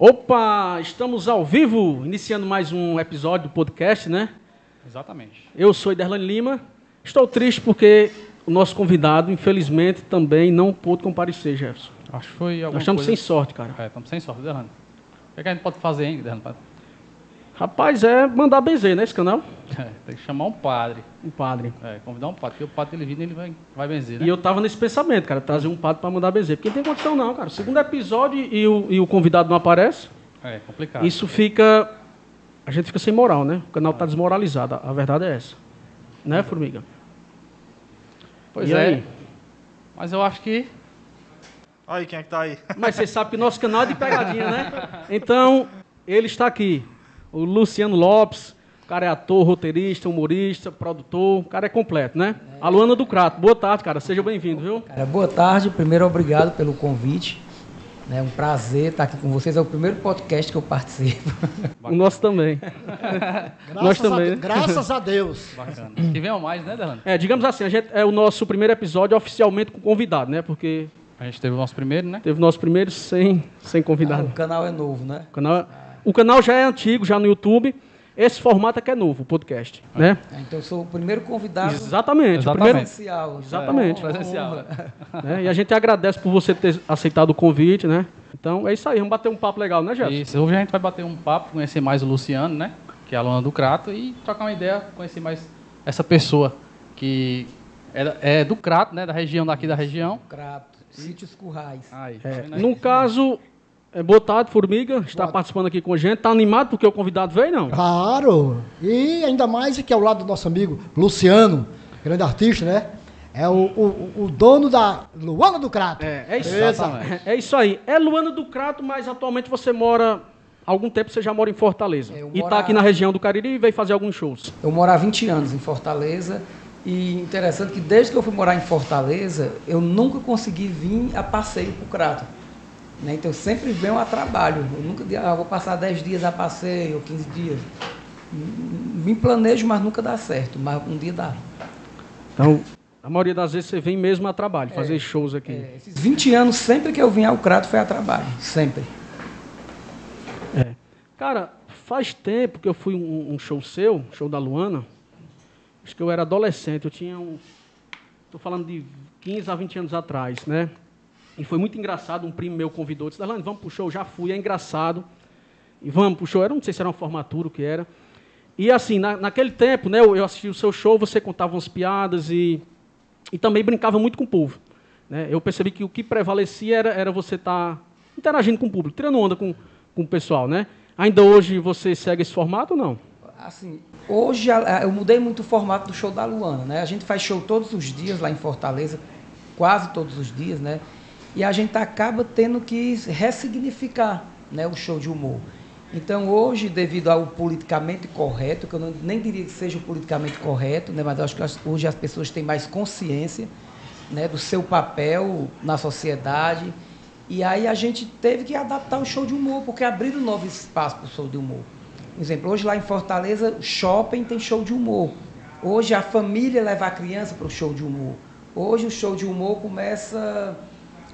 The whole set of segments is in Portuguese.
Opa, estamos ao vivo, iniciando mais um episódio do podcast, né? Exatamente. Eu sou Iderlane Lima. Estou triste porque o nosso convidado, infelizmente, também não pôde comparecer, Jefferson. Acho que foi alguma Nós estamos coisa... sem sorte, cara. É, estamos sem sorte, Derrano. O que, é que a gente pode fazer, hein, Derrano? Rapaz, é mandar benzer, né, esse canal? É, tem que chamar um padre. Um padre. É, convidar um padre. Porque o padre ele vindo, ele vai, vai benzer, né? E eu tava nesse pensamento, cara, trazer um padre para mandar benzer. Porque não tem condição não, cara. Segundo episódio e o, e o convidado não aparece, É, complicado. isso fica... A gente fica sem moral, né? O canal tá desmoralizado. A a verdade é essa. Né, Formiga? Pois E é. aí? Mas eu acho que... Aí, quem é que tá aí? Mas você sabe que nosso canal é de pegadinha, né? Então, ele está aqui. O Luciano Lopes, o cara é ator, roteirista, humorista, produtor, o cara é completo, né? A Luana do Crato. Boa tarde, cara. Seja bem-vindo, viu? Cara, boa tarde. Primeiro, obrigado pelo convite. É um prazer estar aqui com vocês. É o primeiro podcast que eu participo. O nosso também. Graças, Nós também, a, graças a Deus. Bacana. que venham mais, né, Derrano? É, digamos assim, a gente, é o nosso primeiro episódio oficialmente com convidado, né? Porque A gente teve o nosso primeiro, né? teve o nosso primeiro sem, sem Ah, convidado. o canal é novo, né? O canal, o canal já é antigo, já no YouTube. Esse formato é que é novo, o podcast, né? Ah, Então, eu sou o primeiro convidado Exatamente. O Exatamente. primeiro, presencial. Exatamente. Uma Presencial. né? E a gente agradece por você ter aceitado o convite, né? Então é isso aí, vamos bater um papo legal, né, Jefferson? Isso. Hoje a gente vai bater um papo, conhecer mais o Luciano, né? Que é a aluna do Crato. E trocar uma ideia, conhecer mais essa pessoa que é, é do Crato, né? Da região daqui da região. Crato. Sítios Currais. Aí, tá É, aí? no caso, é, boa tarde, Formiga, está participando aqui com a gente. Tá animado porque o convidado veio, não? Claro. E ainda mais aqui ao lado do nosso amigo Luciano, grande artista, né? É o, o, o dono da Luana do Crato. É, é isso, Exatamente. é isso aí. É Luana do Crato, mas atualmente você mora. Há algum tempo você já mora em Fortaleza. É, eu E moro está aqui na região do Cariri e veio fazer alguns shows. Eu moro há 20 anos em Fortaleza. E interessante que desde que eu fui morar em Fortaleza, eu nunca consegui vir a passeio para o Crato. Né? Então eu sempre venho a trabalho. Eu nunca ah, vou passar 10 dias a passeio, ou 15 dias. Me planejo, mas nunca dá certo. Mas um dia dá. Então, a maioria das vezes você vem mesmo a trabalho, fazer shows aqui. É, esses 20 anos, sempre que eu vim ao Crato foi a trabalho. Sempre. É. Cara, faz tempo que eu fui um, um show seu, show da Luana. Acho que eu era adolescente, eu tinha um. Estou falando de 15 a 20 anos atrás, né? E foi muito engraçado, um primo meu convidou, disse, Darlane, vamos pro show, já fui, é engraçado. E vamos pro show, era, não sei se era uma formatura, o que era. E assim, na, naquele tempo, né, eu, assisti o seu show, você contava umas piadas e, e também brincava muito com o povo. Né? Eu percebi que o que prevalecia era, era você estar interagindo com o público, tirando onda com, com o pessoal, né? Ainda hoje você segue esse formato ou não? Assim, hoje eu mudei muito o formato do show da Luana, né? A gente faz show todos os dias lá em Fortaleza, quase todos os dias, né? E a gente acaba tendo que ressignificar né, o show de humor. Então hoje, devido ao politicamente correto, que eu não, nem diria que seja o politicamente correto, né? Mas acho que hoje as pessoas têm mais consciência né, do seu papel na sociedade. E aí a gente teve que adaptar o show de humor, porque abriram um novo espaço para o show de humor. Por exemplo, hoje lá em Fortaleza, o shopping tem show de humor. Hoje a família leva a criança para o show de humor. Hoje o show de humor começa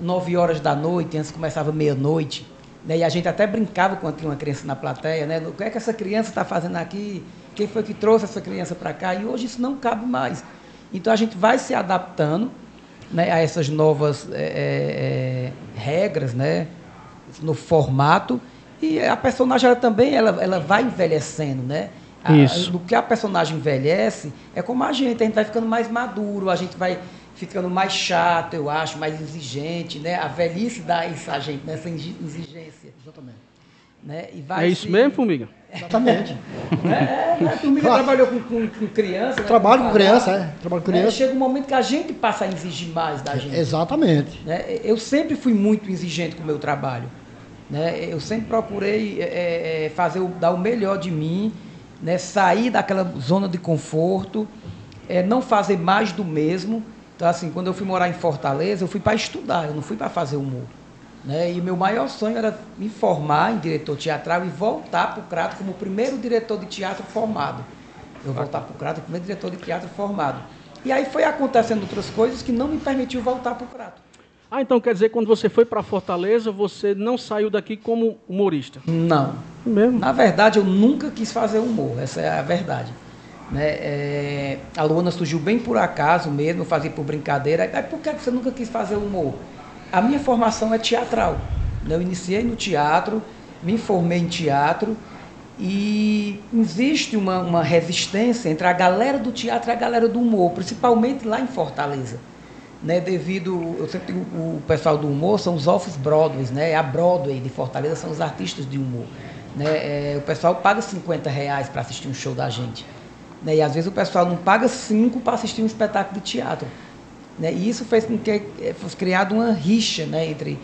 9 horas da noite, antes começava meia-noite. Né? E a gente até brincava quando tinha uma criança na plateia, né? O que é que essa criança está fazendo aqui? Quem foi que trouxe essa criança para cá? E hoje isso não cabe mais. Então a gente vai se adaptando né, a essas novas é, é, regras, né, no formato. E a personagem ela também ela, ela vai envelhecendo, né? A- Isso. Do que a personagem envelhece, é como a gente, a gente vai ficando mais maduro, a gente vai ficando mais chato, eu acho, mais exigente, né? A velhice dá isso a gente, nessa exi- exigência. Exatamente. Né? E vai é isso se- mesmo, Formiga? Exatamente. É, é, a turminha Claro. trabalhou com, com, com criança. né? Trabalho com Com criança, é. Trabalho com Né? criança. Chega um momento que a gente passa a exigir mais da gente. Exatamente. né? Eu sempre fui muito exigente com o meu trabalho. Né? Eu sempre procurei é, é, fazer o, dar o melhor de mim, né? sair daquela zona de conforto, é, não fazer mais do mesmo. Então, assim, quando eu fui morar em Fortaleza, eu fui para estudar, eu não fui para fazer humor. Né? E meu maior sonho era me formar em diretor teatral e voltar para o Crato como o primeiro diretor de teatro formado. Eu voltar para o Crato, o primeiro diretor de teatro formado. E aí foi acontecendo outras coisas que não me permitiu voltar para o Crato. Ah, então quer dizer que quando você foi para Fortaleza, você não saiu daqui como humorista? Não. Mesmo? Na verdade, eu nunca quis fazer humor, essa é a verdade. Né? É, a Luana surgiu bem por acaso mesmo, eu fazia por brincadeira. Aí, por que você nunca quis fazer humor? A minha formação é teatral. Né? Eu iniciei no teatro, me formei em teatro e existe uma, uma resistência entre a galera do teatro e a galera do humor, principalmente lá em Fortaleza. Né, devido, eu sempre digo, o pessoal do humor são os office Broadways, né, a Broadway de Fortaleza são os artistas de humor. Né, é, o pessoal paga 50 reais para assistir um show da gente. Né, e às vezes o pessoal não paga 5 para assistir um espetáculo de teatro. Né, e isso fez com que eh, fosse criada uma rixa né, entre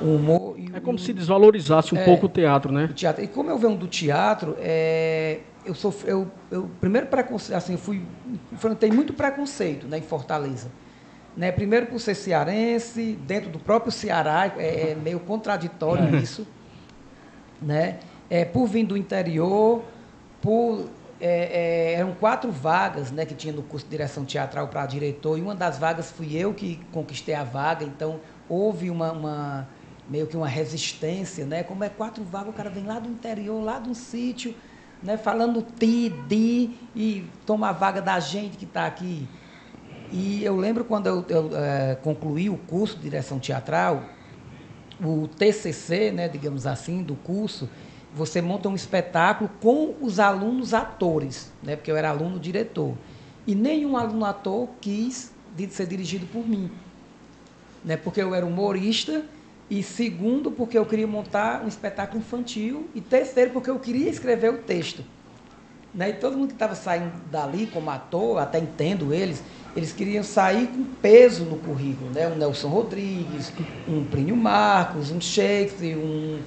o humor e É como se desvalorizasse um É. pouco o teatro, né? o teatro. E como eu venho do teatro, é, eu sou eu, eu primeiro preconceito, assim, eu fui enfrentei muito preconceito, né, em Fortaleza. Né, primeiro por ser cearense, dentro do próprio Ceará, é, é meio contraditório isso, né? É, por vir do interior, por é, é, eram quatro vagas, né, que tinha no curso de direção teatral para diretor, e uma das vagas fui eu que conquistei a vaga, então houve uma, uma meio que uma resistência, né? Como é quatro vagas, o cara vem lá do interior, lá de um sítio, né, falando ti, di, e toma a vaga da gente que está aqui. E eu lembro quando eu, eu eh, concluí o curso de direção teatral, o TCC, né, digamos assim, do curso, você monta um espetáculo com os alunos atores, né, porque eu era aluno diretor. E nenhum aluno ator quis ser dirigido por mim, né, porque eu era humorista, e segundo, porque eu queria montar um espetáculo infantil, e terceiro, porque eu queria escrever o texto. Né? E todo mundo que estava saindo dali como ator, até entendo eles, eles queriam sair com peso no currículo, né? Um Nelson Rodrigues, um Plínio Marcos, um Shakespeare, um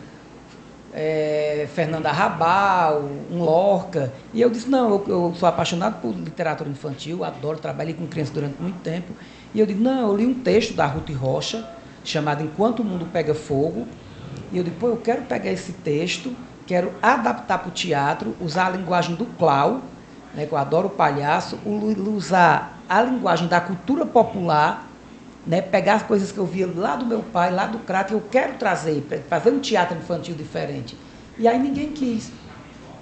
é, Fernanda Rabal, um Lorca. E eu disse, não, eu, eu sou apaixonado por literatura infantil, adoro, trabalhei com crianças durante muito tempo. E eu disse, não, eu li um texto da Ruth Rocha, chamado Enquanto o Mundo Pega Fogo. E eu disse, pô, eu quero pegar esse texto, quero adaptar para o teatro, usar a linguagem do Clau, né, que eu adoro o palhaço, usar a linguagem da cultura popular, né, pegar as coisas que eu via lá do meu pai, lá do crato, eu quero trazer, pra fazer um teatro infantil diferente. E aí ninguém quis.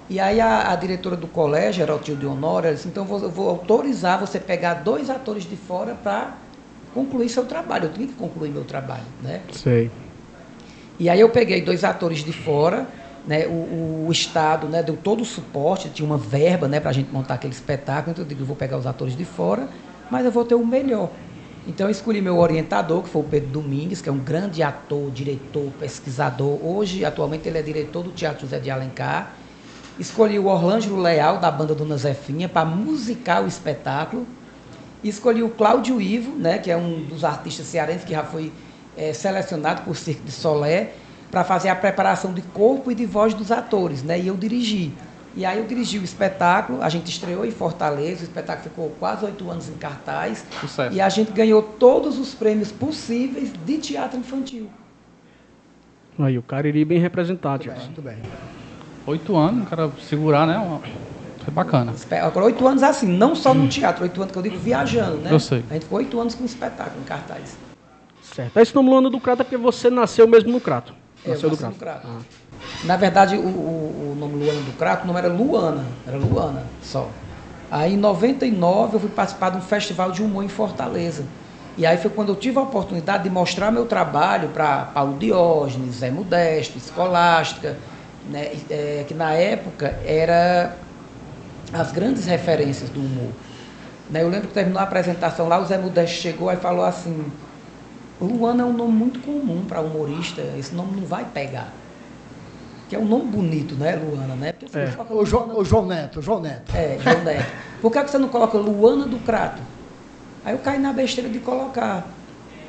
E aí a, a diretora do colégio, Heraltilde Honora, ela disse, então eu vou, eu vou autorizar você pegar dois atores de fora para concluir seu trabalho. Eu tinha que concluir meu trabalho, né? Sei. E aí eu peguei dois atores de fora, né? O, o Estado né, deu todo o suporte, tinha uma verba né, para a gente montar aquele espetáculo, então eu digo, eu vou pegar os atores de fora, mas eu vou ter o melhor. Então eu escolhi meu orientador, que foi o Pedro Domingues, que é um grande ator, diretor, pesquisador. Hoje, atualmente, ele é diretor do Teatro José de Alencar. Escolhi o Orlângelo Leal, da banda Dona Zefinha, para musicar o espetáculo. Escolhi o Cláudio Ivo, né, que é um dos artistas cearenses que já foi eh, selecionado por Cirque de Solé, para fazer a preparação de corpo e de voz dos atores, né, e eu dirigi. E aí eu dirigi o espetáculo, a gente estreou em Fortaleza, o espetáculo ficou quase oito anos em cartaz, Sucesso. e a gente ganhou todos os prêmios possíveis de teatro infantil. Aí, o Cariri bem representado. Muito bem, muito bem. Oito anos, o cara segurar, né? uma- Foi bacana. Agora, oito anos assim, não só no teatro, oito anos que eu digo viajando, né? Eu sei. A gente ficou oito anos com espetáculo em cartaz. Certo. Aí esse nome Luana do Crato é porque você nasceu mesmo no Crato. Eu Nasceu do Crato. Crato. Na verdade, o, o- o nome Luana do Crato, o nome era Luana, era Luana só. Aí em 99 eu fui participar de um festival de humor em Fortaleza. E aí foi quando eu tive a oportunidade de mostrar meu trabalho para Paulo Diógenes, Zé Modesto, Escolástica, né, é, que na época era as grandes referências do humor. Né, eu lembro que terminou a apresentação lá, o Zé Modesto chegou e falou assim, Luana é um nome muito comum para humorista, esse nome não vai pegar. Que é um nome bonito, né, Luana, né? Porque você É. coloca O, Jo- Luana- o João Neto, o João Neto. É, João Neto. Por que que você não coloca Luana do Crato? Aí eu caí na besteira de colocar.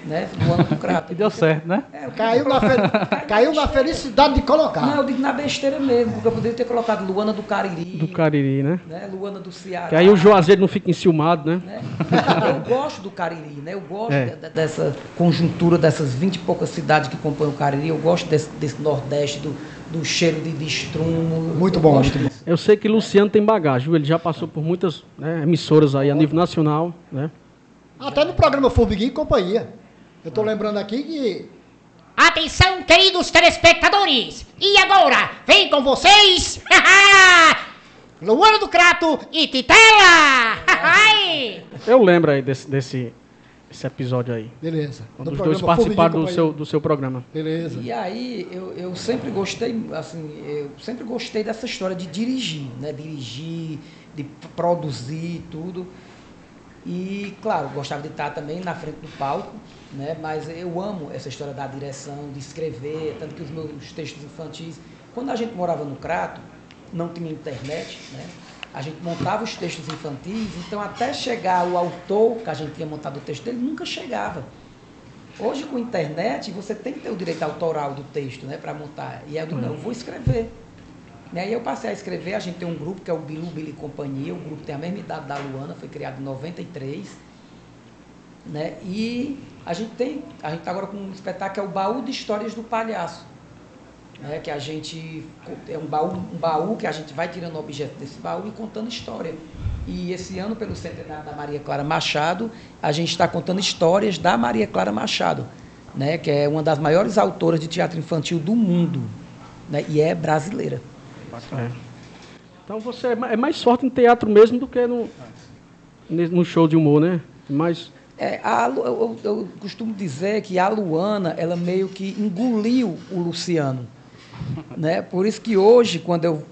Né? Luana do Crato. E deu certo, né? É, Caiu na, fe- caiu na felicidade de Não, colocar. eu digo na besteira mesmo, porque eu poderia ter colocado Luana do Cariri, Do Cariri, né? né? Luana do Ceará. Que aí o Juazeiro não fica enciumado, né? né? Eu gosto do Cariri, né? Eu gosto É. de- de- dessa conjuntura dessas 20 e poucas cidades que compõem o Cariri. Eu gosto desse, desse Nordeste, do, do cheiro de, de estrumo. Muito bom, muito. Eu sei que Luciano tem bagagem, viu? Ele já passou por muitas né, emissoras aí a nível nacional, né? Até no programa Formiguinha e Companhia. Eu tô lembrando aqui que. Atenção, queridos telespectadores! E agora, vem com vocês, Luana do Crato e Titela! Ai! Eu lembro aí desse, desse esse episódio aí. Beleza. Quando os dois participaram do seu, do seu programa. Beleza. E aí, eu, eu sempre gostei, assim, eu sempre gostei dessa história de dirigir, né? Dirigir, de produzir tudo. E, claro, gostava de estar também na frente do palco, né? Mas eu amo essa história da direção, de escrever, tanto que os meus textos infantis, quando a gente morava no Crato, não tinha internet, né? A gente montava os textos infantis, então até chegar o autor que a gente tinha montado o texto dele, nunca chegava. Hoje, com internet, você tem que ter o direito autoral do texto, né, para montar. E eu digo, não, eu vou escrever. E aí eu passei a escrever, a gente tem um grupo que é o Bilu Billy Companhia, o grupo tem a mesma idade da Luana, foi criado em 93. Né? E a gente tem, a gente está agora com um espetáculo que é o Baú de Histórias do Palhaço. Né? Que a gente, é um baú, um baú que a gente vai tirando objeto desse baú e contando história. E esse ano, pelo centenário da Maria Clara Machado, a gente está contando histórias da Maria Clara Machado, né? que é uma das maiores autoras de teatro infantil do mundo. Né? E é brasileira. É. Então você é é mais forte em teatro mesmo do que no, ne- no show de humor, né? Mas É, a eu, eu- costumo dizer que a Luana, ela meio que engoliu o Luciano. Né? Por isso que hoje, quando eu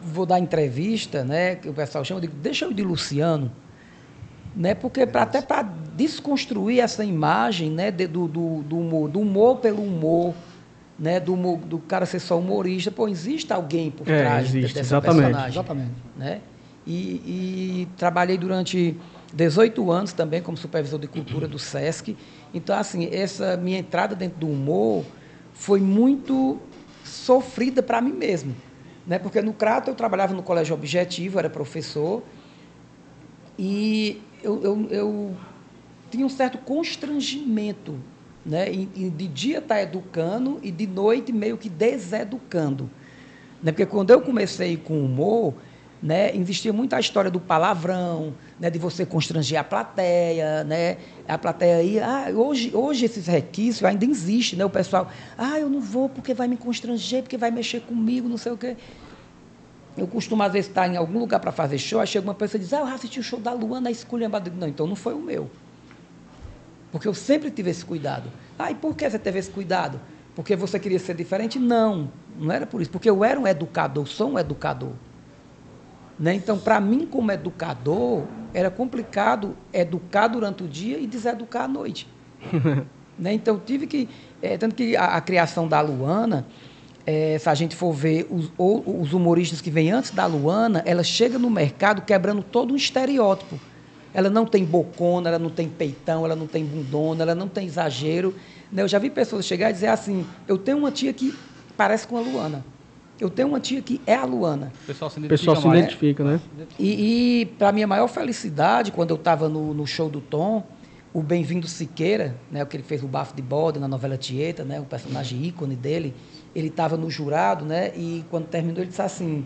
vou dar entrevista, né, que o pessoal chama, eu digo, deixa eu de Luciano. Né? Porque pra, até para desconstruir essa imagem né, de- do, do, do humor, do humor pelo humor, né, do, do cara ser só humorista, pô, existe alguém por É, trás de- existe, dessa exatamente. personagem Exatamente. né? E, e trabalhei durante 18 anos também como supervisor de cultura do SESC. Então, assim, essa minha entrada dentro do humor foi muito sofrida para mim mesmo. Né? Porque no Crato eu trabalhava no colégio objetivo, era professor, e eu, eu, eu tinha um certo constrangimento né? em, em de dia estar educando e de noite meio que deseducando. Né? Porque quando eu comecei com humor, né, existia a história do palavrão, né, de você constranger a plateia, né? A plateia aí, ah, hoje, hoje esses requisitos ainda existem, né? O pessoal, ah, eu não vou porque vai me constranger, porque vai mexer comigo, não sei o quê. Eu costumo, às vezes, estar em algum lugar para fazer show, aí chega uma pessoa e diz, ah, eu assisti o show da Luana, esculhambada. Não, então não foi o meu. Porque eu sempre tive esse cuidado. Ah, e por que você teve esse cuidado? Porque você queria ser diferente? Não, não era por isso. Porque eu era um educador, sou um educador. Né? Então, para mim, como educador, era complicado educar durante o dia e deseducar à noite. né? Então, tive que. eh, tanto que a, a criação da Luana, eh, se a gente for ver os, ou- os humoristas que vêm antes da Luana, ela chega no mercado quebrando todo um estereótipo. Ela não tem bocona, ela não tem peitão, ela não tem bundona, ela não tem exagero. né? Eu já vi pessoas chegar e dizer assim: eu tenho uma tia que parece com a Luana. Eu tenho uma tia que é a Luana. O pessoal se identifica pessoal se identifica, né? E, e para minha maior felicidade, quando eu estava no, no show do Tom, o Bem-vindo Siqueira, né, o que ele fez o Bafo de Bode na novela Tieta, né, o personagem ícone dele, ele estava no jurado, né, e quando terminou ele disse assim,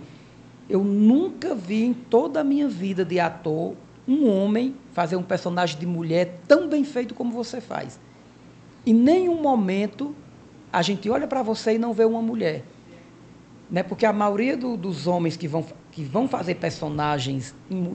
eu nunca vi em toda a minha vida de ator um homem fazer um personagem de mulher tão bem feito como você faz. Em nenhum momento a gente olha para você e não vê uma mulher né? Porque a maioria do- dos homens que vão, que vão fazer personagens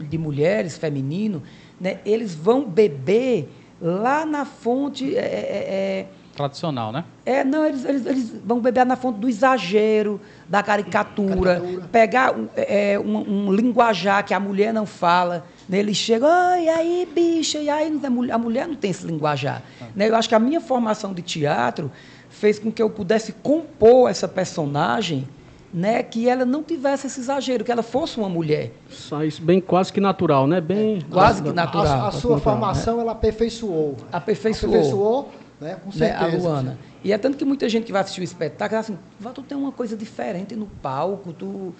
de mulheres, feminino, né? Eles vão beber lá na fonte. É, é, Tradicional, né? é, é, não, eles, eles, eles vão beber na fonte do exagero, da caricatura, Caricatura. pegar um, é, um, um linguajar que a mulher não fala. Né? Eles chegam, ai, aí, bicha, e aí, a mulher- a mulher não tem esse linguajar. Né? Eu acho que a minha formação de teatro fez com que eu pudesse compor essa personagem né, que ela não tivesse esse exagero, que ela fosse uma mulher. Saísse bem quase que natural, né? Bem. Quase que natural. A, a sua natural, formação, ela aperfeiçoou. Aperfeiçoou. Aperfeiçoou, né? Com né, certeza. a Luana. E é tanto que muita gente que vai assistir o espetáculo, assim, "Vá, tu tem uma coisa diferente no palco, tu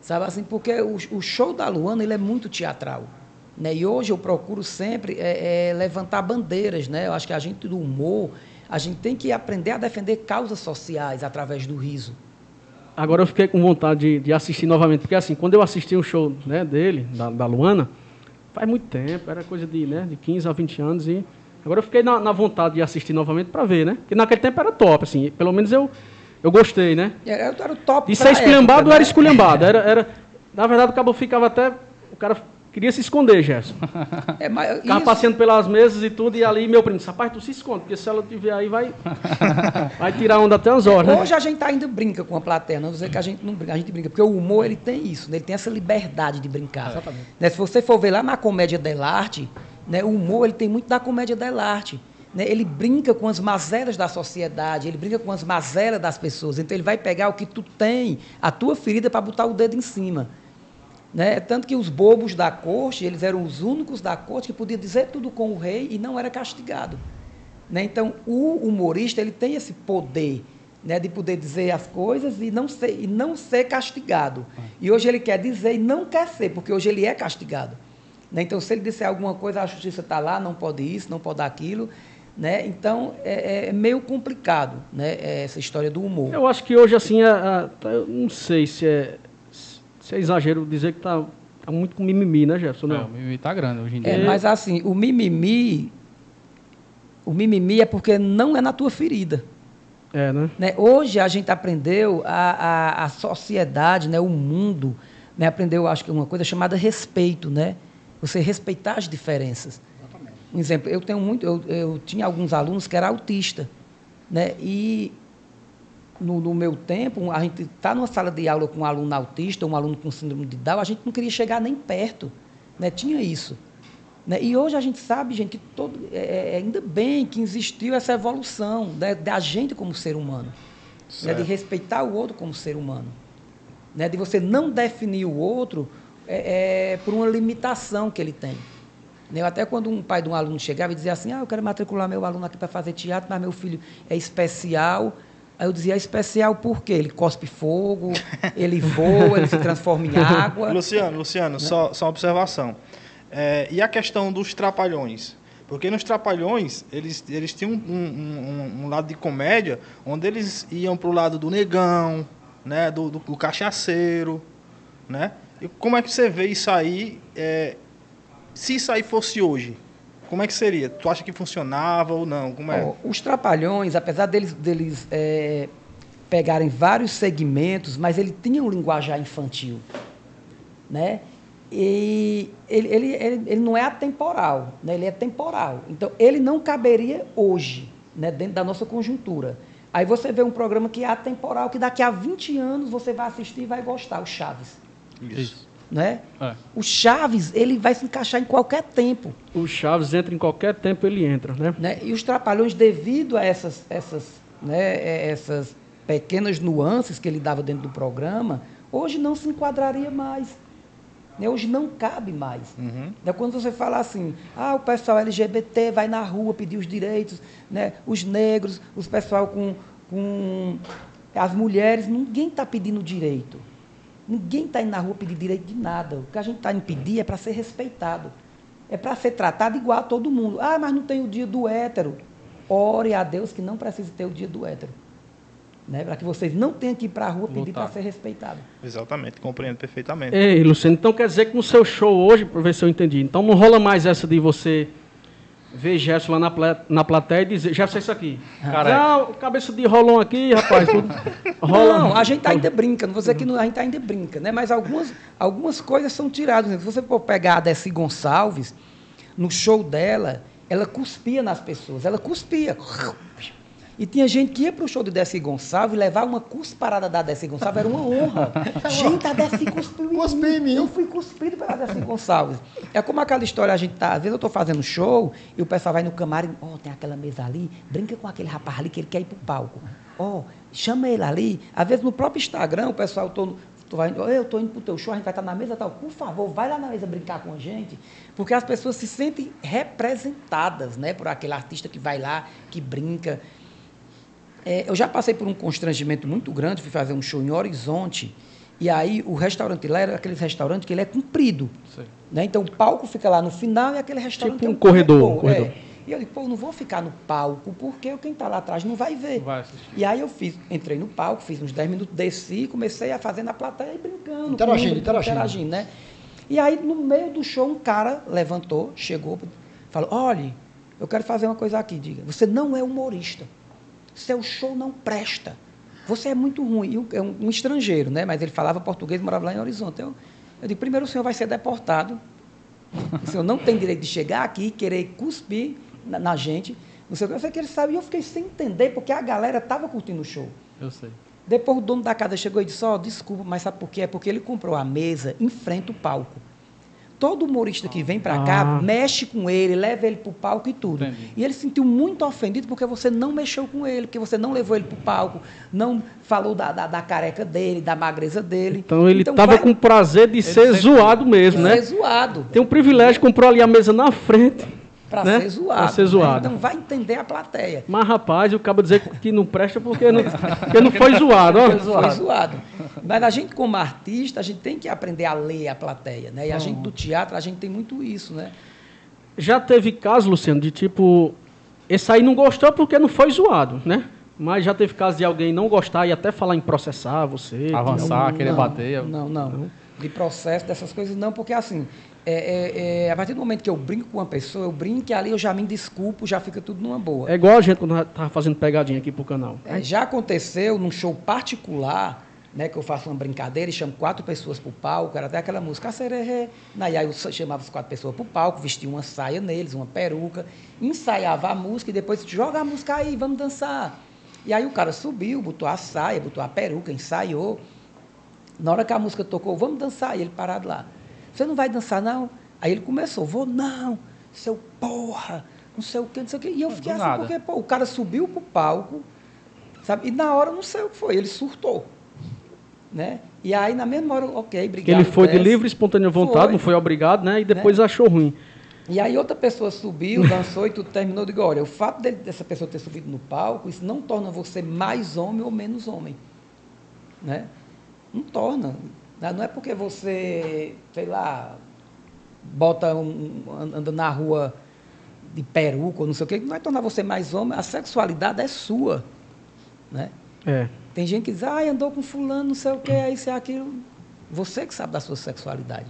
sabe assim, porque o, o show da Luana ele é muito teatral. Né? E hoje eu procuro sempre é, é, levantar bandeiras, né? Eu acho que a gente do humor, a gente tem que aprender a defender causas sociais através do riso. Agora eu fiquei com vontade de, de assistir novamente, porque assim, quando eu assisti um show né, dele, da, da Luana, faz muito tempo, era coisa de, né, de 15 a 20 anos, e agora eu fiquei na, na vontade de assistir novamente para ver, né? Porque naquele tempo era top, assim, pelo menos eu, eu gostei, né? Era, era o top. Pra ser esculhambado, época, era né? esculhambado. Era, era, na verdade, o cabo ficava até. O cara queria se esconder, Gerson. É, mas Ficava isso- passeando pelas mesas e tudo, e ali meu primo disse, rapaz, tu se esconde, porque se ela te ver aí, vai, vai tirar onda até umas horas, né? Hoje a gente ainda brinca com a plateia, não vou dizer que a gente não brinca, a gente brinca, porque o humor ele tem isso, né? ele tem essa liberdade de brincar. Exatamente. Né? Se você for ver lá na comédia dell'arte, né, o humor ele tem muito da comédia dell'arte. Né? Ele brinca com as mazelas da sociedade, ele brinca com as mazelas das pessoas. Então ele vai pegar o que tu tem, a tua ferida, para botar o dedo em cima. Né? Tanto que os bobos da corte, eles eram os únicos da corte que podiam dizer tudo com o rei e não era castigado. Né? Então, o humorista ele tem esse poder né, de poder dizer as coisas e não ser, e não ser castigado. E hoje ele quer dizer e não quer ser, porque hoje ele é castigado. Né? Então, se ele disser alguma coisa, a justiça está lá, não pode isso, não pode aquilo. Né? Então, é, é meio complicado né, essa história do humor. Eu acho que hoje, assim, é, é, tá- eu não sei se é, é exagero dizer que tá, tá muito com mimimi, né, Jefferson? Não, Não. o mimimi tá grande hoje em dia. É, mas assim, o mimimi, o mimimi é porque não é na tua ferida. É, né? Né? Hoje a gente aprendeu, a, a, a sociedade, né? o mundo, né? aprendeu, acho que uma coisa chamada respeito, né? Você respeitar as diferenças. Um exemplo, eu tenho muito, eu, eu tinha alguns alunos que eram autistas, né? E no, no meu tempo, a gente está numa sala de aula com um aluno autista, um aluno com síndrome de Down, a gente não queria chegar nem perto, né? Tinha isso. Né? E hoje a gente sabe, gente, que todo, é, é, ainda bem que existiu essa evolução né, da gente como ser humano. Né, de respeitar o outro como ser humano. Né, de você não definir o outro é, é, por uma limitação que ele tem. Né, eu até quando um pai de um aluno chegava e dizia assim, ah, eu quero matricular meu aluno aqui para fazer teatro, mas meu filho é especial. Aí eu dizia, é especial por quê? Ele cospe fogo, ele voa, ele se transforma em água. Luciano, Luciano, só, só uma observação. É, e a questão dos trapalhões? Porque nos trapalhões, eles, eles tinham um, um- um- um lado de comédia, onde eles iam pro lado do negão, né? Do, do, do cachaceiro, né? E como é que você vê isso aí, é, se isso aí fosse hoje? Como é que seria? Tu acha que funcionava ou não? Como é? Ó, os trapalhões, apesar deles, deles é, pegarem vários segmentos, mas ele tinha um linguajar infantil, né? E ele, ele, ele, ele não é atemporal, né? ele é temporal. Então, ele não caberia hoje, né? dentro da nossa conjuntura. Aí você vê um programa que é atemporal, que daqui a 20 anos você vai assistir e vai gostar, o Chaves. Isso. Né? É. O Chaves, ele vai se encaixar em qualquer tempo. O Chaves entra em qualquer tempo, ele entra, né? né? E os trapalhões, devido a essas, essas, né, eh, essas pequenas nuances que ele dava dentro do programa, hoje não se enquadraria mais. Né? Hoje não cabe mais. Uhum. Né? Quando você fala assim, ah, o pessoal LGBT vai na rua pedir os direitos, né? os negros, os pessoal com, com as mulheres, ninguém está pedindo direito. Ninguém está indo na rua pedir direito de nada. O que a gente está indo pedir é para ser respeitado. É para ser tratado igual a todo mundo. Ah, mas não tem o dia do hétero. Ore a Deus que não precisa ter o dia do hétero. Né? Para que vocês não tenham que ir para a rua pedir para ser respeitado. Exatamente, compreendo perfeitamente. Ei, Luciano, então quer dizer que no seu show hoje, para ver se eu entendi, então não rola mais essa de você ver Gerson lá na, na plateia e dizer, Gerson, é isso aqui. Ah, o cabeça de rolão aqui, rapaz. Rola. Não, a gente ainda brinca, não vou dizer que não, a gente ainda brinca, né? Mas algumas, algumas coisas são tiradas. Se você for pegar a Desi Gonçalves, no show dela, ela cuspia nas pessoas, ela cuspia. E tinha gente que ia para o show de Desi Gonçalves e levar uma cusparada da Desi Gonçalves, era uma honra. gente, a Desi cuspiu em Cuspiu mim. Eu fui cuspido pela Desi Gonçalves. É como aquela história, a gente tá, às vezes eu estou fazendo show e o pessoal vai no camarim, ó, tem aquela mesa ali, brinca com aquele rapaz ali que ele quer ir pro palco. Ó, chama ele ali. Às vezes no próprio Instagram, o pessoal, tô, tu vai, "Ô, eu estou indo para o teu show, a gente vai estar na mesa tal. Por favor, vai lá na mesa brincar com a gente. Porque as pessoas se sentem representadas né, por aquele artista que vai lá, que brinca. É, eu já passei por um constrangimento muito grande, fui fazer um show em Horizonte, e aí o restaurante lá era aquele restaurante que ele é comprido. Né? Então o palco fica lá no final e aquele restaurante Tipo é um corredor, um é. corredor. E eu digo, pô, não vou ficar no palco, porque quem está lá atrás não vai ver. Vai. E aí eu fiz, entrei no palco, fiz uns 10 minutos, desci, comecei a fazer na plateia e brincando. Interagindo, com o público, interagindo. né? E aí, no meio do show, um cara levantou, chegou, falou, olhe, eu quero fazer uma coisa aqui, diga, você não é humorista. Seu show não presta. Você é muito ruim. E um- é um, um estrangeiro, né? Mas ele falava português e morava lá em Horizonte. Eu, eu digo, primeiro o senhor vai ser deportado. O senhor não tem direito de chegar aqui e querer cuspir na, na gente. Não sei o que. Eu sei que ele sabe. E eu fiquei sem entender, porque a galera estava curtindo o show. Eu sei. Depois o dono da casa chegou e disse, ó, desculpa, mas sabe por quê? É porque ele comprou a mesa em frente ao palco. Todo humorista que vem para cá Ah. mexe com ele, leva ele para o palco e tudo. Entendi. E ele se sentiu muito ofendido porque você não mexeu com ele, porque você não levou ele para o palco, não falou da, da, da careca dele, da magreza dele. Então ele estava vai com prazer de ser sempre- zoado mesmo, né? ser zoado. Tem um privilégio, comprou ali a mesa na frente. Para né? ser zoado. Pra ser né? zoado. Então vai entender a plateia. Mas, rapaz, o cabo dizer que não presta porque não, porque não foi zoado, ó. Foi zoado. Mas a gente, como artista, a gente tem que aprender a ler a plateia. Né? E a gente do teatro, a gente tem muito isso, né? Já teve caso, Luciano, de tipo. Esse aí não gostou porque não foi zoado, né? Mas já teve caso de alguém não gostar e até falar em processar você. Avançar, querer não, bater. Não, não, De processo, dessas coisas, não, porque assim, é, é, é, a partir do momento que eu brinco com uma pessoa, eu brinco e ali eu já me desculpo, já fica tudo numa boa. É igual a gente quando tava fazendo pegadinha aqui pro canal. É, já aconteceu num show particular, né, que eu faço uma brincadeira e chamo quatro pessoas para o palco, era até aquela música Acererê. Aí eu chamava as quatro pessoas para o palco, vestia uma saia neles, uma peruca, ensaiava a música e depois joga a música aí, vamos dançar. E aí o cara subiu, botou a saia, botou a peruca, ensaiou. Na hora que a música tocou, vamos dançar, e ele parado lá. Você não vai dançar, não? Aí ele começou, vou não, seu porra, não sei o quê, não sei o quê. E eu Do fiquei assim, nada. porque, pô, o cara subiu pro palco, sabe? E na hora, não sei o que foi, ele surtou. Né? E aí, na mesma hora, ok, obrigado. ele foi de livre espontânea vontade, Foi. não foi obrigado, né? E depois achou ruim. E aí outra pessoa subiu, dançou e tudo terminou. Eu digo, olha, o fato dele- dessa pessoa ter subido no palco, isso não torna você mais homem ou menos homem. Né? Não torna. Não é porque você, sei lá, bota um, anda na rua de peruca ou não sei o quê, que não vai tornar você mais homem. A sexualidade é sua. Né? É. Tem gente que diz, ah, andou com fulano, não sei o quê, isso e aquilo. Você que sabe da sua sexualidade.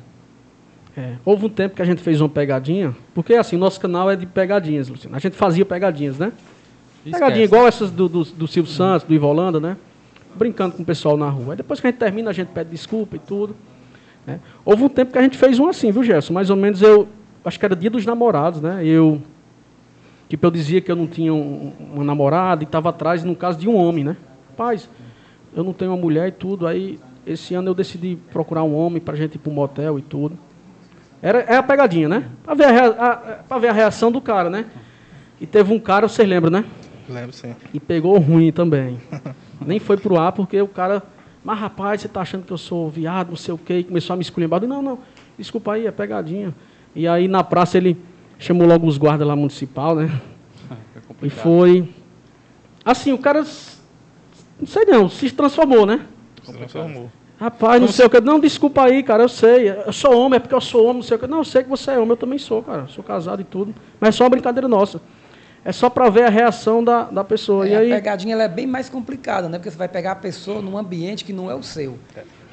É, Houve um tempo que a gente fez uma pegadinha, porque assim, nosso canal é de pegadinhas, Luciano. A gente fazia pegadinhas, né? Esquece. Pegadinha igual essas do, do, do Silvio Santos, do Ivo Holanda, né? Brincando com o pessoal na rua. Aí depois que a gente termina, a gente pede desculpa e tudo. né? Houve um tempo que a gente fez um assim, viu, Gerson? Mais ou menos eu. Acho que era dia dos namorados, né? Eu. Tipo, eu dizia que eu não tinha um- uma namorada e estava atrás, no caso de um homem, né? Rapaz, eu não tenho uma mulher e tudo. Aí, esse ano eu decidi procurar um homem pra gente ir pro motel e tudo. Era, é a pegadinha, né? Pra ver a, a- a- pra ver a reação do cara, né? E teve um cara, vocês lembram, né? Lembro sim. E pegou ruim também. Nem foi pro ar porque o cara. Mas rapaz, você tá achando que eu sou viado, não sei o quê, e começou a me esculhambar. Eu Não, não, desculpa aí, é pegadinha. E aí na praça ele chamou logo os guardas lá municipal, né? E foi. Assim, o cara. Não sei não, se transformou, né? Se transformou. Rapaz, não sei o que. Não, desculpa aí, cara, eu sei. Eu sou homem, é porque eu sou homem, não sei o que. Não, eu sei que você é homem, eu também sou, cara. Sou casado e tudo. Mas é só uma brincadeira nossa. É só pra ver a reação da, da pessoa. e É, aí. A pegadinha ela é bem mais complicada, né? Porque você vai pegar a pessoa num ambiente que não é o seu.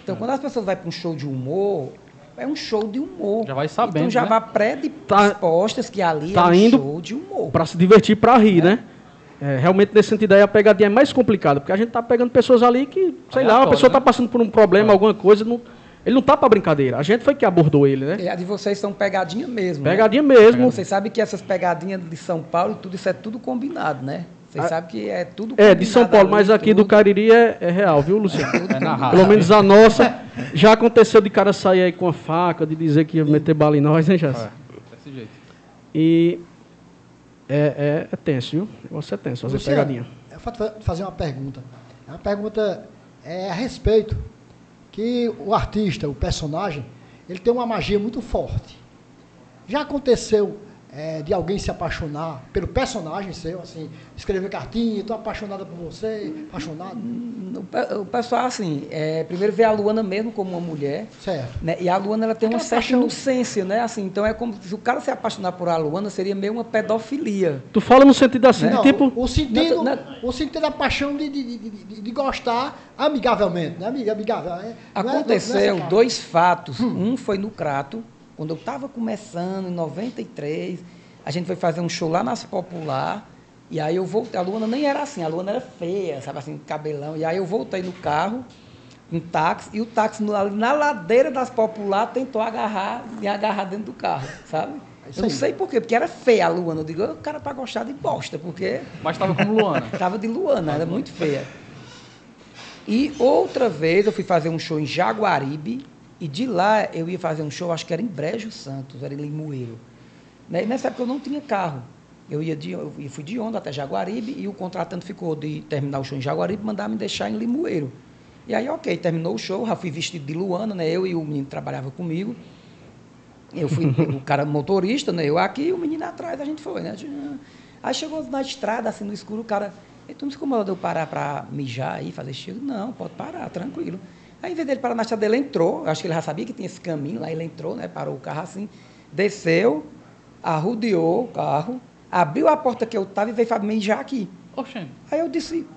Então, quando as pessoas vão para um show de humor, é um show de humor. Já vai sabendo, Então já né? vai predispostas que ali tá é um indo show de humor. Pra se divertir, pra rir, né? É, realmente, nesse sentido aí, a pegadinha é mais complicada, porque a gente tá pegando pessoas ali que, sei lá, a Aleatório, pessoa tá né? passando por um problema, alguma coisa, não- ele não tá pra brincadeira. A gente foi que abordou ele, né? E a de vocês são pegadinha mesmo. né? Pegadinha mesmo. Vocês sabem que essas pegadinhas de São Paulo e tudo isso é tudo combinado, né? Vocês sabem que é tudo É, de São Paulo, mas aqui do tudo. Cariri é, é real, viu, Luciano? É narrado. Pelo menos a nossa. Já aconteceu de cara sair aí com a faca, de dizer que ia meter bala em nós, né, Jéssica? É, desse jeito. E é, é, é tenso, viu? Negócio é tenso, fazer Luciano, pegadinha. Eu vou fazer uma pergunta. A pergunta é a respeito que o artista, o personagem, ele tem uma magia muito forte. Já aconteceu é, de alguém se apaixonar pelo personagem seu, assim, escrever cartinha, estou apaixonada por você, apaixonado? O, pe- o pessoal, assim, é, primeiro vê a Luana mesmo como uma mulher, Certo. né? E a Luana ela tem uma Aquela certa paixão. inocência, né? Assim, então é como se o cara se apaixonar por a Luana seria meio uma pedofilia. Tu fala no sentido assim, Não, de tipo. o, o sentido, Não, não. o sentido da paixão de, de, de, de- de gostar amigavelmente, né? Amiga, amigável. é- não é- não é Aconteceu parte. dois fatos. Um foi no Crato, quando eu estava começando, em 93. A gente foi fazer um show lá nas Popular. E aí eu voltei. A Luana nem era assim, a Luana era feia, sabe assim, cabelão. E aí eu voltei no carro, um táxi, e o táxi no- ali na ladeira das Popular tentou agarrar, me agarrar dentro do carro, sabe? isso Eu não sei por quê, porque era feia a Luana. Eu digo, o cara pra gostar de bosta, porque Mas estava como Luana. Tava de Luana, era muito feia. E outra vez eu fui fazer um show em Jaguaribe, e de lá eu ia fazer um show, acho que era em Brejo Santos, era em Limoeiro. Né? E nessa época eu não tinha carro. Eu ia de, eu fui de onda até Jaguaribe e o contratante ficou de terminar o show em Jaguaribe e mandar me deixar em Limoeiro. E aí, ok, terminou o show, já fui vestido de Luana, né? Eu e o menino que trabalhava comigo. Eu fui o cara motorista, né? Eu aqui e o menino atrás, a gente foi, né? Ah. Aí chegou na estrada, assim, no escuro, o cara. "Ei, Tu não se incomoda eu parar para mijar aí, fazer estilo? Não, pode parar, tranquilo. Aí, em vez dele parar na estrada, ele entrou. Eu acho que ele já sabia que tinha esse caminho lá, ele entrou, né? Parou o carro assim, desceu, arrodeou o carro, abriu a porta que eu estava e veio para mijar aqui. Oxente. Aí eu disse,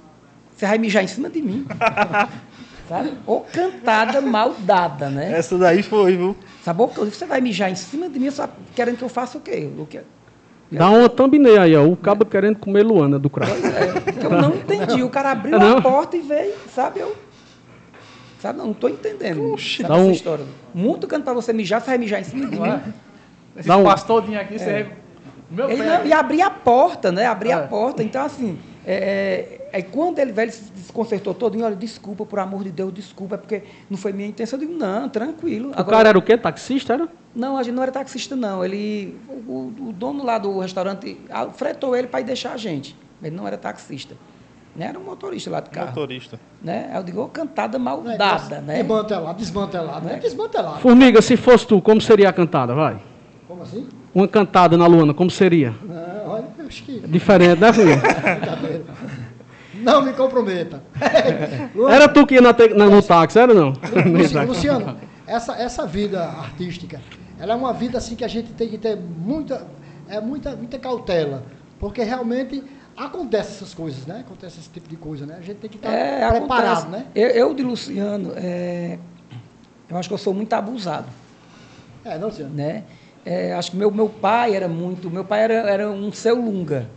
você vai mijar em cima de mim. Sabe? Ou cantada mal dada, né? Essa daí foi, viu? Sabe? Você vai mijar em cima de mim, só querendo que eu faça o quê? O quê? Dá uma thumbnail aí, ó. O cabo querendo comer Luana do crack. Pois é, eu não entendi. O cara abriu Não. a porta e veio, sabe? Eu. Sabe? Não estou entendendo. sabe dá essa história? Muito canto para você mijar, você vai mijar em cima de Não é? mim. Esse espaço todinho aqui, você... Meu Ele pé. não, e abrir a porta, né? Abrir a É. porta. Então, assim, é, é, aí quando ele, velho, se desconcertou todo, olha, desculpa, por amor de Deus, desculpa, é porque não foi minha intenção. Eu digo, não, tranquilo. O cara era o quê? Taxista, era? Não, a gente não era taxista, não. Ele, o, o dono lá do restaurante ah, fretou ele para ir deixar a gente. Ele não era taxista. Né? Era um motorista lá de carro. Motorista. Né? Aí eu digo, cantada mal é dada, né? Desmantelado, desmantelado, né? Desmantelado. Formiga, se fosse tu, como seria a cantada? Vai. Como assim? Uma cantada na Luana, como seria? Olha, eu acho que. Diferente, né, Formiga? Brincadeira. Não me comprometa. Luana, Era tu que ia na te- na- no táxi, era não? Luci- Luciano, essa, essa vida artística, ela é uma vida assim que a gente tem que ter muita, é, muita, muita cautela. Porque realmente acontece essas coisas, né? Acontece esse tipo de coisa, né? A gente tem que estar É, preparado, acontece. né? Eu, eu de Luciano, é, eu acho que eu sou muito abusado. É, não, Luciano? né? É, acho que meu, meu pai era muito, meu pai era, era um seu lunga.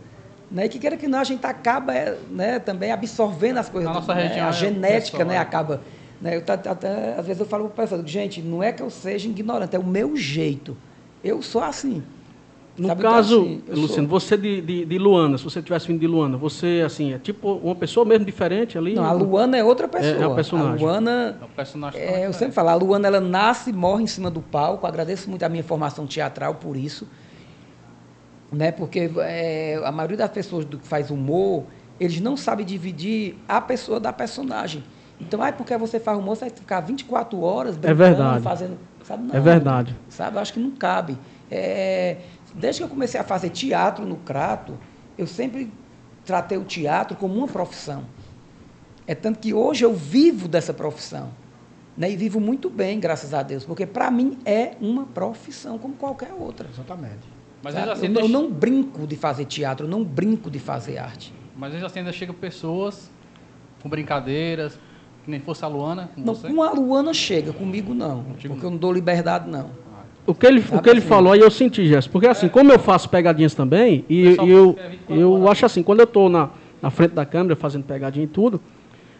Né? E que queira que não, a gente acaba é, né, também absorvendo as coisas. Na nossa né? região A é genética pessoal, né, é. acaba. Né? Eu, tá- tá- até, às vezes eu falo para o pessoal, gente, não é que eu seja ignorante, é o meu jeito. Eu sou assim. No Sabe, então, caso, assim, Luciano, sou- você de, de, de Luana, se você tivesse vindo de Luana, você, assim, é tipo uma pessoa mesmo diferente ali? Não, a Luana é outra pessoa. É, é um personagem. A Luana É o personagem É, eu sempre falo, a Luana ela nasce e morre em cima do palco. Agradeço muito a minha formação teatral por isso. Né? Porque é, a maioria das pessoas do que faz humor, eles não sabem dividir a pessoa da personagem. Então, ah, porque você faz humor, você vai ficar 24 horas brincando, verdade. fazendo. Sabe? É verdade. Sabe? Eu acho que não cabe. É, desde que eu comecei a fazer teatro no Crato, eu sempre tratei o teatro como uma profissão. É tanto que hoje eu vivo dessa profissão. Né? E vivo muito bem, graças a Deus. Porque para mim é uma profissão como qualquer outra. Exatamente. Mas assim, eu, não- eu não brinco de fazer teatro, eu não brinco de fazer arte. Mas ainda assim ainda chegam pessoas com brincadeiras, que nem fosse a Luana com Não, você. com a Luana chega, comigo não. Contigo Porque eu não dou liberdade, não. O que ele, o que ele assim? falou aí eu senti, Jéssica. Porque assim, como eu faço pegadinhas também, e, eu, 24 eu horas. acho assim, quando eu tô na, na frente da câmera fazendo pegadinha e tudo,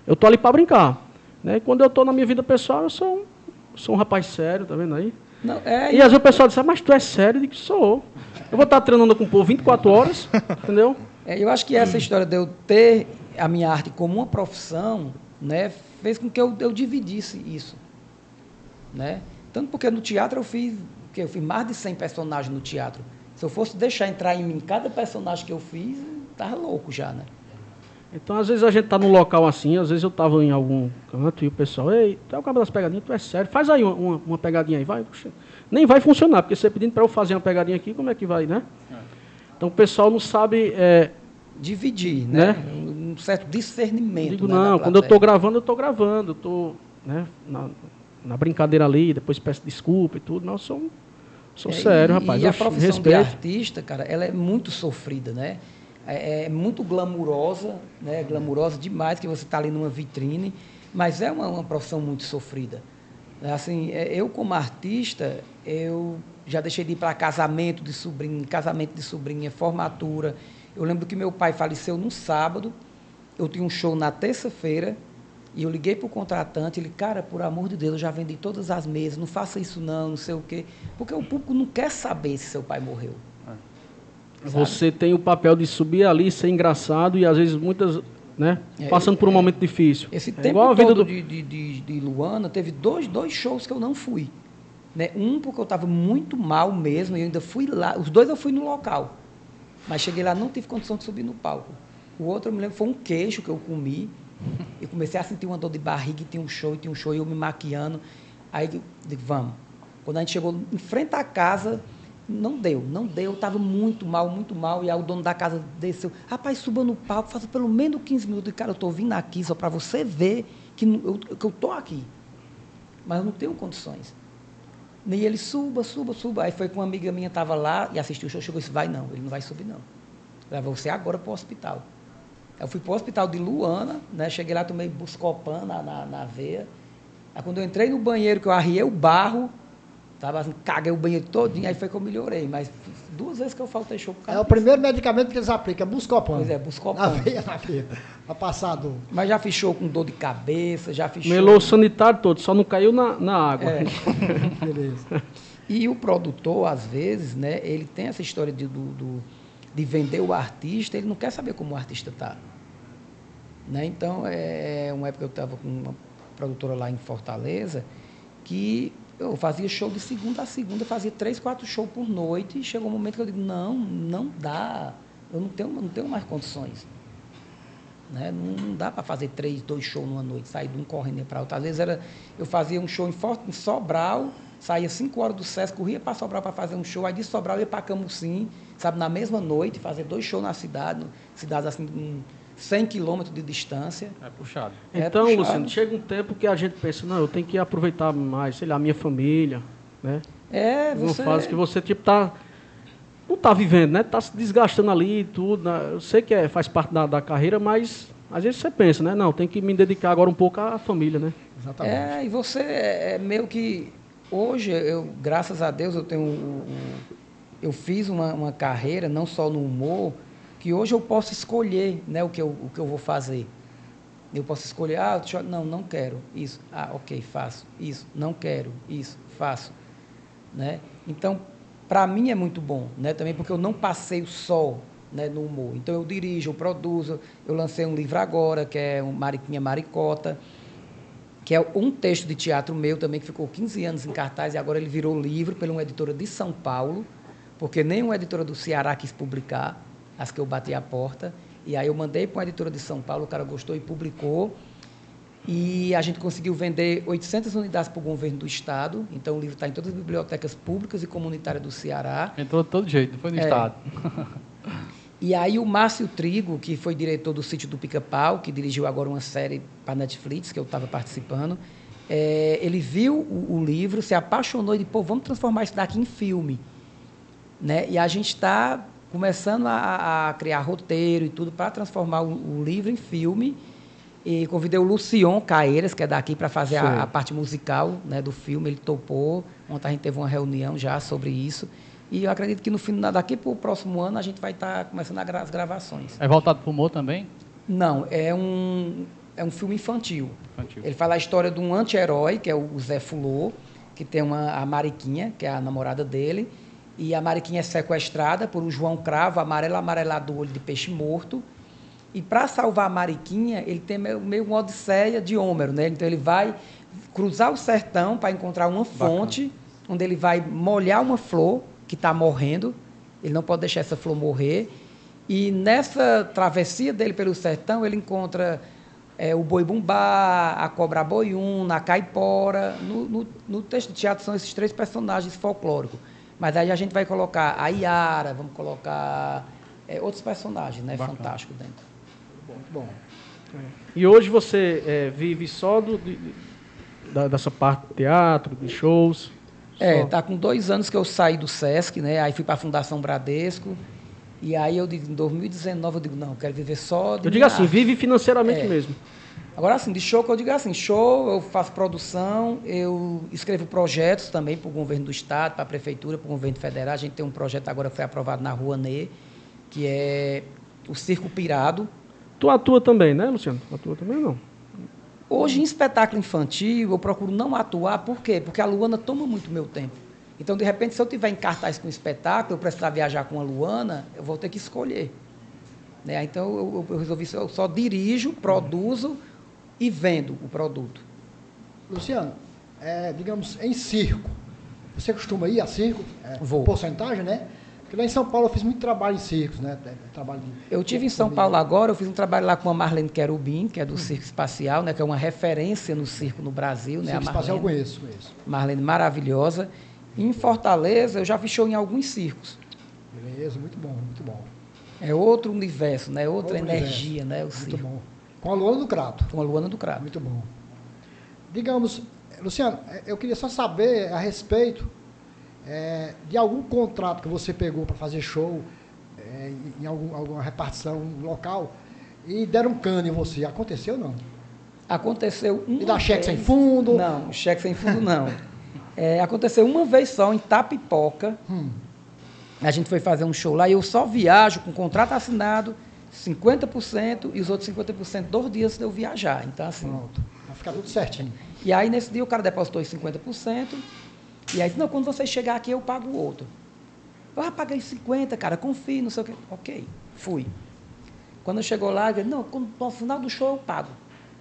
eu tô ali para brincar. Né? E quando eu tô na minha vida pessoal, eu sou um, sou um rapaz sério, tá vendo aí? não é, E às vezes o pessoal diz, "Ah, mas tu é sério? Eu digo, sou. Eu vou estar treinando com o povo 24 horas, entendeu? É, eu acho que essa história de eu ter a minha arte como uma profissão, né, fez com que eu, eu dividisse isso, né? Tanto porque no teatro eu fiz, que eu fiz mais de 100 personagens no teatro. Se eu fosse deixar entrar em mim cada personagem que eu fiz, tava louco já, né? Então, às vezes a gente tá num local assim, às vezes eu tava em algum canto e o pessoal, ei, tu é o cabo das pegadinhas, tu é sério, faz aí uma, uma, uma pegadinha aí, vai. Puxa. Nem vai funcionar, porque você pedindo para eu fazer uma pegadinha aqui, como é que vai, né? Então o pessoal não sabe. É, Dividir, né? Né? Um um certo discernimento. digo, né, não, quando eu estou gravando, eu estou gravando, eu estou né, na, na brincadeira ali, depois peço desculpa e tudo. Não, eu sou, É, sério, e, rapaz. E a profissão de respeito. artista, cara, ela é muito sofrida, né? É, é muito glamurosa, né? Glamurosa demais, que você está ali numa vitrine, mas é uma, uma profissão muito sofrida. Assim, é, eu como artista, eu já deixei de ir para casamento de sobrinho, casamento de sobrinha, formatura. Eu lembro que meu pai faleceu num sábado, eu tinha um show na terça-feira, e eu liguei para o contratante, ele, cara, por amor de Deus, eu já vendi todas as mesas, não faça isso não, não sei o quê. Porque o público não quer saber se seu pai morreu. sabe? Você tem o papel de subir ali, ser engraçado e às vezes muitas, né? É, passando por um é, momento difícil. Esse É tempo igual a vida todo do. de, de, de, de Luana, teve dois, dois shows que eu não fui. Né? Um porque eu estava muito mal mesmo, e eu ainda fui lá. Os dois eu fui no local. Mas cheguei lá, não tive condição de subir no palco. O outro, eu me lembro, foi um queijo que eu comi. E comecei a sentir uma dor de barriga, e tinha um show, e tinha um show, e eu me maquiando. Aí eu digo, vamos. Quando a gente chegou em frente à casa, não deu, não deu. Eu estava muito mal, muito mal. E aí o dono da casa desceu. Rapaz, suba no palco, faça pelo menos 15 minutos. E, cara, eu estou vindo aqui só para você ver eu que eu estou aqui. Mas eu não tenho condições. E ele, suba, suba, suba. Aí foi com uma amiga minha, estava lá e assistiu o show, chegou e disse, vai não, ele não vai subir não. Leva você agora para o hospital. Eu fui para o hospital de Luana, né? cheguei lá, tomei buscopan na, na, na veia. Aí quando eu entrei no banheiro, que eu arriei o barro, tava assim, caguei o banheiro todinho, aí foi que eu melhorei. Mas duas vezes que eu faltei show por É o primeiro medicamento que eles aplicam, é Buscopan. Pois é, Buscopan. Na veia, na veia. Pra passar a dor. Mas já show com dor de cabeça, já show... Melou o sanitário todo, só não caiu na, na água. É. Beleza. E o produtor, às vezes, né, ele tem essa história de, do, do- de vender o artista, ele não quer saber como o artista está. Né? Então, é uma época eu estava com uma produtora lá em Fortaleza, que eu fazia show de segunda a segunda, fazia três, quatro shows por noite, e chegou um momento que eu digo, não, não dá, eu não tenho, não tenho mais condições. Né? Não, não dá para fazer três, dois shows numa noite, sair de um correndo para outro. Às vezes era, eu fazia um show em, Fort- em Sobral, saía cinco horas do SESC, corria para Sobral para fazer um show, aí de Sobral ia para Camusim, sabe, na mesma noite, fazer dois shows na cidade, cidades assim, com 100 quilômetros de distância. É puxado. É Então, puxado. Luciano, chega um tempo que a gente pensa, não, eu tenho que aproveitar mais, sei lá, a minha família, né? É, Uma você... fase que você, tipo, tá. Não tá vivendo, né? Tá se desgastando ali e tudo. né? Eu sei que é, faz parte da, da carreira, mas às vezes você pensa, né? Não, tem que me dedicar agora um pouco à família, né? Exatamente. É, e você é é meio que. Hoje, eu, graças a Deus, eu tenho. um- um- eu fiz uma, uma carreira, não só no humor, que hoje eu posso escolher né, o, que eu, o que eu vou fazer. Eu posso escolher, ah, não, não quero. Isso. Ah, ok, faço. Isso. Não quero. Isso. Faço. Né? Então, para mim é muito bom, né? Também porque eu não passeio só né, no humor. Então, eu dirijo, eu produzo. Eu lancei um livro agora, que é um Mariquinha Maricota que é um texto de teatro meu também, que ficou 15 anos em cartaz e agora ele virou livro pela uma editora de São Paulo, porque nenhuma editora do Ceará quis publicar, as que eu bati a porta. E aí eu mandei para uma editora de São Paulo, o cara gostou e publicou. E a gente conseguiu vender 800 unidades para o governo do Estado. Então o livro está em todas as bibliotecas públicas e comunitárias do Ceará. Entrou de todo jeito, não foi no É. estado. E aí o Márcio Trigo, que foi diretor do Sítio do Pica-Pau, que dirigiu agora uma série para Netflix, que eu estava participando, é, ele viu o, o livro, se apaixonou e disse, pô, vamos transformar isso daqui em filme. Né? E a gente está começando a, a criar roteiro e tudo para transformar o, o livro em filme. E convidei o Lucion Caeiras, que é daqui, para fazer a, a parte musical né, do filme. Ele topou. Ontem a gente teve uma reunião já sobre isso. E eu acredito que no final, daqui para o próximo ano, a gente vai estar começando a gra- as gravações. É voltado pro humor também? Não, é um, é um filme infantil. Infantil. Ele fala a história de um anti-herói, que é o Zé Fulô, que tem uma, a Mariquinha, que é a namorada dele. E a Mariquinha é sequestrada por um João Cravo, amarelo amarelado do olho de peixe morto. E para salvar a Mariquinha, ele tem meio, meio uma odisseia de Homero, né? Então ele vai cruzar o sertão para encontrar uma fonte, onde ele vai molhar uma flor que está morrendo. Ele não pode deixar essa flor morrer. E nessa travessia dele pelo sertão, ele encontra é, o boi bumbá, a cobra boiúna, a caipora. No, no, no texto de teatro são esses três personagens folclóricos. Mas aí a gente vai colocar a Iara, vamos colocar é, outros personagens, né? Fantásticos dentro. Muito bom. E hoje você é, vive só do, de- da, dessa parte de teatro, de shows? É, Só. tá com dois anos que eu saí do SESC, né? Aí fui para a Fundação Bradesco. E aí eu digo, em 2019 eu digo, não, eu quero viver só de Eu digo assim, arte. vive financeiramente É. mesmo. Agora, assim, de show que eu digo assim, show, eu faço produção, eu escrevo projetos também para o governo do estado, para a prefeitura, para o governo federal. A gente tem um projeto agora que foi aprovado na Rua Nê, que é o Circo Pirado. Tu atua também, né, Luciano? Tu atua também ou não? Hoje, em espetáculo infantil, eu procuro não atuar, por quê? Porque a Luana toma muito meu tempo. Então, de repente, se eu tiver em cartaz com um espetáculo, eu precisar viajar com a Luana, eu vou ter que escolher. Né? Então, eu, eu- resolvi, eu só dirijo, produzo e vendo o produto. Luciano, é, digamos, em circo, você costuma ir a circo? É, Vou. Porcentagem, né? Porque lá em São Paulo eu fiz muito trabalho em circos, né? É, Trabalho de, Eu tive em São Paulo agora, eu fiz um trabalho lá com a Marlene Querubim, que é do Circo Espacial, né, que é uma referência no circo no Brasil, né, Circo espacial eu conheço, conheço. Marlene maravilhosa. Em Fortaleza, eu já fiz show em alguns circos. Beleza, muito bom, muito bom. É outro universo, né, outra Outro energia, né, o Muito circo. bom. Com a Luana do Crato. Com a Luana do Crato. Muito bom. Digamos, Luciano, eh, eu queria só saber a respeito eh, de algum contrato que você pegou para fazer show eh, em algum- alguma repartição local e deram um cano em você. Aconteceu ou não? Aconteceu uma E dar cheque sem fundo? Não, cheque sem fundo não. É, aconteceu uma vez só em Tapipoca. Hum. A gente foi fazer um show lá e eu só viajo com contrato assinado, 50% e os outros 50% dois dias de eu viajar. Então, assim. Pronto. Vai ficar tudo certinho. E aí, nesse dia, o cara depositou os 50%. E aí, disse, não, quando você chegar aqui, eu pago o outro. Eu ah, paguei 50, cara, confio, não sei o quê. Ok, fui. Quando chegou lá, ele não, no final do show eu pago.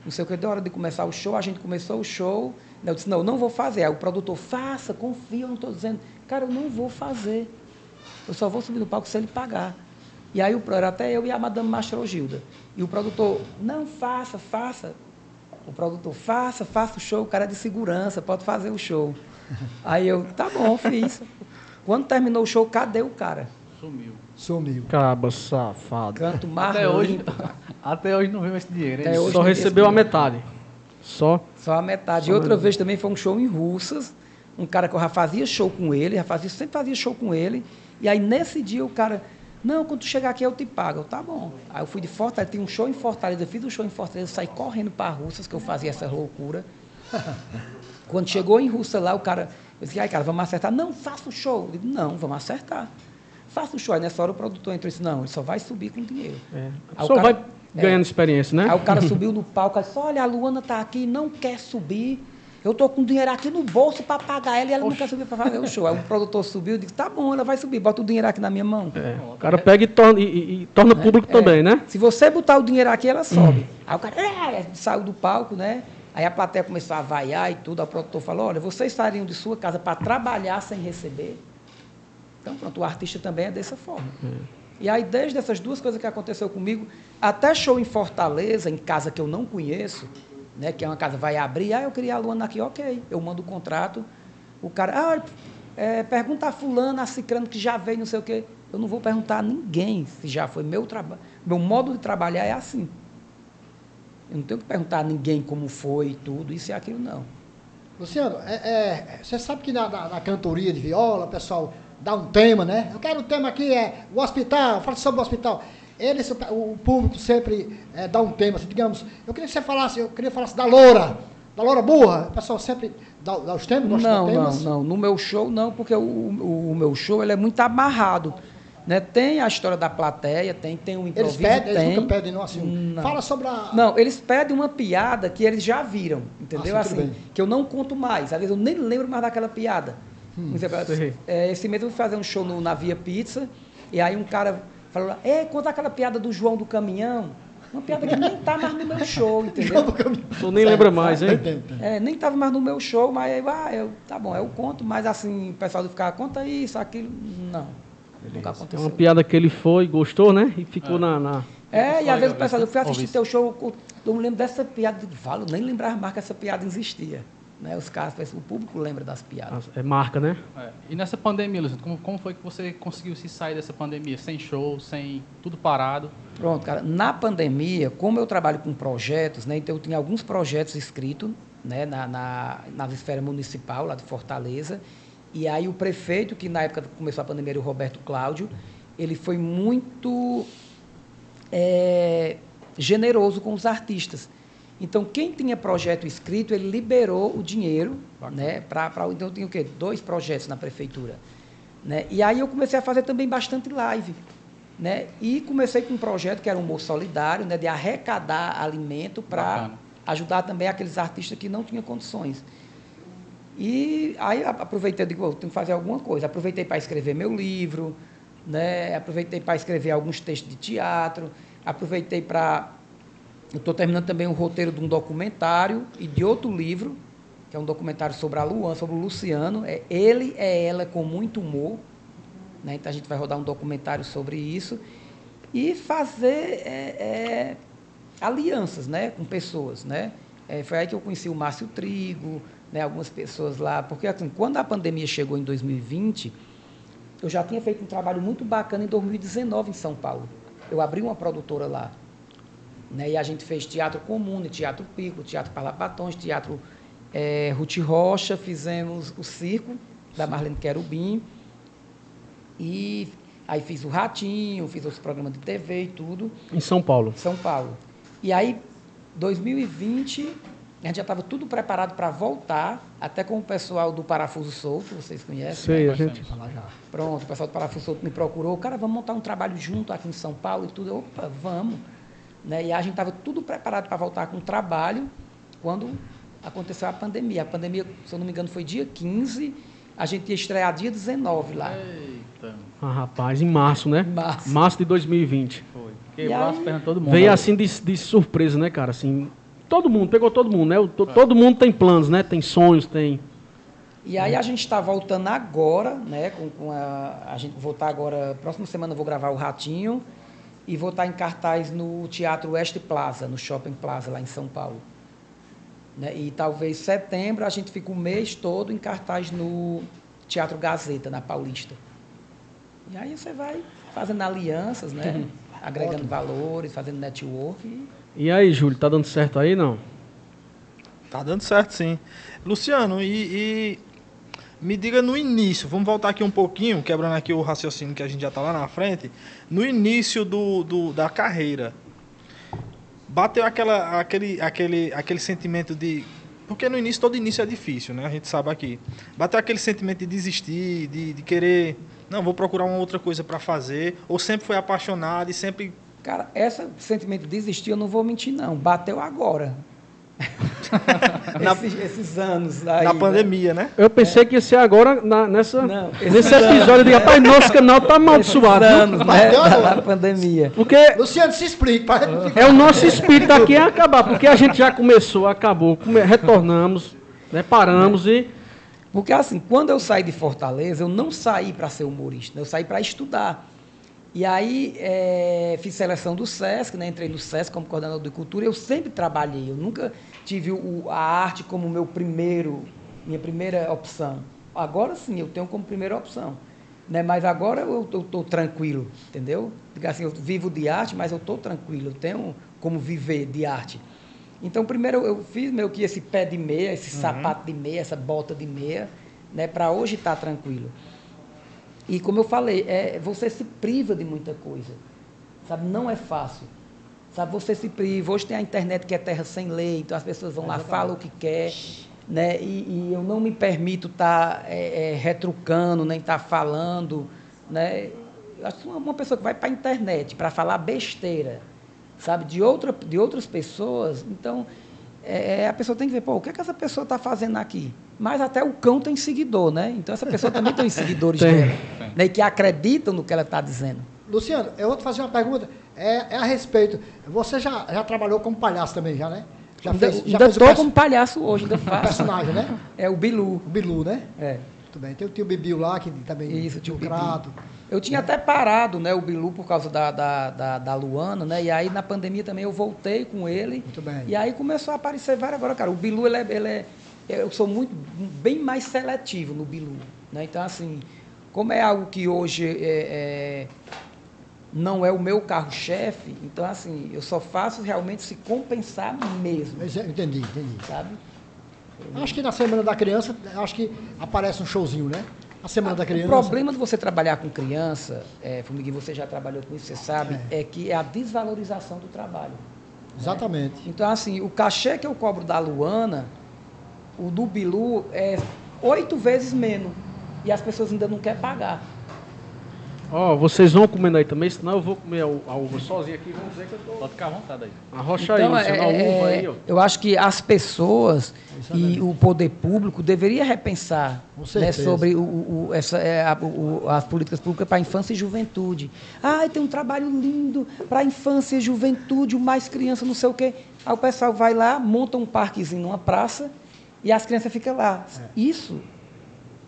Não sei o que, deu hora de começar o show, a gente começou o show. Eu disse, não, eu não vou fazer. Aí o produtor, faça, confia, eu não estou dizendo. Cara, eu não vou fazer. Eu só vou subir no palco se ele pagar. E aí o era até eu e a Madame Mastrogilda. E o produtor, não, faça, faça. O produtor, faça, faça o show, o cara é de segurança, pode fazer o show. Aí eu, tá bom, fiz. Quando terminou o show, cadê o cara? Sumiu. Sumiu. Caba safado. Canto mais Até hoje, limpo. até hoje não viu esse dinheiro. Até hoje Só recebeu a metade. Só. Só a metade. E outra vez também foi um show em Russas. Um cara que eu já fazia show com ele, já fazia, sempre fazia show com ele. E aí nesse dia o cara, não, quando tu chegar aqui eu te pago. Eu, tá bom. Aí eu fui de Fortaleza, tinha um show em Fortaleza, eu fiz um show em Fortaleza, saí correndo para Russas, que eu fazia essa loucura. Quando chegou em Russa lá, o cara, eu disse, ai cara, vamos acertar. Não, faça o show. Eu digo, não, vamos acertar. Faça o show. Aí nessa hora o produtor entrou e disse, não, ele só vai subir com dinheiro. É. Só cara- vai ganhando experiência, né? Aí o cara subiu no palco e disse, olha, a Luana tá aqui, não quer subir. Eu tô com dinheiro aqui no bolso para pagar ela e ela não quer subir para fazer o show. Aí o produtor subiu e disse, tá bom, ela vai subir, bota o dinheiro aqui na minha mão. É. O cara pega e torna, e- e- torna público também, né? Se você botar o dinheiro aqui, ela sobe. Aí o cara é, saiu do palco, né? Aí a plateia começou a vaiar e tudo. Aí o produtor falou, olha, vocês estariam de sua casa para trabalhar sem receber? Então, pronto, o artista também é dessa forma. E aí, desde essas duas coisas que aconteceu comigo, até show em Fortaleza, em casa que eu não conheço, né, que é uma casa vai abrir, ah, eu queria a Luana aqui, ok. Eu mando o contrato, o cara, ah, é, pergunta a fulano, a cicrano que já veio, não sei o quê. Eu não vou perguntar a ninguém se já foi meu trabalho. Meu modo de trabalhar é assim. Eu não tenho que perguntar a ninguém como foi tudo, isso e aquilo, não. Luciano, é, é, você sabe que na, na- na cantoria de viola, o pessoal dá um tema, né? Eu quero o tema aqui é o hospital, fala sobre o hospital. Eles, o, público sempre é, dá um tema, assim, digamos, eu queria que você falasse, eu queria que falasse da loura, da loura burra. O pessoal sempre dá, dá os temas, gosta Não, de não, temas. não. No meu show, não, porque o, o, o meu show ele é muito amarrado. Né? Tem a história da plateia, tem, tem um Eles improviso, pedem, tem. eles nunca pedem, não, assim. Não. Fala sobre a. Não, eles pedem uma piada que eles já viram, entendeu? Ah, assim, bem. que eu não conto mais. Às vezes eu nem lembro mais daquela piada. Hum, é, esse mês eu fui fazer um show no, na Via Pizza, e aí um cara falou lá, é, conta aquela piada do João do caminhão. Uma piada que nem tá mais no meu show, entendeu? Tu nem lembra mais, hein? É, nem estava mais no meu show, mas aí, ah, eu, tá bom, eu conto, mas assim, o pessoal de ficar, conta isso, aquilo, não. Nunca É aconteceu. uma piada que ele foi, gostou, né? E ficou na, na- É, e às vezes o pessoal, eu fui assistir teu show, eu me lembro dessa piada, eu Valo, nem lembrava mais que essa piada existia. Né? Os caras, o público lembra das piadas. É marca, né? É. E nessa pandemia, Luciano, como, como foi que você conseguiu se sair dessa pandemia? Sem show, sem tudo parado? Pronto, cara. Na pandemia, como eu trabalho com projetos, né, então eu tinha alguns projetos escritos né, na, na, na esfera municipal, lá de Fortaleza. E aí o prefeito, que na época começou a pandemia era o Roberto Cláudio, ele foi muito é, generoso com os artistas. Então, quem tinha projeto escrito, ele liberou o dinheiro, né, para então eu tinha o quê? Dois projetos na prefeitura, né? E aí eu comecei a fazer também bastante live, né? E comecei com um projeto que era um humor solidário, né, de arrecadar alimento para ajudar também aqueles artistas que não tinham condições. E aí aproveitei, digo, "Pô, tenho que fazer alguma coisa. Aproveitei para escrever meu livro, né? Aproveitei para escrever alguns textos de teatro, aproveitei para eu estou terminando também o roteiro de um documentário e de outro livro, que é um documentário sobre a Luan, sobre o Luciano. É Ele é Ela com muito humor. Né? Então a gente vai rodar um documentário sobre isso. E fazer é, é, alianças né? com pessoas. Né? É, foi aí que eu conheci o Márcio Trigo, né? algumas pessoas lá. Porque assim, quando a pandemia chegou em 2020, eu já tinha feito um trabalho muito bacana em 2019 em São Paulo. Eu abri uma produtora lá. Né? E a gente fez teatro comum, teatro pico, teatro parlapatões, teatro é, Ruth Rocha, fizemos o circo da Marlene Querubim. E aí fiz o Ratinho, fiz os programas de TV e tudo, Em São Paulo. em São Paulo. E aí, 2020, a gente já estava tudo preparado para voltar, até com o pessoal do Parafuso Solto, vocês conhecem? Sei, né? a gente. Pronto, o pessoal do Parafuso Solto me procurou, cara, vamos montar um trabalho junto aqui em São Paulo e tudo. Opa, vamos. Né? E a gente estava tudo preparado para voltar com o trabalho quando aconteceu a pandemia. A pandemia, se eu não me engano, foi dia 15, a gente ia estrear dia 19 lá. Eita, Ah, rapaz, em março, né? Março. Março de 2020. foi. Quebrou as pernas todo mundo. Veio assim de, de surpresa, né, cara? Assim, todo mundo, pegou todo mundo, né? O- to- Todo mundo tem planos, né? Tem sonhos, tem. E aí a gente está voltando agora, né? Com, com a, a gente vou estar agora, próxima semana eu vou gravar o Ratinho e vou estar em cartaz no Teatro West Plaza, no Shopping Plaza lá em São Paulo. Né? E talvez setembro a gente fique o mês todo em cartaz no Teatro Gazeta, na Paulista. E aí você vai fazendo alianças, né? Agregando Ótimo. valores, fazendo network. e- E aí, Júlio, tá dando certo aí, não? Tá dando certo, sim. Luciano, e, e me diga no início, vamos voltar aqui um pouquinho, quebrando aqui o raciocínio que a gente já tá lá na frente. No início do, do- da carreira, bateu aquela, aquele, aquele, aquele sentimento de. Porque no início, todo início é difícil, né? A gente sabe aqui. Bateu aquele sentimento de desistir, de, de querer. Não, vou procurar uma outra coisa para fazer. Ou sempre foi apaixonado e sempre. Cara, esse sentimento de desistir, eu não vou mentir, não. Bateu agora. Na- esses, esses anos aí. na né? pandemia, né? Eu pensei que ia ser agora na- nessa, Não, nesse anos. episódio de rapaz, nosso canal tá amaldiçoado. Anos, né? Da, da pandemia. Porque Luciano, se explique. Para... é o nosso espírito aqui a acabar. Porque a gente já começou, acabou, come- retornamos, né, paramos e. Porque assim, quando eu saí de Fortaleza, eu não saí para ser humorista, eu saí para estudar. E aí eh, fiz seleção do SESC, né? entrei no SESC como coordenador de cultura. Eu sempre trabalhei, eu nunca tive o- a arte como meu primeiro, minha primeira opção. Agora sim, eu tenho como primeira opção. Né? Mas agora eu estou tranquilo, entendeu? Digo assim, eu vivo de arte, mas eu estou tranquilo, eu tenho como viver de arte. Então, primeiro eu fiz meio que esse pé de meia, esse sapato de meia, essa bota de meia, né, para hoje estar tranquilo. E como eu falei, é, você se priva de muita coisa, sabe? Não é fácil, sabe? Você se priva. Hoje tem a internet que é terra sem lei, então as pessoas vão lá, falam o que quer, né? E, e eu não me permito estar retrucando, nem estar falando, né? Eu acho que uma, uma pessoa que vai para a internet para falar besteira, sabe, de, outra, de outras pessoas, então é, a pessoa tem que ver, pô, o que, é que essa pessoa está fazendo aqui? Mas até o cão tem seguidor, né? Então essa pessoa também tem seguidores Tem. dela, né? E que acreditam no que ela está dizendo. Luciano, eu vou te fazer uma pergunta. É, é a respeito. Você já, já trabalhou como palhaço também, já, né? Já ainda fez, já ainda fez perso- como palhaço hoje, ainda faço. personagem, né? É o Bilu. O Bilu, né? É. Muito bem. Tem o tio Bibiu lá, que também Isso, tio do Bibi. Crato. Eu tinha até parado, né, o Bilu por causa da, da, da, da Luana, né? E aí na pandemia também eu voltei com ele. Muito bem. E aí começou a aparecer várias agora, cara. O Bilu, ele é, ele é- Eu sou muito, bem mais seletivo no Bilu. Né? Então, assim, como é algo que hoje é, é, não é o meu carro-chefe, então, assim, eu só faço realmente se compensar mesmo, é, Entendi, entendi. sabe? Acho que na Semana da Criança, acho que aparece um showzinho, né? A Semana da O Criança. problema de você trabalhar com criança, é, Formiguinho, você já trabalhou com isso, você sabe, é. que é a desvalorização do trabalho. Exatamente. Então, assim, o cachê que eu cobro da Luana, o do Bilu, é oito vezes menos. E as pessoas ainda não querem pagar. Ó, vocês vão comendo aí também, senão eu vou comer a, uva sozinho aqui e vão dizer que eu tô. Pode ficar à vontade aí. Arrocha Então, aí, Luciano, a é- uva é- aí, ó. eu acho que as pessoas e o poder público deveria repensar né, sobre o, o- essa, é, a- o- as políticas públicas para a infância e juventude. Ah, tem um trabalho lindo para a infância e juventude, mais criança, não sei o quê. Aí o pessoal vai lá, monta um parquezinho numa praça e as crianças ficam lá. Isso,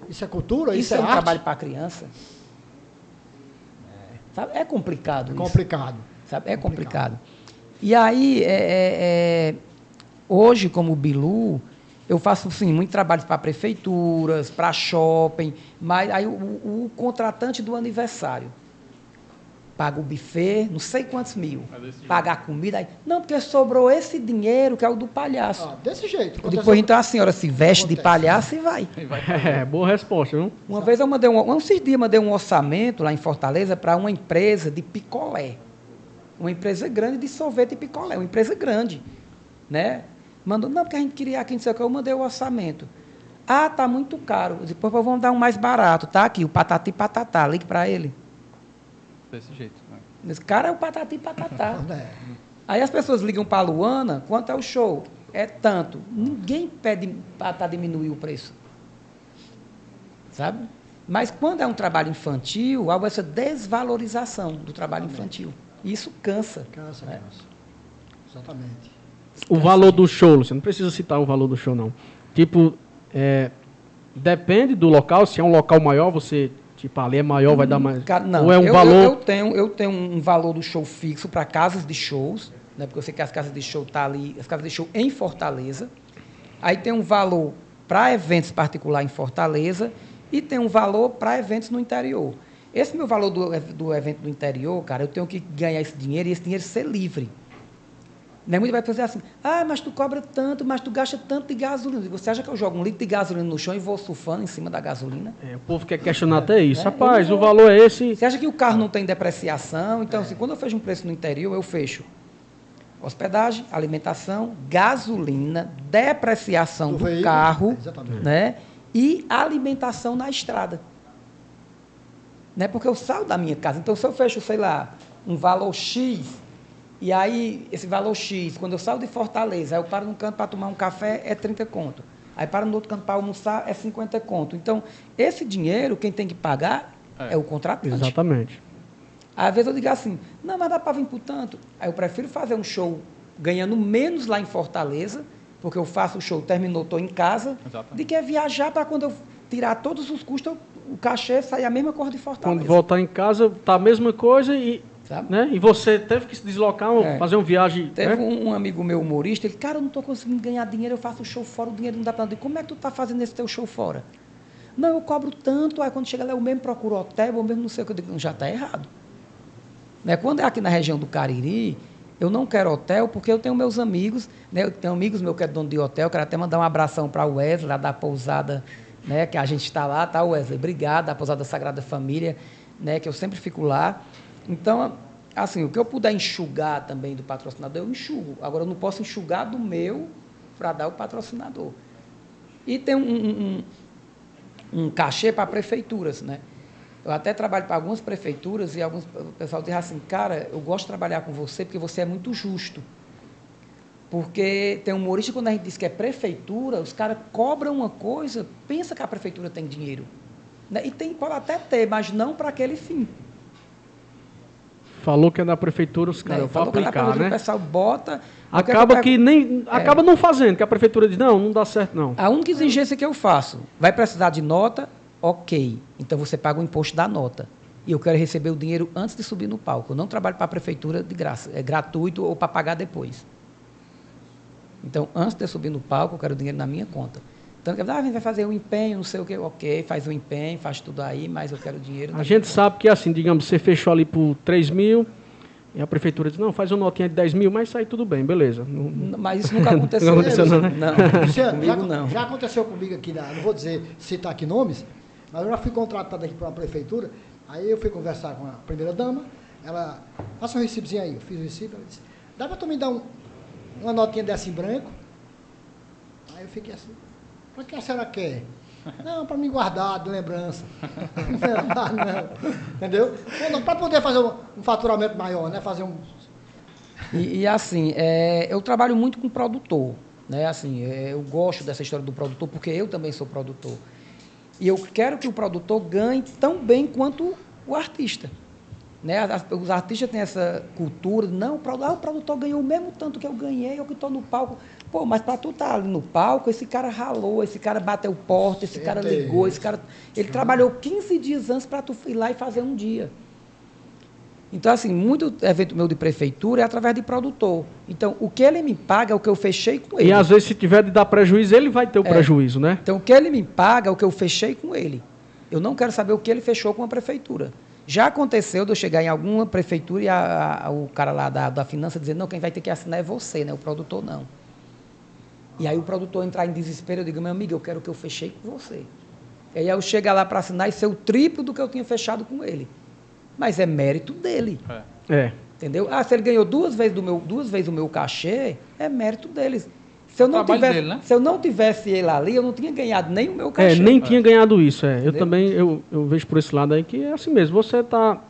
Isso é cultura? isso, Isso, é, é, um arte? trabalho para a criança. Sabe? É complicado isso. Complicado. Sabe? É complicado. E aí, é, é, é, hoje, como Bilu, eu faço assim, muito trabalho para prefeituras, para shopping, mas aí o, o contratante do aniversário paga o buffet, não sei quantos mil, paga a comida, aí, não, porque sobrou esse dinheiro que é o do palhaço. Ah, desse jeito. Depois, então, a senhora se veste de Acontece. palhaço e vai. É, boa resposta, viu? Uma vez eu mandei um, esses dias eu mandei um orçamento lá em Fortaleza para uma empresa de picolé. Uma empresa grande de sorvete e picolé, uma empresa grande, né? Mandou, não, porque a gente queria aqui, não sei o que, eu mandei o orçamento. Ah, tá muito caro. Depois vamos dar um mais barato, tá aqui, o patati patatá, ligue para ele. Desse jeito. né? Esse cara é o patati patatá. É. Aí as pessoas ligam para a Luana, quanto é o show? É tanto. Ninguém pede para diminuir o preço. Sabe? Mas quando é um trabalho infantil, há essa desvalorização do trabalho infantil. E isso cansa. Cansa, né? cansa. Exatamente. O valor do show, você não precisa citar o valor do show, não. Tipo, é, depende do local, se é um local maior, você, tipo, ali é maior, vai dar mais. Não, Ou é um eu, valor. Eu, eu tenho, eu tenho um valor do show fixo para casas de shows, né? Porque eu sei que as casas de show tá ali, as casas de show em Fortaleza. Aí tem um valor para eventos particular em Fortaleza e tem um valor para eventos no interior. Esse meu valor do, do evento do interior, cara, eu tenho que ganhar esse dinheiro e esse dinheiro ser livre. Né? Muita vai dizer assim, ah, mas tu cobra tanto, mas tu gasta tanto de gasolina. Você acha que eu jogo um litro de gasolina no chão e vou surfando em cima da gasolina? É, o povo quer questionar até isso. É, Rapaz, o valor é esse. Você acha que o carro não tem depreciação? Então, assim, quando eu fecho um preço no interior, eu fecho hospedagem, alimentação, gasolina, depreciação Do do, veículo, carro, né? E alimentação na estrada. Né? Porque eu saio da minha casa. Então, se eu fecho, sei lá, um valor X, e aí esse valor X, quando eu saio de Fortaleza, aí eu paro num canto para tomar um café, é 30 conto. Aí paro no outro canto para almoçar, é 50 conto. Então, esse dinheiro, quem tem que pagar é, É. o contratante. Exatamente. Às vezes eu digo assim, não, mas dá para vir por tanto. Aí eu prefiro fazer um show ganhando menos lá em Fortaleza, porque eu faço o show, terminou, estou em casa, Exatamente. de que viajar para quando eu tirar todos os custos, eu- o cachê sair a mesma cor de Fortaleza. Quando voltar em casa, tá a mesma coisa e, Sabe? né? e você teve que se deslocar, É. fazer uma viagem. Teve né? um, amigo meu humorista, ele, cara, eu não estou conseguindo ganhar dinheiro, eu faço show fora, o dinheiro não dá para nada. Como é que tu está fazendo esse teu show fora? Não, eu cobro tanto, aí quando chega lá eu mesmo procuro hotel, eu mesmo não sei o que eu digo, "Não, já está errado. Né? Quando é aqui na região do Cariri, eu não quero hotel porque eu tenho meus amigos, né? eu tenho amigos meus que é dono de hotel, quero até mandar um abração para o Wesley, lá da pousada, né? que a gente está lá, tá, Wesley? Obrigado, da pousada Sagrada Família, né? que eu sempre fico lá. Então, assim, o que eu puder enxugar também do patrocinador, eu enxugo. Agora, eu não posso enxugar do meu para dar ao patrocinador. E tem um, um, um, cachê para prefeituras, né? Eu até trabalho para algumas prefeituras e alguns o pessoal diz assim, cara, eu gosto de trabalhar com você porque você é muito justo. Porque tem um humorista, quando a gente diz que é prefeitura, os caras cobram uma coisa, pensa que a prefeitura tem dinheiro. Né? E tem, pode até ter, mas não para aquele fim. Falou que é da prefeitura, os caras né? vão que na aplicar, prefeitura né? O pessoal bota. que é Acaba que pego? nem. Acaba não fazendo, que a prefeitura diz, não, não dá certo, não. A única exigência que eu faço, vai precisar de nota, Ok, então você paga o imposto da nota. E eu quero receber o dinheiro antes de subir no palco. Eu não trabalho para a prefeitura de graça, é gratuito ou para pagar depois. Então, antes de eu subir no palco, eu quero o dinheiro na minha conta. Então, ah, a gente vai fazer um empenho, não sei o quê. Ok, faz o empenho, faz tudo aí, mas eu quero dinheiro. A gente sabe que, assim, digamos, você fechou ali por 3 mil, e a prefeitura diz, não, faz uma notinha de 10 mil, mas sai tudo bem, beleza. Não- Mas isso nunca aconteceu. Não aconteceu não, né? Não, Luciano, já, comigo não. já aconteceu comigo aqui, na, não vou dizer, citar aqui nomes, mas eu já fui contratado aqui para uma prefeitura, aí eu fui conversar com a primeira dama, ela, faça um recibozinho aí, eu fiz o recibo, ela disse, dá para tu me dar um- uma notinha dessa em branco? Aí eu fiquei assim, para que a senhora quer? Não, para me guardar de lembrança. não, não. Entendeu? Para poder fazer um, faturamento maior, né? Fazer um. E, e, assim, é, eu trabalho muito com produtor. Né? Assim, é, eu gosto dessa história do produtor, porque eu também sou produtor. E eu quero que o produtor ganhe tão bem quanto o artista. Né? Os artistas têm essa cultura, não, o ah, o produtor ganhou o mesmo tanto que eu ganhei, eu que estou no palco. Pô, mas para tu estar ali no palco, esse cara ralou, esse cara bateu porta, esse cara ligou, esse cara. Ele trabalhou 15 dias antes para tu ir lá e fazer um dia. Então, assim, muito evento meu de prefeitura é através de produtor. Então, o que ele me paga é o que eu fechei com ele. E às vezes, se tiver de dar prejuízo, ele vai ter o É. prejuízo, né? Então, o que ele me paga é o que eu fechei com ele. Eu não quero saber o que ele fechou com a prefeitura. Já aconteceu de eu chegar em alguma prefeitura e a- a- o cara lá da, da finança dizer, não, quem vai ter que assinar é você, né? O produtor não. E aí o produtor entrar em desespero, eu digo, meu amigo, eu quero que eu fechei com você. E aí eu chegar lá para assinar e ser o triplo do que eu tinha fechado com ele. Mas é mérito dele. É. Entendeu? Ah, se ele ganhou duas vezes, do meu, duas vezes o meu cachê, é mérito deles. Se eu, não trabalho tivesse, dele, né? se eu não tivesse ele ali, eu não tinha ganhado nem o meu cachê. É, nem tinha ganhado isso. É. Eu também eu, eu vejo por esse lado aí que é assim mesmo. Você tá,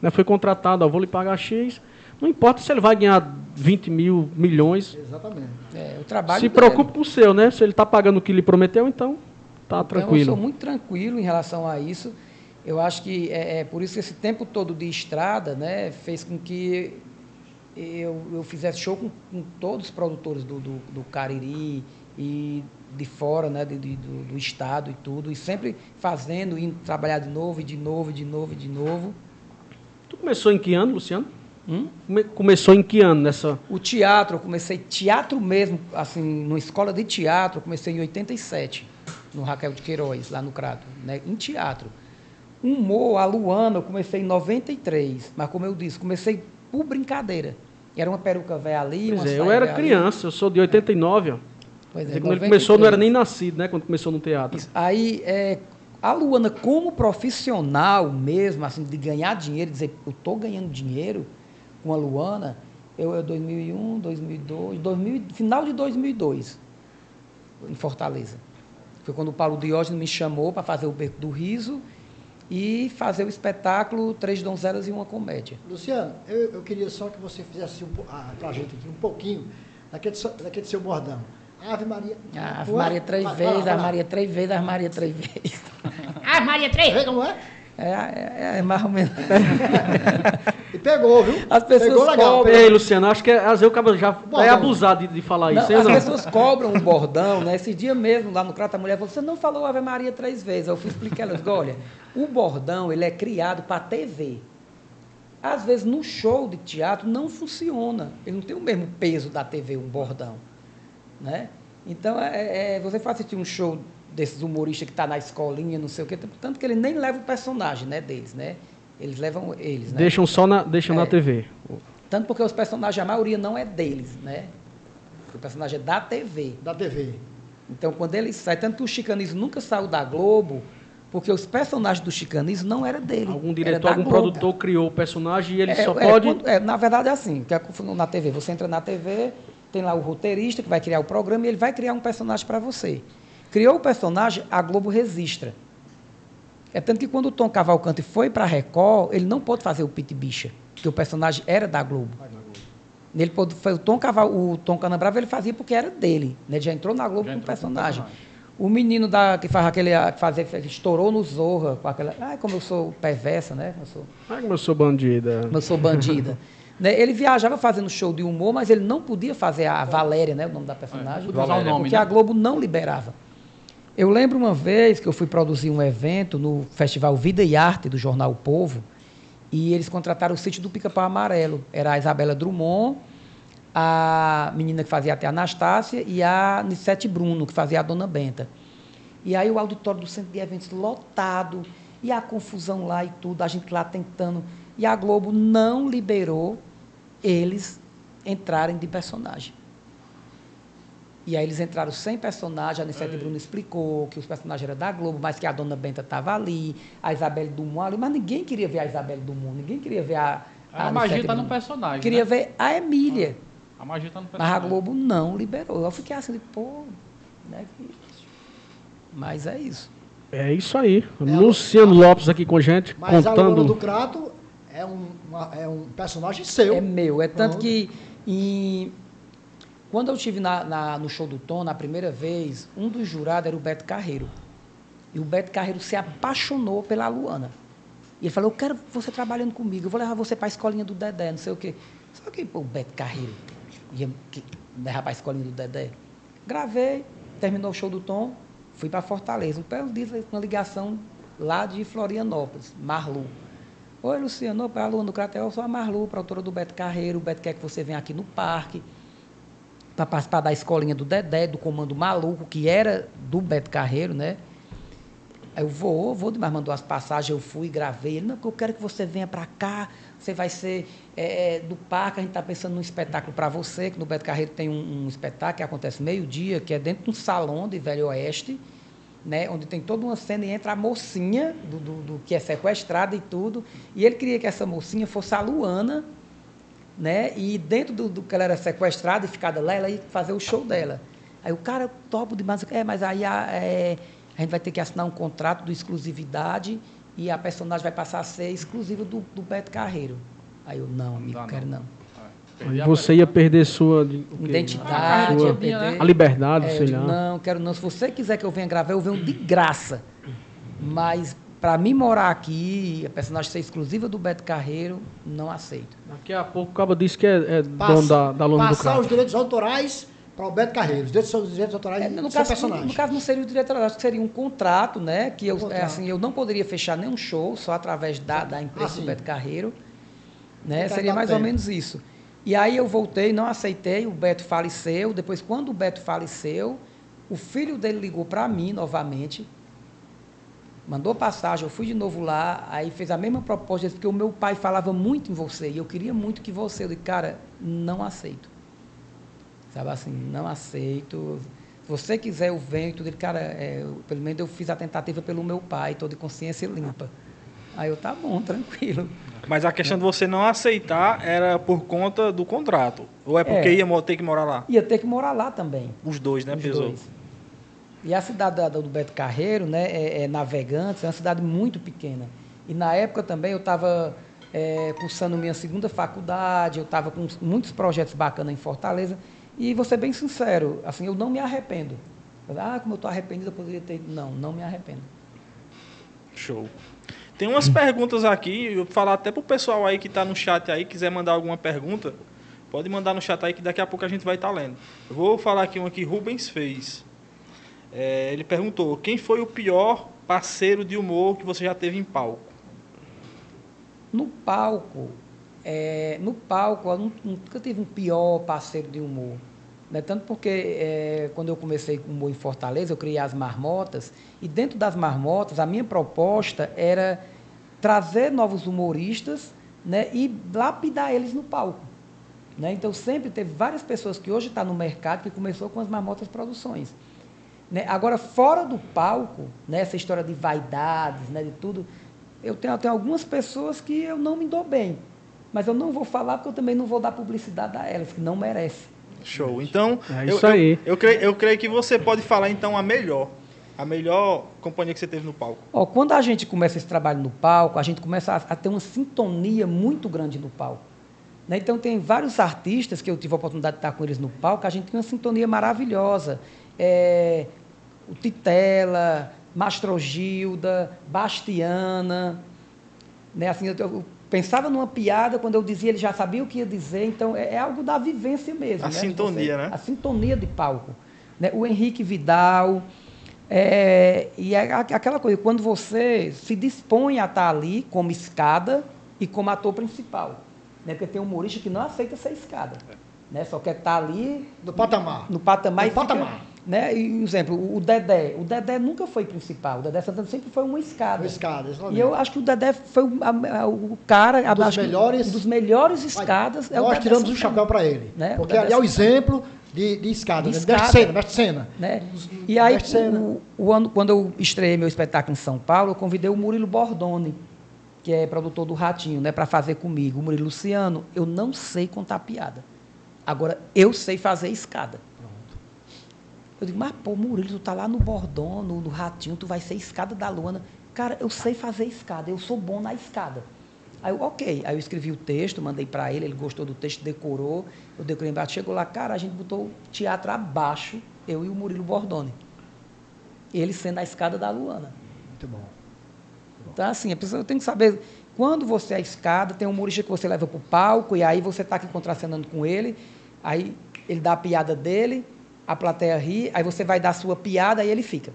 né, foi contratado, ó, vou lhe pagar X. Não importa se ele vai ganhar 20 mil, milhões. Exatamente. É, o trabalho Se preocupe com o seu, né? Se ele está pagando o que lhe prometeu, então tá Então, eu tranquilo. sou muito tranquilo em relação a isso. Eu acho que é, é por isso que esse tempo todo de estrada né, fez com que eu, eu fizesse show com, com todos os produtores do, do, do Cariri e de fora, né, de, de- do, do estado e tudo, e sempre fazendo, indo trabalhar de novo, e de novo, e de novo, e de novo. Tu começou em que ano, Luciano? Hum? Come- começou em que ano nessa. O teatro, eu comecei teatro mesmo, assim, numa escola de teatro, eu comecei em 87, no Raquel de Queiroz, lá no Crato, né, em teatro. Humor, a Luana, eu comecei em 93, mas como eu disse, comecei por brincadeira. Era uma peruca velha ali, Pois uma é, eu era velha ali. criança, eu sou de 89, ó. Pois é, quando ele começou, não era 93. nem nascido, né? Quando começou no teatro. Isso. Aí, é, a Luana, como profissional mesmo, assim, de ganhar dinheiro, dizer, eu estou ganhando dinheiro com a Luana, eu, eu 2001, 2002, 2000, final de 2002, em Fortaleza. Foi quando o Paulo Diógenes me chamou para fazer o Beco do Riso e fazer o espetáculo Três Donzelas e uma Comédia. Luciano, eu, eu queria só que você fizesse um, ah, pra gente aqui um pouquinho daquele, daquele seu bordão. Ave Maria. A Ave é? Maria três vezes, a lá. Maria três vezes, a Maria três vezes. Ah, Maria Três. Vê como é? É, é, é mais ou menos. E pegou, viu? As pessoas pegou legal. cobram. Ei, Luciano, acho que às vezes o cara já vai bom. abusar de, de falar Não, isso, hein, as não? pessoas cobram um bordão, né? Esse dia mesmo, lá no Crata, a mulher falou, você não falou Ave Maria três vezes. Eu fui explicar, ela olha, o bordão, ele é criado para TV. Às vezes, no show de teatro, não funciona. Ele não tem o mesmo peso da TV, um bordão. Né? Então, é, é, você for assistir um show desses humoristas que está na escolinha, não sei o quê, tanto que ele nem leva o personagem né, deles, né? Eles levam eles, né? Deixam só na, deixam na É. TV. Tanto porque os personagens, a maioria não é deles, né? O personagem é da TV. Da TV. Então, quando ele sai, tanto que o Chicanismo nunca saiu da Globo, porque os personagens do Chicanismo não eram dele. Algum diretor, algum Globo. produtor criou o personagem e ele É, só é, pode. quando- é, na verdade é assim, que é na TV. Você entra na TV, tem lá o roteirista que vai criar o programa e ele vai criar um personagem para você. Criou o personagem, a Globo registra. É tanto que quando o Tom Cavalcante foi para a Record, ele não pôde fazer o Pit Bicha, porque o personagem era da Globo. Ele pôde, foi o Tom Caval, o Tom Canabrava ele fazia porque era dele, né? Ele já entrou na Globo com o entrou com o personagem. O menino da, que faz aquele, que fazia, que estourou no Zorra, com aquela, ai como eu sou perversa, né? Eu sou Ai, como eu sou bandida. como eu sou bandida. Né, Ele viajava fazendo show de humor, mas ele não podia fazer a Valéria, né, o nome da personagem, Valéria, nome, porque né? a Globo não liberava. Eu lembro uma vez que eu fui produzir um evento no Festival Vida e Arte do Jornal o Povo, e eles contrataram o sítio do Pica-Pau Amarelo. Era a Isabela Drummond, a menina que fazia até a Anastácia e a Nissete Bruno, que fazia a Dona Benta. E aí o auditório do centro de eventos lotado, e a confusão lá e tudo, a gente lá tentando. E a Globo não liberou eles entrarem de personagem. E aí eles entraram sem personagem, a Anicete Bruno explicou que os personagens eram da Globo, mas que a Dona Benta estava ali, a Isabelle Dumont ali, mas ninguém queria ver a Isabelle Dumont, ninguém queria ver a. A, magia está no personagem. Queria né? ver a Emília. A magia está no Mas a personagem. Globo não liberou. Eu fiquei assim, pô, né? que- Mas é isso. É isso aí. Luciano Lopes aqui com a gente, Mas a Luana do contando. Crato é um, uma- é um personagem seu. É meu. É tanto Pronto. que em- quando eu estive na- na- no show do Tom, na primeira vez, um dos jurados era o Beto Carreiro. E o Beto Carreiro se apaixonou pela Luana. E ele falou, eu quero você trabalhando comigo, eu vou levar você para a escolinha do Dedé, não sei o quê. Só que pô, o Beto Carreiro ia levar para a escolinha do Dedé. Gravei, terminou o show do Tom, fui para Fortaleza. Um belo dia, uma ligação lá de Florianópolis, Marlu. Oi, Luciano, para a Luana do Cratel, eu sou a Marlu, produtora do Beto Carreiro. O Beto quer que você venha aqui no parque para participar da escolinha do Dedé, do Comando Maluco, que era do Beto Carreiro, né? Eu vou, vou demais, mandou as passagens, eu fui, gravei. Ele, não, eu quero que você venha para cá, você vai ser é, é, do parque, a gente está pensando num espetáculo para você, que no Beto Carreiro tem um, um espetáculo que acontece meio-dia, que é dentro de um salão de Velho Oeste, né, onde tem toda uma cena e entra a mocinha, do, do- do que é sequestrada e tudo, e ele queria que essa mocinha fosse a Luana, né? E dentro do, do que ela era sequestrada e ficada lá, ela ia fazer o show dela. Aí o cara, topo demais. É, mas aí a, é, a gente vai ter que assinar um contrato de exclusividade e a personagem vai passar a ser exclusiva do, do Beto Carreiro. Aí eu, não, amigo, não quero não. Você ia perder sua? Identidade, Sua- perder. a liberdade, É, sei lá. Não, quero não. Se você quiser que eu venha gravar, eu venho de graça. Mas para mim morar aqui, a personagem ser exclusiva do Beto Carreiro, não aceito. Daqui a pouco o Cabo disse que é, é Passa- dono da, da Lona do Passar os direitos autorais para o Beto Carreiro. Os direitos, os direitos autorais É, no, caso, personagem. no caso não seria o diretor, acho que seria um contrato, né? Que eu, Um contrato. é, assim, eu não poderia fechar nenhum show só através da, da empresa Ah, do. Beto Carreiro. Né? Seria mais ou tempo. menos isso. E aí eu voltei, não aceitei, o Beto faleceu. Depois, quando o Beto faleceu, o filho dele ligou para mim novamente, mandou passagem, eu fui de novo lá, aí fez a mesma proposta, porque o meu pai falava muito em você, e eu queria muito que você. Eu disse, cara, não aceito. Sabe assim, não aceito. Se você quiser, eu venho e tudo. Ele, cara, é, eu- pelo menos eu fiz a tentativa pelo meu pai, estou de consciência limpa. Aí eu, tá bom, tranquilo. Mas a questão de você não aceitar era por conta do contrato. Ou é porque É. ia ter que morar lá? Ia ter que morar lá também. Os dois, né, os pesou? dois. E a cidade da- do Beto Carreiro, né, é, é Navegantes, é uma cidade muito pequena. E na época também eu estava cursando minha segunda faculdade, eu estava com muitos projetos bacanas em Fortaleza. E vou ser bem sincero, assim, eu não me arrependo. Ah, como eu estou arrependido, eu poderia ter. Não, não me arrependo. Show. Tem umas perguntas aqui, eu vou falar até pro pessoal aí que está no chat aí, quiser mandar alguma pergunta, pode mandar no chat aí que daqui a pouco a gente vai estar lendo. Eu vou falar aqui uma que Rubens fez. É, ele perguntou: quem foi o pior parceiro de humor que você já teve em palco? No palco, é, no palco, eu nu- nunca tive um pior parceiro de humor. Né? Tanto porque é, quando eu comecei com humor em Fortaleza, eu criei as marmotas, e dentro das marmotas, a minha proposta era trazer novos humoristas né, e lapidar eles no palco. Né? Então, sempre teve várias pessoas que hoje estão no mercado que começou com as marmotas produções. Né? Agora, fora do palco, né, essa história de vaidades, né, de tudo, eu tenho, eu tenho algumas pessoas que eu não me dou bem. Mas eu não vou falar porque eu também não vou dar publicidade a elas, que não merecem. Show. Então, É eu, isso aí. Eu, eu, creio, eu creio que você pode falar então a melhor. A melhor companhia que você teve no palco. Ó, quando a gente começa esse trabalho no palco, a gente começa a, a ter uma sintonia muito grande no palco. Né? Então, tem vários artistas que eu tive a oportunidade de estar com eles no palco, a gente tem uma sintonia maravilhosa. É, o Titela, Mastrogilda, Bastiana. Né? Assim, eu, eu pensava numa piada, quando eu dizia, ele já sabia o que ia dizer. Então, é, é algo da vivência mesmo. A né? Sintonia, né? A sintonia de palco. Né? O Henrique Vidal, É, e é aquela coisa, quando você se dispõe a estar ali como escada e como ator principal. Né? Porque tem humorista que não aceita ser escada. Né? Só quer estar ali No patamar. no patamar. No e fica- patamar. Né? E, um exemplo, o Dedé. O Dedé nunca foi principal. O Dedé Santana sempre foi uma escada. Uma escada, exatamente. E eu acho que o Dedé foi o, a- o cara... Um dos melhores- Um dos melhores escadas. é o Nós tiramos o Santana. chapéu para ele. Né? Porque ali é o exemplo de, de escada. De né? escada. Mestre cena, mestre cena. né? E aí, o, o ano, quando eu estreiei meu espetáculo em São Paulo, eu convidei o Murilo Bordoni, que é produtor do Ratinho, né, para fazer comigo. O Murilo Luciano, eu não sei contar piada. Agora, eu sei fazer escada. Eu digo, mas pô, Murilo, tu tá lá no Bordon, no, no Ratinho, tu vai ser escada da Luana. Cara, eu sei fazer escada, eu sou bom na escada. Aí eu, ok. Aí eu escrevi o texto, mandei para ele, ele gostou do texto, decorou. Eu decorei embaixo, chegou lá, cara, a gente botou o teatro abaixo, eu e o Murilo Bordoni. Ele sendo a escada da Luana. Muito bom. Então, assim, a pessoa tem que saber. Quando você é a escada, tem um humorista que você leva para o palco, e aí você está aqui contracenando com ele, aí ele dá a piada dele, a plateia ri, aí você vai dar a sua piada e ele fica.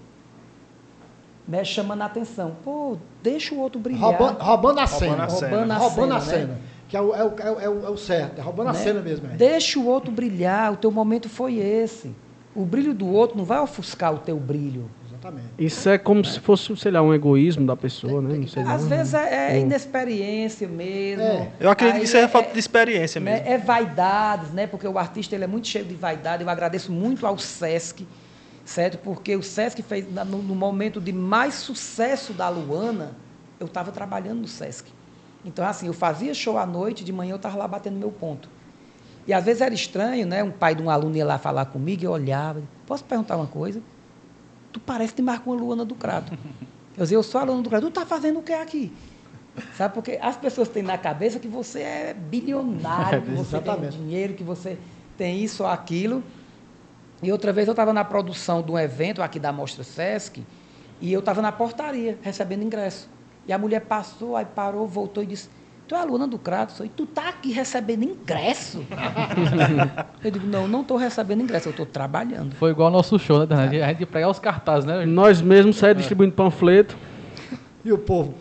Né, chamando a atenção. Pô, deixa o outro brilhar. Roubando, roubando a cena. a cena. Roubando a roubando a cena, cena. né? Que é o, é, o, é, o, é o- é o certo. É roubando a né? cena mesmo. É. Deixa o outro brilhar, o teu momento foi esse. O brilho do outro não vai ofuscar o teu brilho. Exatamente. Isso é como se fosse, sei lá, um egoísmo da pessoa, né? Não sei Às não. vezes é, é Hum. inexperiência mesmo. É. Eu acredito Aí que isso é é- falta de experiência né, mesmo. É vaidades, né? Porque o artista ele é muito cheio de vaidade. Eu agradeço muito ao Sesc, certo? Porque o Sesc fez, no, no momento de mais sucesso da Luana, eu estava trabalhando no Sesc. Então, assim, eu fazia show à noite, de manhã eu estava lá batendo meu ponto. E às vezes era estranho, né? Um pai de um aluno ia lá falar comigo e eu olhava. Posso perguntar uma coisa? Tu parece demais com a Luana do Crato. Eu dizia, eu sou a Luana do Crato. Tu tá fazendo o que aqui? Sabe, porque as pessoas têm na cabeça que você é bilionário, que você tem dinheiro, que você tem isso ou aquilo. E outra vez eu estava na produção de um evento aqui da Mostra Sesc e eu estava na portaria, recebendo ingresso. E a mulher passou, aí parou, voltou e disse, tu é aluna do Crato, sou, e tu tá aqui recebendo ingresso? eu digo, não, não estou recebendo ingresso, eu estou trabalhando. Foi igual ao nosso show, né? Dana? A gente ia pregar os cartazes, né? Nós mesmos saímos distribuindo panfleto. E o povo?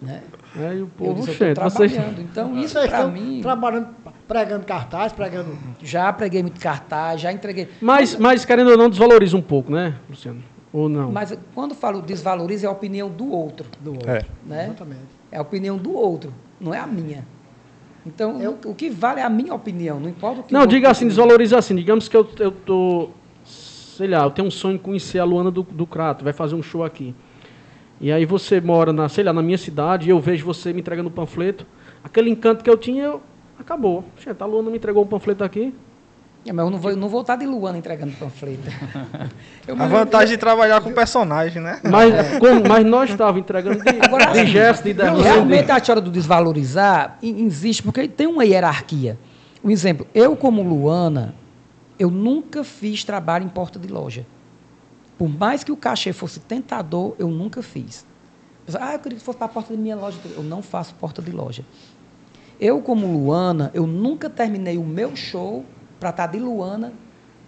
Né? É, e o Eu povo, disse, eu gente, estou vocês... trabalhando. Então, isso Vocês estão mim... trabalhando, pregando cartaz, pregando. Já preguei muito cartaz, já entreguei. Mas, mas, querendo ou não, desvaloriza um pouco, né, Luciano? Ou não? Mas quando falo desvaloriza, é a opinião do outro. Do outro. É. Né? Exatamente. É a opinião do outro, não é a minha. Então, Eu- o, o que vale é a minha opinião, não importa o que o Não, diga assim, desvaloriza assim. Digamos que eu, eu tô. Sei lá, eu tenho um sonho de conhecer a Luana do, do Crato, vai fazer um show aqui. E aí você mora, na, sei lá, na minha cidade, e eu vejo você me entregando um panfleto. Aquele encanto que eu tinha, eu, acabou. Gente, a Luana me entregou um panfleto aqui. É, mas eu não vou, eu não vou estar de Luana entregando panfleto. Eu A lembro- vantagem de trabalhar com personagem, né? Mas, como, mas nós estávamos entregando de, Agora, de gesto, de derrame. realmente a história do desvalorizar existe, porque tem uma hierarquia. Um exemplo, eu como Luana, eu nunca fiz trabalho em porta de loja. Por mais que o cachê fosse tentador, eu nunca fiz. Ah, eu queria que fosse para a porta da minha loja. Eu não faço porta de loja. Eu, como Luana, eu nunca terminei o meu show para estar de Luana,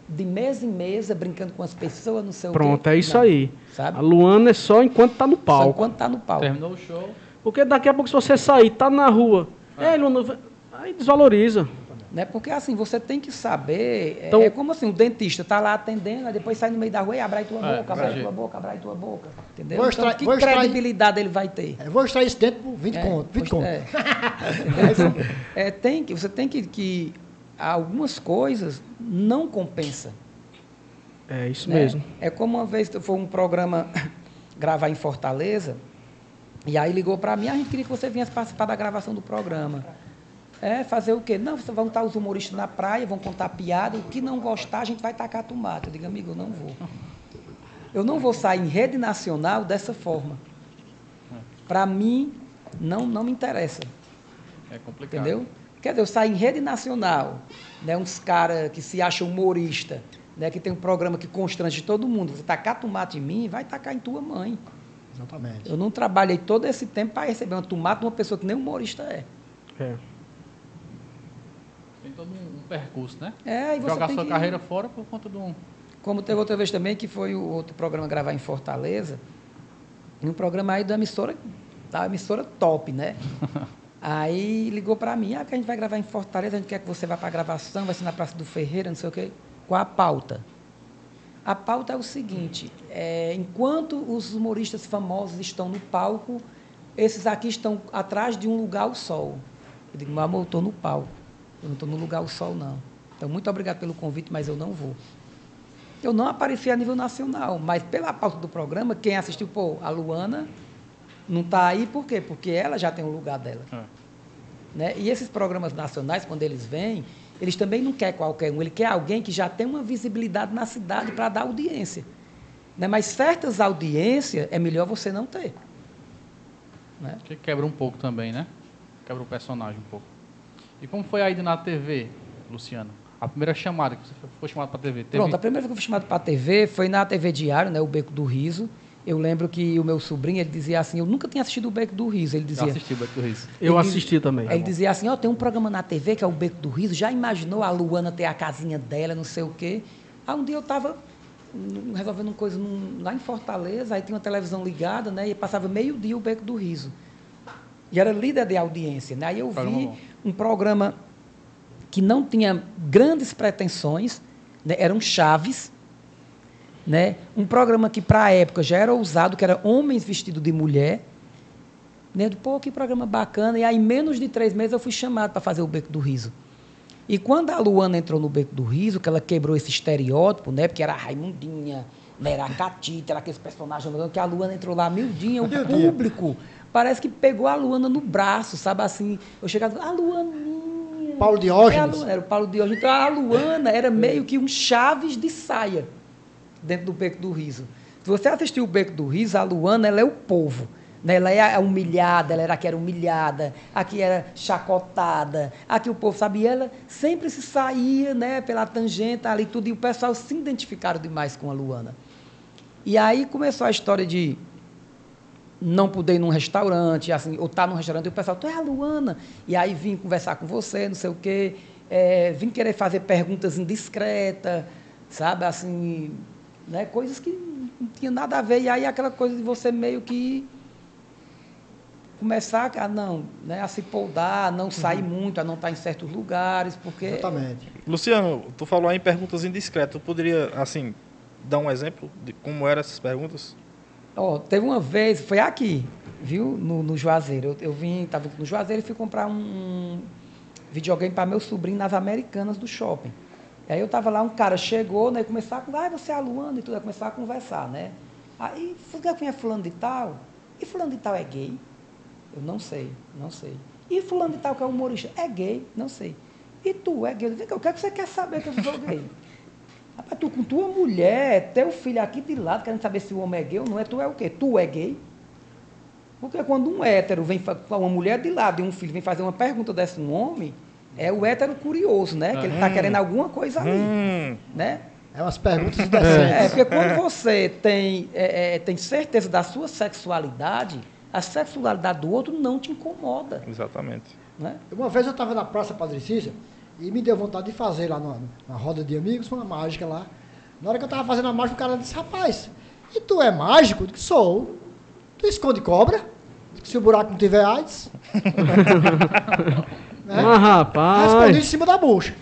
de mesa em mesa, brincando com as pessoas, não sei o quê. Pronto, é isso Não, aí. Sabe? A Luana é só enquanto tá no Só palco. enquanto está no palco. Terminou o show. Porque daqui a pouco, se você sair, tá na rua. É, Luana, aí desvaloriza. Né? Porque assim, você tem que saber. é- Então- é como assim, o dentista está lá atendendo, aí depois sai no meio da rua e abre aí tua É, boca, abre aí tua boca, abre aí tua boca. Entendeu? Vou então, extrair- que vou extrair- credibilidade ele vai ter? É, vou extrair isso dentro por 20 É, conto. 20 pois conto. é. É, tem que, você tem que, que. Algumas coisas não compensa. É isso né? mesmo. É como uma vez foi um programa gravar em Fortaleza, e aí ligou para mim, "Ah, a gente queria que você viesse participar da gravação do programa. É, fazer o quê? Não, vão estar os humoristas na praia, vão contar piada, o que não gostar, a gente vai tacar tomate. Eu digo, amigo, eu não vou. Eu não vou sair em rede nacional dessa forma. Para mim, não, não me interessa. É complicado. Entendeu? Quer dizer, eu saio em rede nacional, né, uns caras que se acham humorista, né, que tem um programa que constrange todo mundo. Você tacar tomate em mim, vai tacar em tua mãe. Exatamente. Eu não trabalhei todo esse tempo para receber uma tomate de uma pessoa que nem humorista é. É. Tem todo um, um percurso, né? É, e você Jogar tem sua que... carreira fora por conta de um. Como teve outra vez também, que foi o outro programa gravar em Fortaleza, um programa aí da emissora, da emissora top, né? aí ligou para mim, ah, que a gente vai gravar em Fortaleza, a gente quer que você vá para a gravação, vai ser na Praça do Ferreira, não sei o quê. Qual a pauta? A pauta é o seguinte: é, enquanto os humoristas famosos estão no palco, esses aqui estão atrás de um lugar ao sol. Eu digo, meu amor, eu estou no palco. Eu não estou no lugar ao sol, não. Então, muito obrigado pelo convite, mas eu não vou. Eu não apareci a nível nacional, mas pela pauta do programa, quem assistiu, pô, a Luana não está aí, por quê? Porque ela já tem um lugar dela. É. Né? E esses programas nacionais, quando eles vêm, eles também não querem qualquer um, ele quer alguém que já tem uma visibilidade na cidade para dar audiência. Né? Mas certas audiências é melhor você não ter. Né? Que quebra um pouco também, né? Quebra o personagem um pouco. E como foi aí na TV, Luciano? A primeira chamada que você foi chamado para a TV? Teve... Pronto, a primeira vez que eu fui chamado para a TV foi na TV Diário, né, o Beco do Riso. Eu lembro que o meu sobrinho, ele dizia assim, eu nunca tinha assistido o Beco do Riso. Ele Eu dizia, assisti o Beco do Riso. Eu Ele assisti também. Aí ele dizia assim, ó, tem um programa na TV que é o Beco do Riso, já imaginou a Luana ter a casinha dela, não sei o quê? Aí um dia eu estava resolvendo uma coisa num- lá em Fortaleza, aí tinha uma televisão ligada, né, e passava meio-dia o Beco do Riso. E era líder de audiência, né? Aí eu vi um programa que não tinha grandes pretensões, né, eram chaves, né? Um programa que para a época já era ousado, que era homens vestidos de mulher, né? Eu, Pô, que programa bacana. E aí, em menos de três meses, eu fui chamado para fazer o Beco do Riso. E quando a Luana entrou no Beco do Riso, que ela quebrou esse estereótipo, né? Porque era a Raimundinha, né? era a Catita, era aqueles personagens, que a Luana entrou lá mildinha, o público parece que pegou a Luana no braço, sabe assim? Eu chegava, a Luaninha. Paulo a Diógenes. Luana, era o Paulo Diógenes. Então, a Luana era meio que um Chaves de saia dentro do Beco do Riso. Se você assistiu o Beco do Riso, a Luana ela é o povo. Né? Ela é humilhada, ela era que era humilhada, a que era chacotada, a que o povo sabia. Ela sempre se saía né, pela tangente ali tudo, e o pessoal se identificaram demais com a Luana. E aí começou a história de não poder ir num restaurante, assim, ou estar num restaurante, e o pessoal, tu é a Luana. E aí vim conversar com você, não sei o quê. É, vim querer fazer perguntas indiscretas, sabe? Assim, né? coisas que não tinha nada a ver. E aí aquela coisa de você meio que começar a não, né, a se poldar, a não sair muito, a não estar em certos lugares, porque Exatamente. Luciano, tu falou aí em perguntas indiscretas. Tu poderia, assim, dar um exemplo de como eram essas perguntas? Ó, teve uma vez, foi aqui, viu? No, no Juazeiro. Eu, eu vim, estava no Juazeiro e fui comprar um, um videogame para meu sobrinho nas Americanas do shopping. E aí eu estava lá, um cara chegou, né? Começou a conversar, ah, você é a Luana e tudo, aí começar a conversar, né? Aí, você quem é fulano de tal? E fulano de tal é gay? Eu não sei, não sei. E fulano de tal que é humorista? É gay? Não sei. E tu é gay? Eu digo, o que é que você quer saber que eu sou gay? Rapaz, tu com tua mulher, teu filho aqui de lado, querendo saber se o homem é gay ou não é, tu é o quê? Tu é gay? Porque quando um hétero vem, fa- uma mulher de lado e um filho vem fazer uma pergunta dessa um homem, é o hétero curioso, né? Que ele está querendo alguma coisa ali, Hum, né? É umas perguntas É, indecentes. porque quando você tem, é, é, tem certeza da sua sexualidade, a sexualidade do outro não te incomoda, exatamente. né? Uma vez eu estava na Praça Padre Cícero e me deu vontade de fazer lá na, na roda de amigos uma mágica lá. Na hora que eu estava fazendo a mágica, o cara disse, rapaz, e tu é mágico? Eu disse, sou. Tu esconde cobra? Se o buraco não tiver AIDS. né? Mas, rapaz. Respondi em cima da bucha.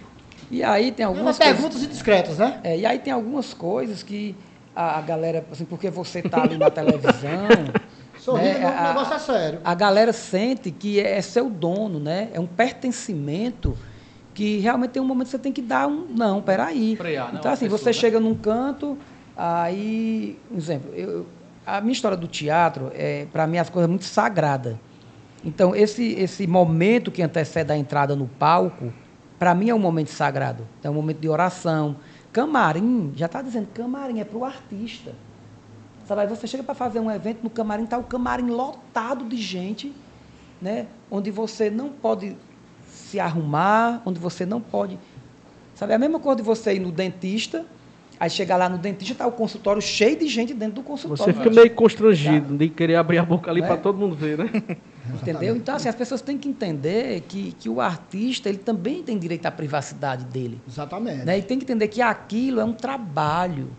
E aí tem Algumas coisas... perguntas indiscretas, né? É, e aí tem algumas coisas que a, a galera, assim, porque você está ali na televisão, Sorrindo, né, o negócio é sério. a galera sente que é seu dono, né? É um pertencimento que realmente tem um momento que você tem que dar um. Não, peraí. Frear, né, Então, assim, pessoa, você né? chega num canto, aí. Um exemplo, eu, a minha história do teatro, é, para mim, as coisas muito sagrada. Então, esse, esse momento que antecede a entrada no palco, para mim é um momento sagrado. É um momento de oração. Camarim, já está dizendo, camarim é para o artista. Sabe, você chega para fazer um evento no camarim, está o camarim lotado de gente, né? onde você não pode se arrumar, onde você não pode. Sabe, é a mesma coisa de você ir no dentista, aí chegar lá no dentista, está o consultório cheio de gente dentro do consultório. Você fica meio constrangido de querer abrir a boca ali Né? para todo mundo ver, né? Entendeu? Então, assim, as pessoas têm que entender que, que o artista ele também tem direito à privacidade dele. Exatamente. Né? E tem que entender que aquilo é um trabalho.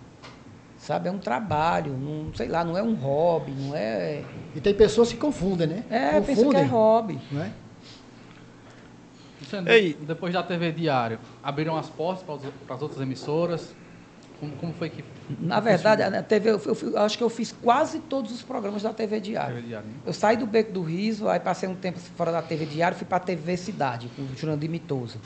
Sabe? É um trabalho. Não, sei lá, não é um hobby, não é. E tem pessoas que confundem, né? É, pensa que é hobby. Não é? Ei. depois da TV Diário, abriram as portas para as outras emissoras? Como, como foi que... Na verdade, a TV, eu, eu- eu acho que eu fiz quase todos os programas da TV Diário. TV Diário, né? Eu saí do Beco do Riso, aí passei um tempo fora da TV Diário, fui para a TV Cidade, com o Jurandir Mitoso.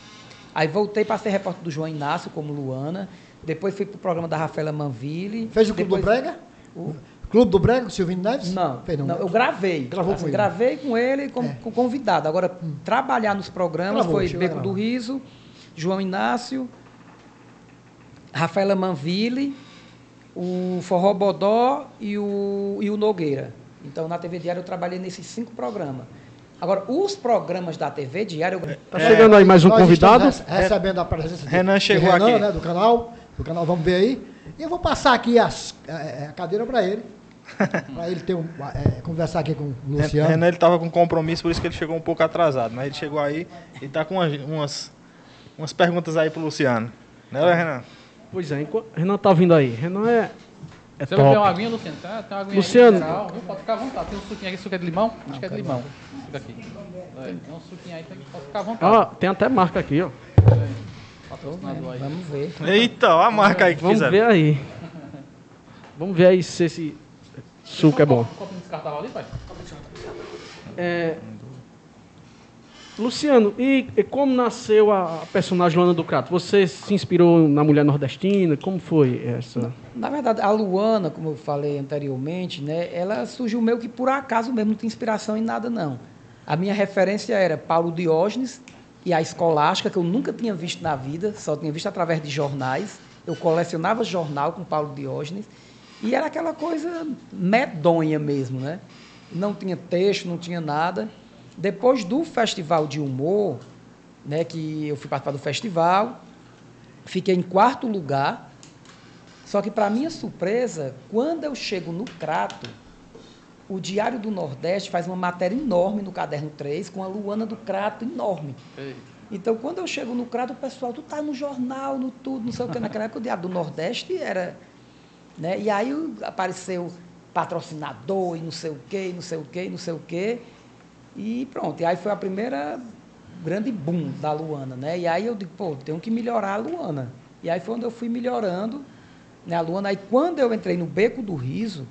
Aí voltei para ser repórter do João Inácio, como Luana. Depois fui para o programa da Rafaela Manville. Fez o Clube do Depois- Brega? O- Clube do Brega, com o Silvino Neves? Não, Fez não. né? eu gravei. Gravou Assim, com ele. Gravei com ele como, como convidado. Agora, trabalhar nos programas Gravou, foi Beco do. Riso, João Inácio, Rafaela Manville, o Forró Bodó e o, e o Nogueira. Então, na TV Diário, eu trabalhei nesses cinco programas. Agora, os programas da TV Diário... eu- Tá chegando aí mais um convidado. recebendo a presença de, Renan de chegou Renan, aqui. né, do canal. Do canal, vamos ver aí. E eu vou passar aqui as, eh, a cadeira para ele. para ele ter um, eh, conversar aqui com o Luciano. Renan ele tava com compromisso, por isso que ele chegou um pouco atrasado. Mas ele chegou aí e tá com umas, umas, umas perguntas aí pro Luciano. Né, Renan? Pois é, enquanto- Renan tá vindo aí. Renan é, é Você vai beber uma top. aguinha, Luciano? Tem, tem uma aguinha Luciano. mineral, viu? Pode ficar à vontade. Tem um suquinho aqui, suco é de limão? Acho que é de limão. Fica aqui. Tem um suquinho aí, tem, pode ficar à vontade. Ó, tem até marca aqui, ó. Vamos ver. Eita, ó a marca aí que Vamos fizeram. ver aí. Vamos ver aí se esse suco é bom. Copinho descartável ali, pai? É, Luciano, e, e como nasceu a, personagem Luana do Crato? Você se inspirou na mulher nordestina? Como foi essa? Na verdade, a Luana, como eu falei anteriormente, né, ela surgiu meio que por acaso mesmo, não tem inspiração em nada, não. A minha referência era Paulo Diógenes e a Escolástica, que eu nunca tinha visto na vida, só tinha visto através de jornais. Eu colecionava jornal com Paulo Diógenes e era aquela coisa medonha mesmo, né? Não tinha texto, não tinha nada. Depois do festival de humor, né, que eu fui participar do festival, fiquei em quarto lugar. Só que, para minha surpresa, quando eu chego no Crato, o Diário do Nordeste faz uma matéria enorme no caderno 3, com a Luana do Crato enorme. Ei. Então, quando eu chego no Crato, o pessoal, tu tá no jornal, no tudo, não sei o que. Naquela época, o Diário do Nordeste era... Né? E aí apareceu patrocinador e não sei o quê, não sei o quê, não sei o quê. E pronto. E aí foi a primeira grande boom da Luana, né? E aí eu digo, pô, tenho que melhorar a Luana. E aí foi onde eu fui melhorando né, a Luana. Aí quando eu entrei no Beco do Riso,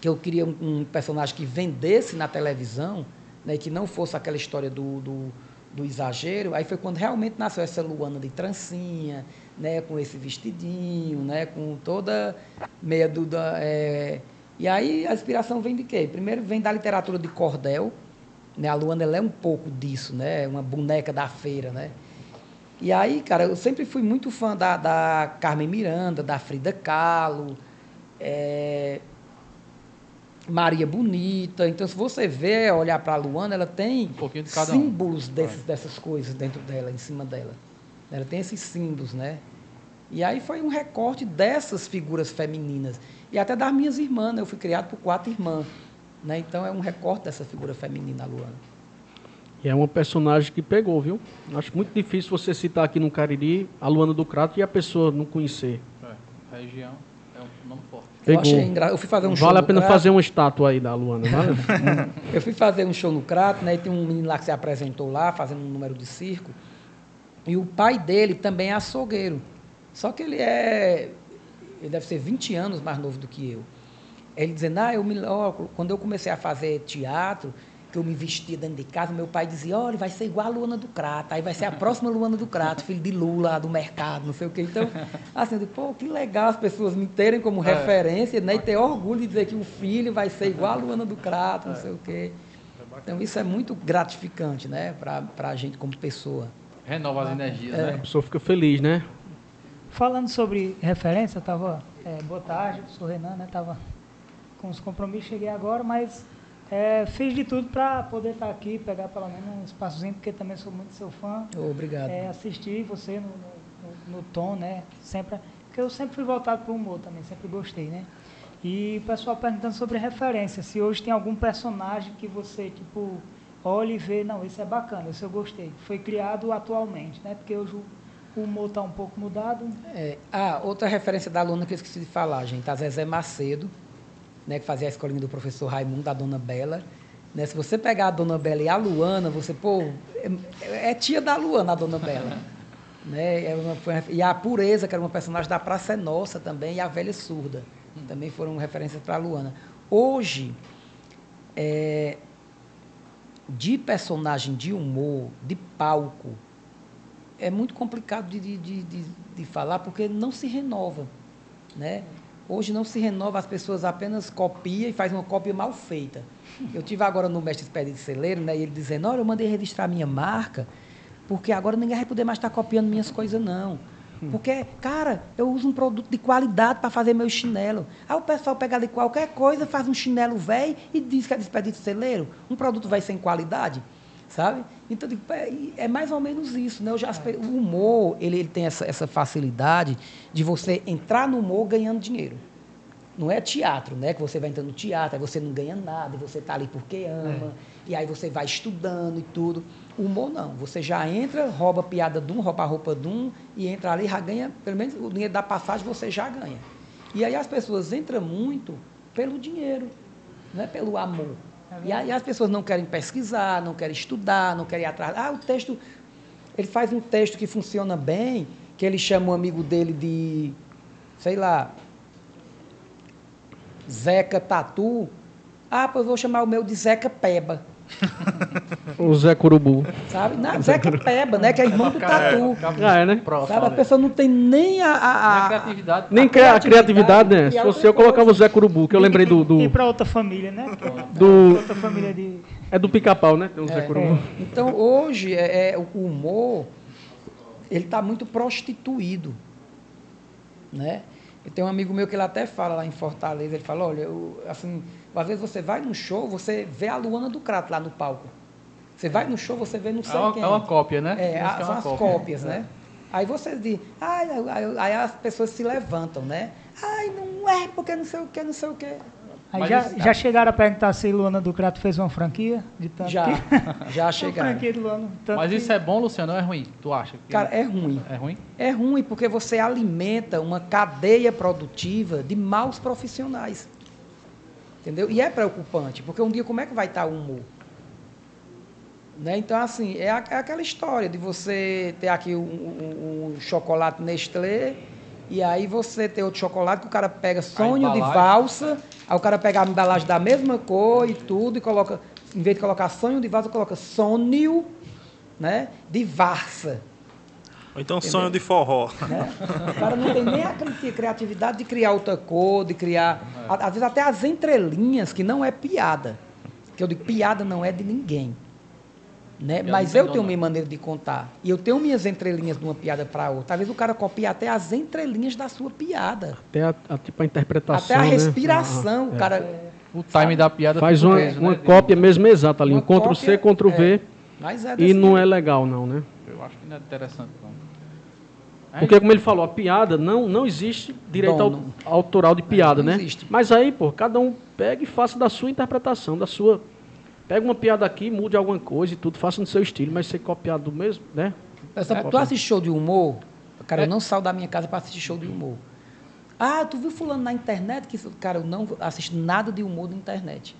que eu queria um, um personagem que vendesse na televisão, né, que não fosse aquela história do, do, do exagero, aí foi quando realmente nasceu essa Luana de trancinha, né, com esse vestidinho, né, com toda meia do... Da, é, e aí a inspiração vem de quê? Primeiro vem da literatura de cordel, né, a Luana ela é um pouco disso, né, uma boneca da feira, né, e aí, cara, eu sempre fui muito fã da, da Carmen Miranda, da Frida Kahlo, é, Maria Bonita. Então, se você vê, olhar para a Luana, ela tem pouquinho de cada um. símbolos desses, dessas coisas dentro dela, em cima dela. Ela tem esses símbolos, né? E aí foi um recorte dessas figuras femininas. E até das minhas irmãs, né? Eu fui criado por quatro irmãs. Né? Então, é um recorte dessa figura feminina, a Luana. E é uma personagem que pegou, viu? Acho muito difícil você citar aqui no Cariri a Luana do Crato e a pessoa não conhecer. É, região é um nome forte. Eu achei engra... Eu fui fazer um show Vale a pena Crato. fazer uma estátua aí da Luana, vale? Eu fui fazer um show no Crato, né? E tem um menino lá que se apresentou lá, fazendo um número de circo. E o pai dele também é açougueiro. Só que ele é. Ele deve ser 20 anos mais novo do que eu. Ele dizendo, ah, eu me, ó, quando eu comecei a fazer teatro, que eu me vestia dentro de casa, meu pai dizia, olha, vai ser igual a Luana do Crato, aí vai ser a próxima Luana do Crato, filho de Lula, lá do mercado, não sei o quê. Então, assim, eu digo, pô, que legal as pessoas me terem como referência, né? E ter orgulho de dizer que o filho vai ser igual a Luana do Crato, não sei o quê. Então, isso é muito gratificante, né, para a gente como pessoa. Renova as energias, A né? pessoa fica feliz, né? Falando sobre referência, eu tava, é, boa tarde, sou Renan, né? Tava com os compromissos, cheguei agora, mas é, fiz de tudo para poder estar aqui, pegar pelo menos um espaçozinho, porque também sou muito seu fã. Obrigado. É, assistir você no, no, no tom, né? Sempre, porque eu sempre fui voltado para o humor também, sempre gostei, né? E o pessoal perguntando sobre referência, se hoje tem algum personagem que você, tipo, olha e vê, não, esse é bacana, esse eu gostei. Foi criado atualmente, né? Porque hoje o humor está um pouco mudado. É, ah, outra referência da aluna que eu esqueci de falar, gente, a Zezé Macedo, né, que fazia a escolinha do professor Raimundo, da Dona Bela. Né, se você pegar a Dona Bela e a Luana, você, pô, é, é tia da Luana, a Dona Bela. né, é uma, e a Pureza, que era uma personagem da Praça é Nossa também, e a Velha Surda. Também foram referências para a Luana. Hoje, é, de personagem de humor, de palco, é muito complicado de, de, de, de, falar porque não se renova. Né? Hoje não se renova, as pessoas apenas copiam e fazem uma cópia mal feita. Eu tive agora no mestre expedito celeiro, né, e ele dizendo, olha, eu mandei registrar minha marca, porque agora ninguém vai poder mais estar copiando minhas coisas, não. Porque, cara, eu uso um produto de qualidade para fazer meu chinelo. Aí o pessoal pega ali qualquer coisa, faz um chinelo velho e diz que é despedito celeiro. Um produto vai sem qualidade sabe? Então, é, é mais ou menos isso, né? Já, o humor, ele, ele tem essa, essa facilidade de você entrar no humor ganhando dinheiro. Não é teatro, né? Que você vai entrando no teatro, aí você não ganha nada, você está ali porque ama, é. e aí você vai estudando e tudo. O humor não, você já entra, rouba a piada de um, rouba a roupa de um, e entra ali, já ganha, pelo menos o dinheiro da passagem você já ganha. E aí as pessoas entram muito pelo dinheiro, não é pelo amor. E aí as pessoas não querem pesquisar, não querem estudar, não querem ir atrás. Ah, o texto. Ele faz um texto que funciona bem, que ele chama um amigo dele de, sei lá, Zeca Tatu. Ah, pois vou chamar o meu de Zeca Peba. o Zé Curubu. Sabe? Não, Zeca Peba, né? Que é irmão do Tatu. Ah, é, né? Sabe? A pessoa não tem nem a. a, a criatividade. Nem a criatividade, criatividade né? Se fosse eu, colocava o Zé Curubu, que eu lembrei do. do... E para outra família, né? Do... Outra família de. É do pica-pau, né? Tem o é, Zé Curubu. É. Então, hoje, é, é, o humor, ele está muito prostituído. Né? Eu tenho um amigo meu que ele até fala lá em Fortaleza, ele fala, olha, eu, assim, às vezes você vai no show, você vê a Luana do Crato lá no palco. Você vai no show, você vê não sei é uma, quem. É uma cópia, né? É, a, é são as cópia. cópias, né? Aí você diz, ai, aí, aí, as pessoas se levantam, né? Ai, não é, porque não sei o que, não sei o que. Aí já, já chegaram a perguntar se Luana do Crato fez uma franquia? De tanto já, que... já chegaram. franquia do Luana, Mas isso é bom, Luciano, ou é ruim? Tu acha? Que... Cara, é ruim. É ruim? É ruim porque você alimenta uma cadeia produtiva de maus profissionais. Entendeu? E é preocupante, porque um dia como é que vai estar o humor? Né? Então, assim, é, a, é, aquela história de você ter aqui um, um, um, chocolate Nestlé e aí você ter outro chocolate que o cara pega sonho de valsa, aí o cara pega a embalagem da mesma cor e tudo e coloca, em vez de colocar sonho de valsa, coloca sonho né, de varsa. Ou então Entendeu? sonho de forró. Né? O cara não tem nem a criatividade de criar outra cor, de criar. Às vezes até as entrelinhas, que não é piada. Que eu digo, piada não é de ninguém. Né? Mas eu tenho minha maneira de contar. E eu tenho minhas entrelinhas de uma piada para outra. Talvez o cara copie até as entrelinhas da sua piada. Até a, a tipo, a interpretação. Até a né? respiração. Né? o cara. É. O time sabe? da piada faz uma, mesmo, uma né? cópia mesmo exata ali. Uma um Ctrl C, Ctrl V. É. Mas é e não é legal, não, né? Eu acho que não é interessante, não. Porque, como ele falou, a piada não, não existe direito Bom, não, autoral de piada, não né? Existe. Mas aí, pô, cada um pega e faça da sua interpretação, da sua Pega uma piada aqui, mude alguma coisa e tudo, faça no seu estilo, mas ser copiado do mesmo, né? Essa, é, tu assiste show de humor? Cara, é. eu não saio da minha casa para assistir show de humor. Ah, tu viu fulano na internet? que Cara, eu não assisto nada de humor na internet.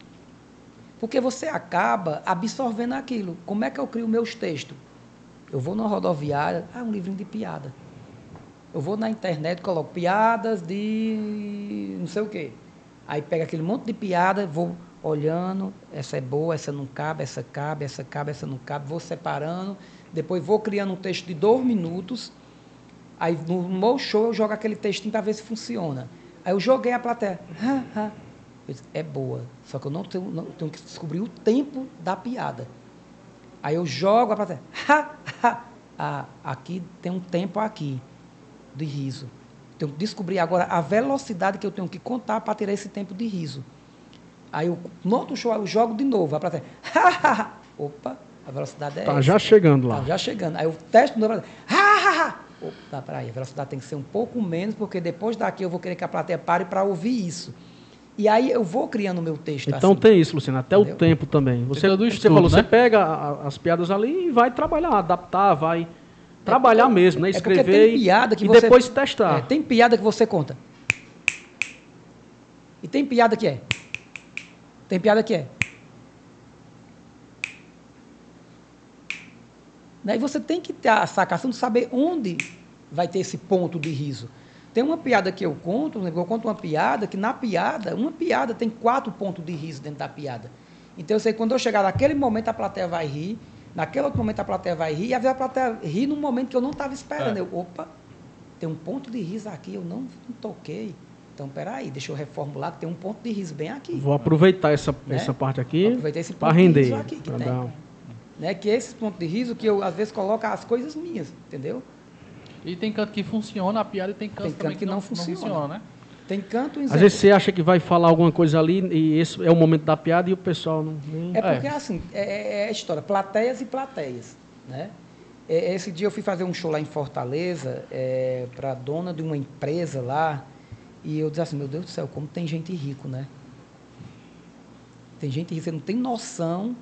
Porque você acaba absorvendo aquilo. Como é que eu crio meus textos? Eu vou na rodoviária, ah, um livrinho de piada. Eu vou na internet, coloco piadas de não sei o quê. Aí pega aquele monte de piada, vou olhando, essa é boa, essa não cabe, essa cabe, essa cabe, essa não cabe, vou separando, depois vou criando um texto de dois minutos, aí no meu show eu jogo aquele textinho para ver se funciona. Aí eu joguei a plateia, é boa, só que eu não tenho, não tenho, que descobrir o tempo da piada. Aí eu jogo a plateia, ha, ha. Ah, aqui tem um tempo aqui de riso. Tenho que descobrir agora a velocidade que eu tenho que contar para tirar esse tempo de riso. Aí eu, no outro show eu jogo de novo, a plateia. Opa, a velocidade é Tá essa. já chegando lá. Tá já chegando. Aí eu testo de novo, Opa, peraí, a velocidade tem que ser um pouco menos, porque depois daqui eu vou querer que a plateia pare para ouvir isso. E aí eu vou criando o meu texto Então assim. tem isso, Luciano, até Entendeu? o tempo também. Você, do você estudo, falou, você né? pega as piadas ali e vai trabalhar, adaptar, vai trabalhar mesmo, né? É porque Escrever tem piada que e você- depois testar. É, tem piada que você conta. E tem piada que é. Tem piada que é. Né? E você tem que ter a sacação de saber onde vai ter esse ponto de riso. Tem uma piada que eu conto, exemplo, eu conto uma piada que na piada, uma piada tem quatro pontos de riso dentro da piada. Então eu sei que quando eu chegar naquele momento a plateia vai rir, naquele outro momento a plateia vai rir, e às vezes a plateia ri num momento que eu não estava esperando. É. Eu, opa, tem um ponto de riso aqui, eu não, não toquei. Então, peraí, deixa eu reformular que tem um ponto de riso bem aqui. Vou aproveitar essa, Né? essa parte Vou aqui aproveitar esse para render. riso aqui que tem. dar- Né? Que esse ponto de riso que eu, às vezes, coloco as coisas minhas, entendeu? E tem canto que funciona a piada e tem canto Tem também canto que não funciona. né? Tem canto em Às vezes você acha que vai falar alguma coisa ali e esse é o momento da piada e o pessoal não. É porque, assim, é, é a história, plateias e plateias, né? É, Esse dia eu fui fazer um show lá em Fortaleza, para a dona de uma empresa lá, e eu disse assim, meu Deus do céu, como tem gente rico, né? Tem gente rica, você não tem noção,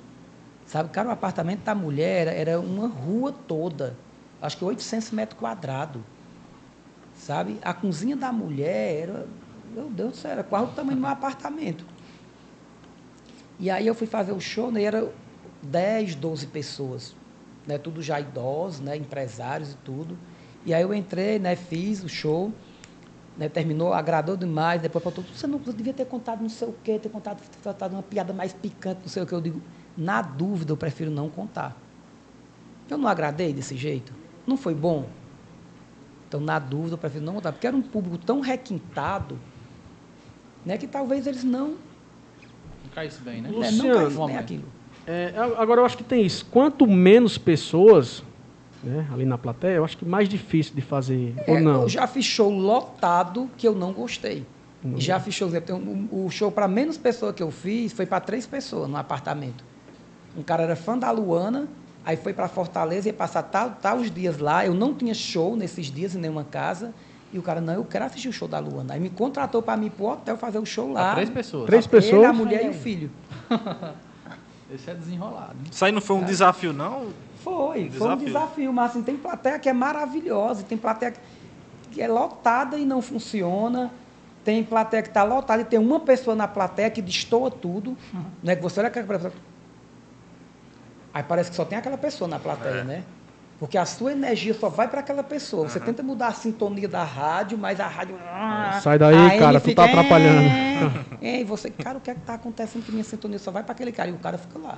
sabe? Cara, o apartamento da mulher era uma rua toda, acho que 800 metros quadrados, sabe? A cozinha da mulher era, meu Deus do céu, era quase o tamanho do meu apartamento. E aí eu fui fazer o show, né? Era 10, 12 pessoas, né? Tudo já idosos, né? Empresários e tudo. E aí eu entrei, né? Fiz o show, né? Terminou, agradou demais. Depois falou, você não devia ter contado não sei o quê, ter contado, ter contado uma piada mais picante, não sei o que. Eu digo, na dúvida eu prefiro não contar. Eu não agradei desse jeito? Não foi bom? Então, na dúvida, eu prefiro não contar. Porque era um público tão requintado, né? Que talvez eles não Não cai isso bem, né? né, Luciano, não caísse bem aquilo. É, agora eu acho que tem isso. Quanto menos pessoas né, ali na plateia, eu acho que mais difícil de fazer. ou É, não? Eu já fiz show lotado que eu não gostei. E Já fiz show, por exemplo, tem um- o show para menos pessoas que eu fiz foi para três pessoas no apartamento. Um cara era fã da Luana, aí foi para Fortaleza, ia passar tal, tal os dias lá. Eu não tinha show nesses dias em nenhuma casa. E o cara, não, eu quero assistir o show da Luana. Aí me contratou para mim pro hotel fazer o show lá. Pra três pessoas. Três Ele, pessoas? a mulher e o filho. Esse é desenrolado. hein? Isso aí não foi um desafio, não? Foi, foi um Desafio. desafio, mas assim, tem plateia que é maravilhosa, tem plateia que é lotada e não funciona, tem plateia que está lotada e tem uma pessoa na plateia que destoa tudo, né? Que você olha aquela pessoa. Aí parece que só tem aquela pessoa na plateia, né? Porque a sua energia só vai para aquela pessoa. Você tenta mudar a sintonia da rádio, mas a rádio. Sai daí, a cara, M tu tá atrapalhando. É, e você, cara, o que é que está acontecendo que minha sintonia só vai para aquele cara? E o cara fica lá.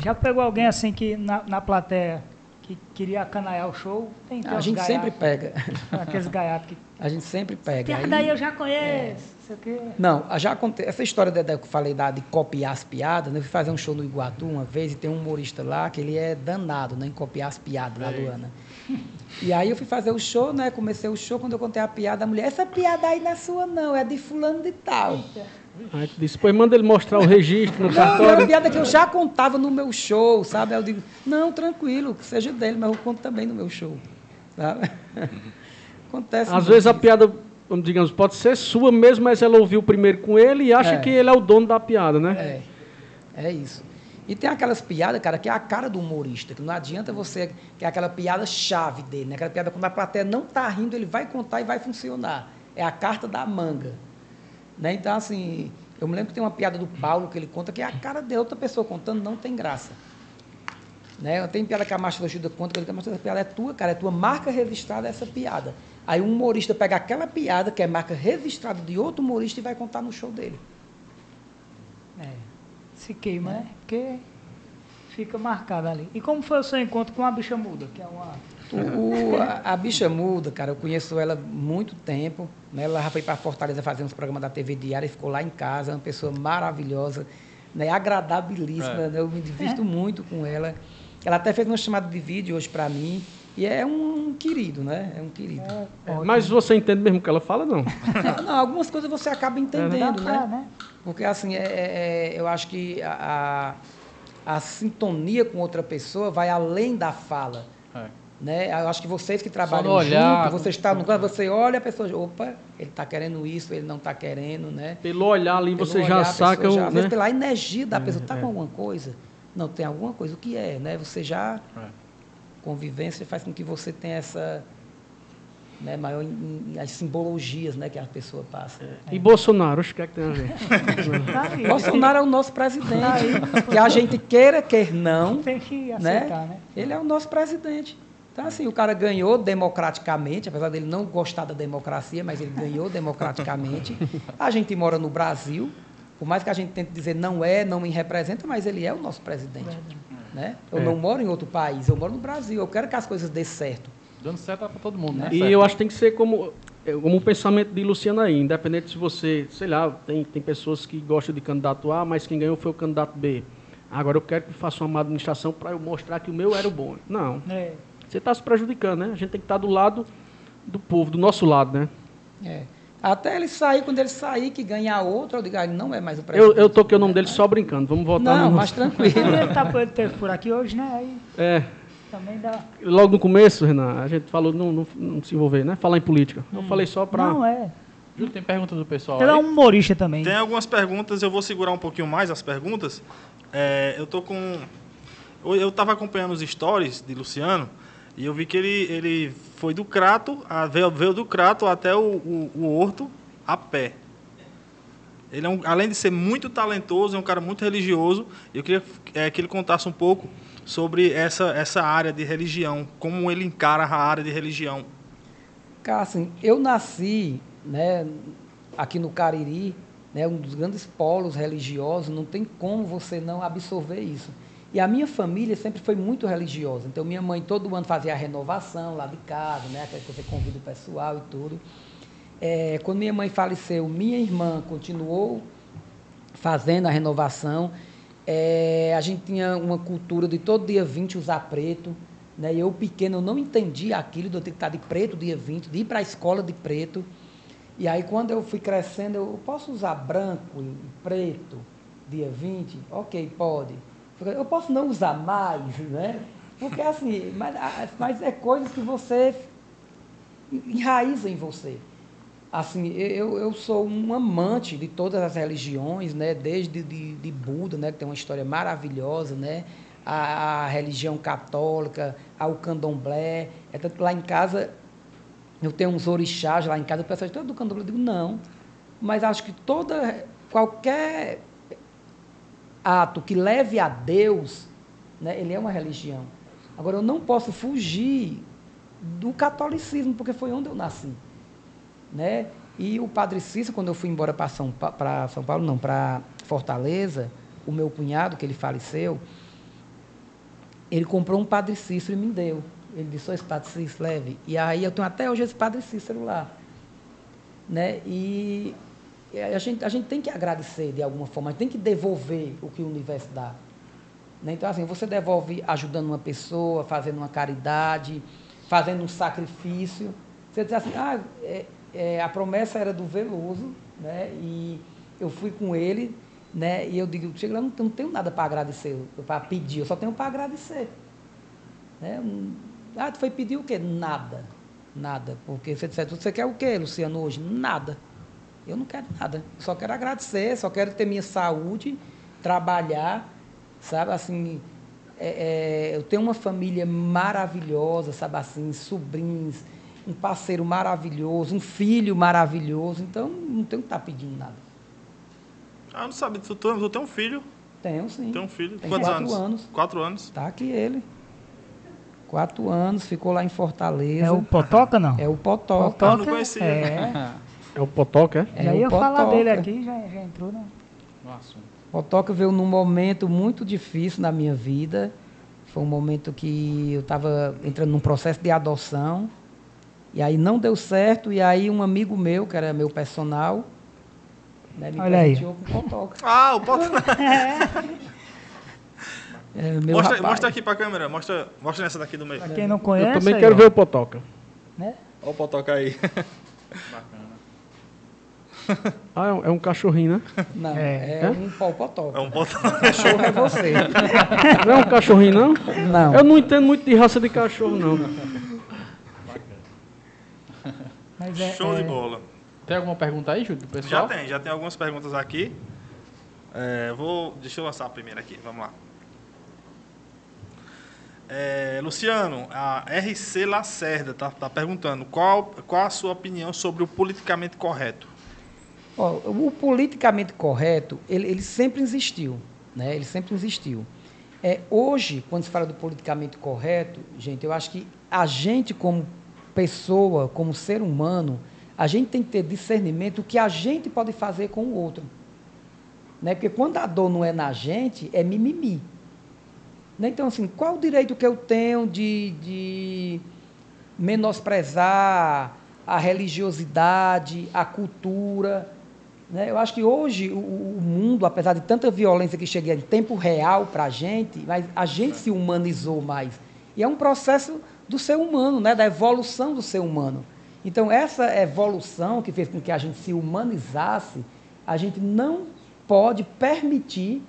Já pegou alguém assim que na, na plateia que queria acanaiar o show? Tem, tem A gente sempre pega. Aqueles gaiatos que. A gente sempre pega. Piada Aí- daí eu já conheço. Sei o quê. Não, já aconteceu. Essa história da, da que eu falei da, de copiar as piadas, né? Eu fui fazer um show no Iguatu uma vez e tem um humorista lá que ele é danado né, em copiar as piadas da Luana. E aí eu fui fazer o show, né? Comecei o show, quando eu contei a piada, a mulher, essa piada aí não é sua, não, é de fulano de tal. Aí tu disse, depois manda ele mostrar o registro no Não, era uma cartório. piada que eu já contava no meu show, sabe? Aí eu digo, não, tranquilo, que seja dele, mas eu conto também no meu show. Sabe? Acontece. Às vezes a isso. piada, vamos, digamos, pode ser sua mesmo, mas ela ouviu primeiro com ele e acha É. que ele é o dono da piada, né? É, é isso. E tem aquelas piadas, cara, que é a cara do humorista, que não adianta você, que é aquela piada chave dele, né? Aquela piada quando a plateia não tá rindo, ele vai contar e vai funcionar. É a carta da manga. Né? Então, assim, eu me lembro que tem uma piada do Paulo que ele conta que é a cara de outra pessoa contando, não tem graça. Né? Tem piada que a Márcia ajuda conta, que eu digo, "Márcia, essa piada é tua, cara, é tua marca registrada essa piada. Aí um humorista pega aquela piada, que é marca registrada de outro humorista, e vai contar no show dele. É, se queima, né? Porque fica marcado ali. E como foi o seu encontro com a bicha muda? Que é uma. O- o- a, a bicha muda, cara, eu conheço ela há muito tempo. Né? Ela já foi para Fortaleza fazer uns programas da TV Diária e ficou lá em casa, uma pessoa maravilhosa, né? agradabilíssima. É. né? Eu me divirto muito com ela. Ela até fez uma chamada de vídeo hoje para mim. E é um querido, né? É um querido. É, mas você entende mesmo o que ela fala, não? Não, não, algumas coisas você acaba Dá entendendo, pra, né? né? Porque, assim, é, é- é- eu acho que a, a, a sintonia com outra pessoa vai além da fala. É. Né? Eu acho que vocês que trabalham olhar, junto, você está no canto, você olha a pessoa, opa, ele está querendo isso, ele não está querendo, né? Pelo olhar ali, Pelo você olhar, já saca. já, o- às vezes né? pela energia da pessoa, está com alguma coisa? Não, tem alguma coisa, o que é, né? Você já, É. convivência faz com que você tenha essa, né, maior, em- em- as simbologias, né, que a pessoa passa. E Bolsonaro, acho que é que tem a ver. Tá aí. Bolsonaro é o nosso presidente, que a gente queira, quer não, Tem que né? aceitar, né? Ele é o nosso presidente. Então, assim, o cara ganhou democraticamente, apesar dele não gostar da democracia, mas ele ganhou democraticamente. A gente mora no Brasil, por mais que a gente tente dizer não é, não me representa, mas ele é o nosso presidente. Né? Eu É. não moro em outro país, eu moro no Brasil. Eu quero que as coisas dê certo. Dando certo é pra todo mundo, né? E Certo. eu acho que tem que ser como, é, como o pensamento de Luciano aí, independente se você, sei lá, tem, tem pessoas que gostam de candidato A, mas quem ganhou foi o candidato B. Agora eu quero que faça uma má administração para eu mostrar que o meu era o bom. Não, É. você está se prejudicando, né? A gente tem que estar do lado do povo, do nosso lado, né? É. Até ele sair, quando ele sair, que ganhar outro, eu digo, ah, não é mais o Eu, presidente. eu toquei o nome dele só brincando, vamos voltar Não, no... mas tranquilo. Ele tá teve por aqui hoje, né? Aí É, também dá. logo no começo, Renan, a gente falou não, não, não se envolver, né? Falar em política. Eu falei só para... Não, é. Júlio, tem pergunta do pessoal Ele é um humorista também. Tem algumas perguntas, eu vou segurar um pouquinho mais as perguntas. É, eu tô com. Eu eu tava acompanhando os stories de Luciano e eu vi que ele, ele foi do Crato, a- veio, veio do Crato até o, o, o Horto a pé. Ele é um, além de ser muito talentoso, é um cara muito religioso. Eu queria é, que ele contasse um pouco sobre essa, essa área de religião, como ele encara a área de religião. Cara, assim, eu nasci né, aqui no Cariri, né, um dos grandes polos religiosos, não tem como você não absorver isso. E a minha família sempre foi muito religiosa. Então, minha mãe todo ano fazia a renovação lá de casa, né, aquela que você convida o pessoal e tudo. É, quando minha mãe faleceu, minha irmã continuou fazendo a renovação. É, a gente tinha uma cultura de todo dia 20 usar preto. Né? Eu, pequeno, eu não entendia aquilo de eu ter que estar de preto dia 20, de ir para a escola de preto. E aí, quando eu fui crescendo, eu posso usar branco e preto dia 20? Ok, pode. Eu posso não usar mais, né? Porque assim, mas, mas é coisas que você enraiza em você. Assim, eu, eu sou um amante de todas as religiões, né? Desde de, de Buda, né? Que tem uma história maravilhosa, né? A, a religião católica, ao candomblé. É tanto lá em casa, eu tenho uns orixás lá em casa, o pessoal diz, "Tu é do candomblé? Eu digo, não. Mas acho que toda, qualquer ato que leve a Deus, né? Ele é uma religião. Agora, eu não posso fugir do catolicismo, porque foi onde eu nasci né? E o Padre Cícero, quando eu fui embora para São, pra São Paulo, não, para Fortaleza, o meu cunhado, que ele faleceu, ele comprou um Padre Cícero e me deu. Ele disse, "Ó, esse Padre Cícero, leve. E aí eu tenho até hoje esse Padre Cícero lá. Né? E a gente, a gente tem que agradecer de alguma forma, a gente tem que devolver o que o universo dá. Né? Então, assim, você devolve ajudando uma pessoa, fazendo uma caridade, fazendo um sacrifício. Você diz assim, ah, é, é, a promessa era do Veloso, né? E eu fui com ele, né? E eu digo, chega lá, não, não tenho nada para agradecer, para pedir, eu só tenho para agradecer. Né? Ah, tu foi pedir o quê? Nada. Nada. Porque você disse, você quer o quê, Luciano, hoje? Nada. Eu não quero nada. Eu só quero agradecer, só quero ter minha saúde, trabalhar, sabe? Assim, é, é, eu tenho uma família maravilhosa, sabe assim, sobrinhos, um parceiro maravilhoso, um filho maravilhoso. Então, não tenho que estar pedindo nada. Ah, não sabe, tu, tu, tu tem um filho, Tenho sim. tem um filho. Tem Quantos quatro anos? anos. Quatro anos. Tá aqui ele. Quatro anos, ficou lá em Fortaleza. É o Potoca, não? É o Potoca. Ah, não conhecia. É. É o Potoca, é? É já o ia falar Potoca. dele aqui, já, já entrou, né? No assunto. Potoca veio num momento muito difícil na minha vida. Foi um momento que eu estava entrando num processo de adoção. E aí não deu certo. E aí um amigo meu, que era meu personal, né, me Olha aí. presenteou com Potoca. Ah, o Potter. É, meu mostra, rapaz. mostra aqui pra câmera, mostra, mostra nessa daqui do meio. Pra quem não conhece, Eu também aí, quero ó, ver o Potoca. né? Olha o Potoca aí. Bacana. Ah, é um, é um cachorrinho, né? Não, É. é, um palpotó. É um botão. Cachorro é você. Não é um cachorrinho, não? Não. Eu não entendo muito de raça de cachorro, não. Mas é, Show de é, bola. Tem alguma pergunta aí, Júlio, do Já pessoal? tem, já tem algumas perguntas aqui. É, vou, deixa eu lançar a primeira aqui, vamos lá. É, Luciano, a RC Lacerda tá, tá perguntando qual, qual a sua opinião sobre o politicamente correto? O politicamente correto, ele, ele sempre existiu, né? Ele sempre existiu. É, hoje, quando se fala do politicamente correto, gente, eu acho que a gente como pessoa, como ser humano, a gente tem que ter discernimento do que a gente pode fazer com o outro. Né? Porque quando a dor não é na gente, é mimimi. Né? Então, assim, qual o direito que eu tenho de, de menosprezar a religiosidade, a cultura? Né? Eu acho que hoje o, mundo, apesar de tanta violência que chega em tempo real para a gente, mas a gente se humanizou mais. E é um processo do ser humano, né? da evolução do ser humano. Então, essa evolução que fez com que a gente se humanizasse, a gente não pode permitir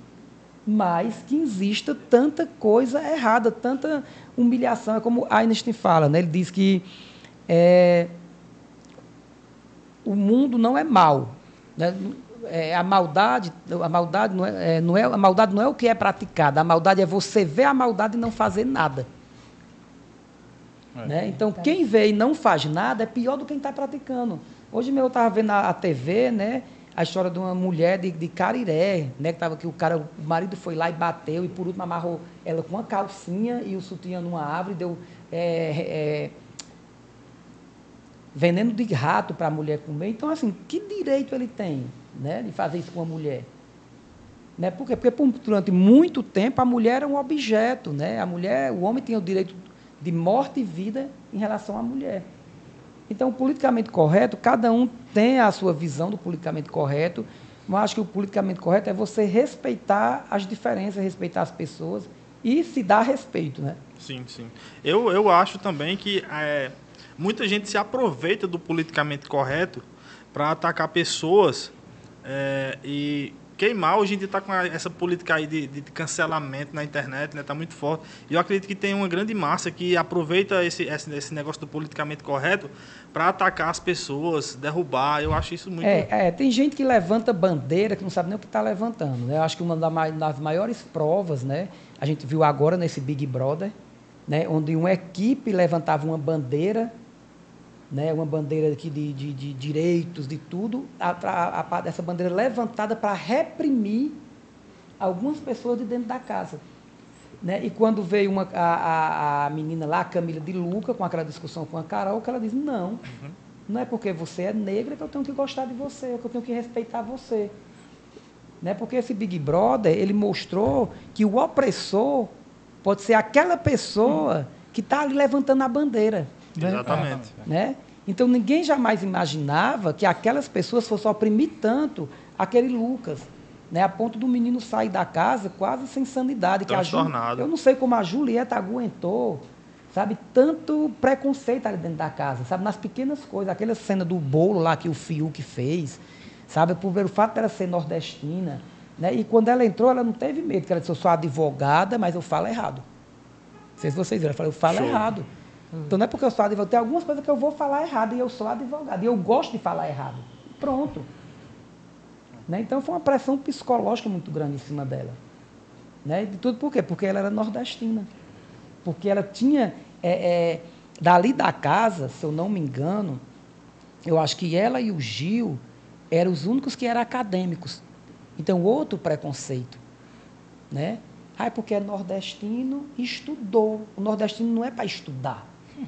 mais que exista tanta coisa errada, tanta humilhação. É como Einstein fala, né? ele diz que é, o mundo não é mal. Né? É, a maldade, a maldade não é, é, não é, a maldade não é o que é praticado. A maldade é você ver a maldade e não fazer nada. É. Né? Então, quem vê e não faz nada é pior do que quem está praticando. Hoje mesmo eu estava vendo a, a TV, né? A história de uma mulher de, de Cariré, né? Que, tava, que o, cara, o marido foi lá e bateu, e por último amarrou ela com uma calcinha e o sutiã numa árvore, deu é, é, veneno de rato para a mulher comer. Então, assim, que direito ele tem né, de fazer isso com a mulher? Né? Por quê? Porque por- durante muito tempo a mulher era um objeto, né? A mulher, o homem tinha o direito de morte e vida em relação à mulher. Então, politicamente correto, cada um tem a sua visão do politicamente correto, mas acho que o politicamente correto é você respeitar as diferenças, respeitar as pessoas e se dar respeito, né? Sim, sim. Eu, eu acho também que é, muita gente se aproveita do politicamente correto para atacar pessoas é, e queimar. Hoje em dia está com essa política aí de, de cancelamento na internet, né? Está muito forte. E eu acredito que tem uma grande massa que aproveita esse, esse, esse negócio do politicamente correto para atacar as pessoas, derrubar. Eu acho isso muito. É, é, tem gente que levanta bandeira que não sabe nem o que está levantando. Né? Eu acho que uma das maiores provas, né? a gente viu agora nesse Big Brother, né? onde uma equipe levantava uma bandeira, né? uma bandeira aqui de, de, de direitos, de tudo, a, a, a- essa bandeira levantada para reprimir algumas pessoas de dentro da casa. Né? E quando veio uma, a, a, menina lá, a Camila de Luca, com aquela discussão com a Carol, que ela diz, não, não é porque você é negra que eu tenho que gostar de você, que eu tenho que respeitar você. Né? Porque esse Big Brother, ele mostrou que o opressor pode ser aquela pessoa que está ali levantando a bandeira. Exatamente. Né? Então ninguém jamais imaginava que aquelas pessoas fossem oprimir tanto aquele Lucas. Né? A ponto do menino sair da casa quase sem sanidade. Que a Ju- eu não sei como a Julieta aguentou, sabe, tanto preconceito ali dentro da casa, sabe, nas pequenas coisas. Aquela cena do bolo lá que o Fiuk fez, sabe, por ver o fato dela ser nordestina. Né? E quando ela entrou, ela não teve medo, porque ela disse, eu sou advogada, mas eu falo errado. Não sei se vocês viram, ela falou, eu falo Show. errado. Então não é porque eu sou advogado, tem algumas coisas que eu vou falar errado e eu sou advogado. E eu gosto de falar errado. Pronto. Né? Então foi uma pressão psicológica muito grande em cima dela. Né? De tudo por quê? Porque ela era nordestina. Porque ela tinha, é, é, dali da casa, se eu não me engano, eu acho que ela e o Gil eram os únicos que eram acadêmicos. Então, outro preconceito. Né? Ah, é porque é nordestino e estudou. O nordestino não é para estudar.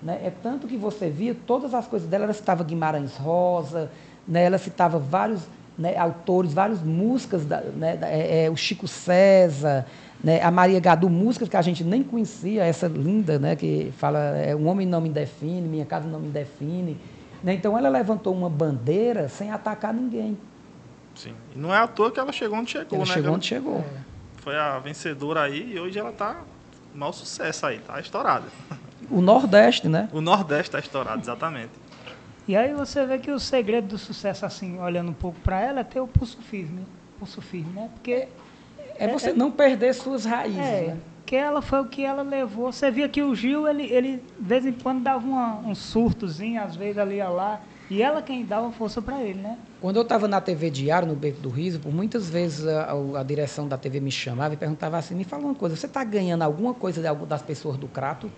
Né? É tanto que você via todas as coisas dela, ela citava Guimarães Rosa, né? ela citava vários né, autores, várias músicas, da, né, é, é, o Chico César, né, a Maria Gadu, músicas que a gente nem conhecia, essa linda, né, que fala é, um homem não me define, minha casa não me define. Né? Então ela levantou uma bandeira sem atacar ninguém. Sim. E não é à toa que ela chegou onde chegou, Ela né? chegou Ela onde chegou. Foi a vencedora aí e hoje ela tá mau sucesso aí, tá estourada. O Nordeste, né? O Nordeste tá estourado, exatamente. E aí você vê que o segredo do sucesso, assim, olhando um pouco para ela, é ter o pulso firme. Pulso firme, né? Porque É você não perder suas raízes, É, né? que ela foi o que ela levou. Você via que o Gil, ele, ele de vez em quando dava uma, um surtozinho, às vezes ali e lá. E ela quem dava força para ele, né? Quando eu estava na TV Diário, no Beco do Riso, por muitas vezes a, a- direção da TV me chamava e perguntava assim, me fala uma coisa, você está ganhando alguma coisa de das pessoas do Crato?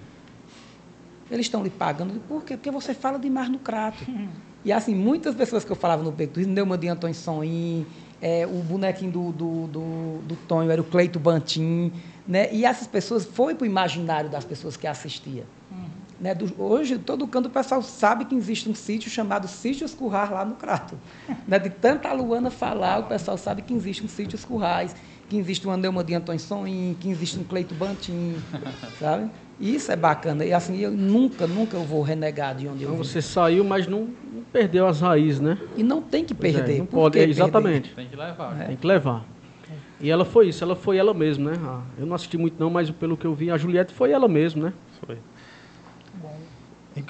Eles estão lhe pagando? Digo, Por quê? Porque você fala demais no Crato. e assim, muitas pessoas que eu falava no Beco do Riso, Neumann de Antônio Soim, é, o bonequinho do, do, do, do Tonho era o Cleito Bantim, né? E essas pessoas foi para o imaginário das pessoas que assistiam. Né, do- hoje, todo canto o pessoal sabe que existe um sítio chamado Sítio Escurrar lá no Crato. Né, de tanta Luana falar, o pessoal sabe que existe um Sítio Escurrais, que existe um Andelma de Antônio Soim, que existe um Cleito Bantim, sabe? E Isso é bacana. E assim, eu nunca, nunca eu vou renegar de onde eu Então vim. você saiu, mas não, não perdeu as raízes, né? E não tem que Pois é, perder. não pode, que é, perder? exatamente. Tem que levar. Tem que levar. E ela foi isso, ela foi ela mesma, né? Ah, eu não assisti muito não, mas pelo que eu vi, a Juliette foi ela mesma, né? Foi.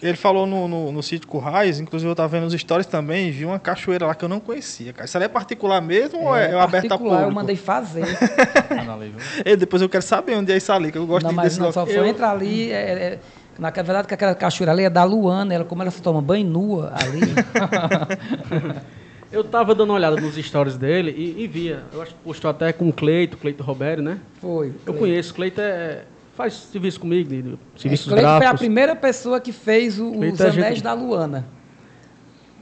Ele falou no, no, no sítio Currais, inclusive eu estava vendo os stories também e vi uma cachoeira lá que eu não conhecia, cara. Isso ali é particular mesmo ou é, é aberta a particular, público? eu mandei fazer. Ei, depois eu quero saber onde é isso ali, que eu gosto não, de mas desse não, só negócio. foi Eu- entrar ali. É, é, na verdade, que aquela cachoeira ali é da Luana, ela, como ela se toma banho nua ali. Eu tava dando uma olhada nos stories dele e, e via. Eu acho que postou até com o Cleito, Cleito Roberto, né? Foi. Eu conheço, Cleito é, faz serviço comigo, de, de serviços Cleito foi a gráficos. primeira pessoa que fez o- Cleito os é anéis gente- da Luana.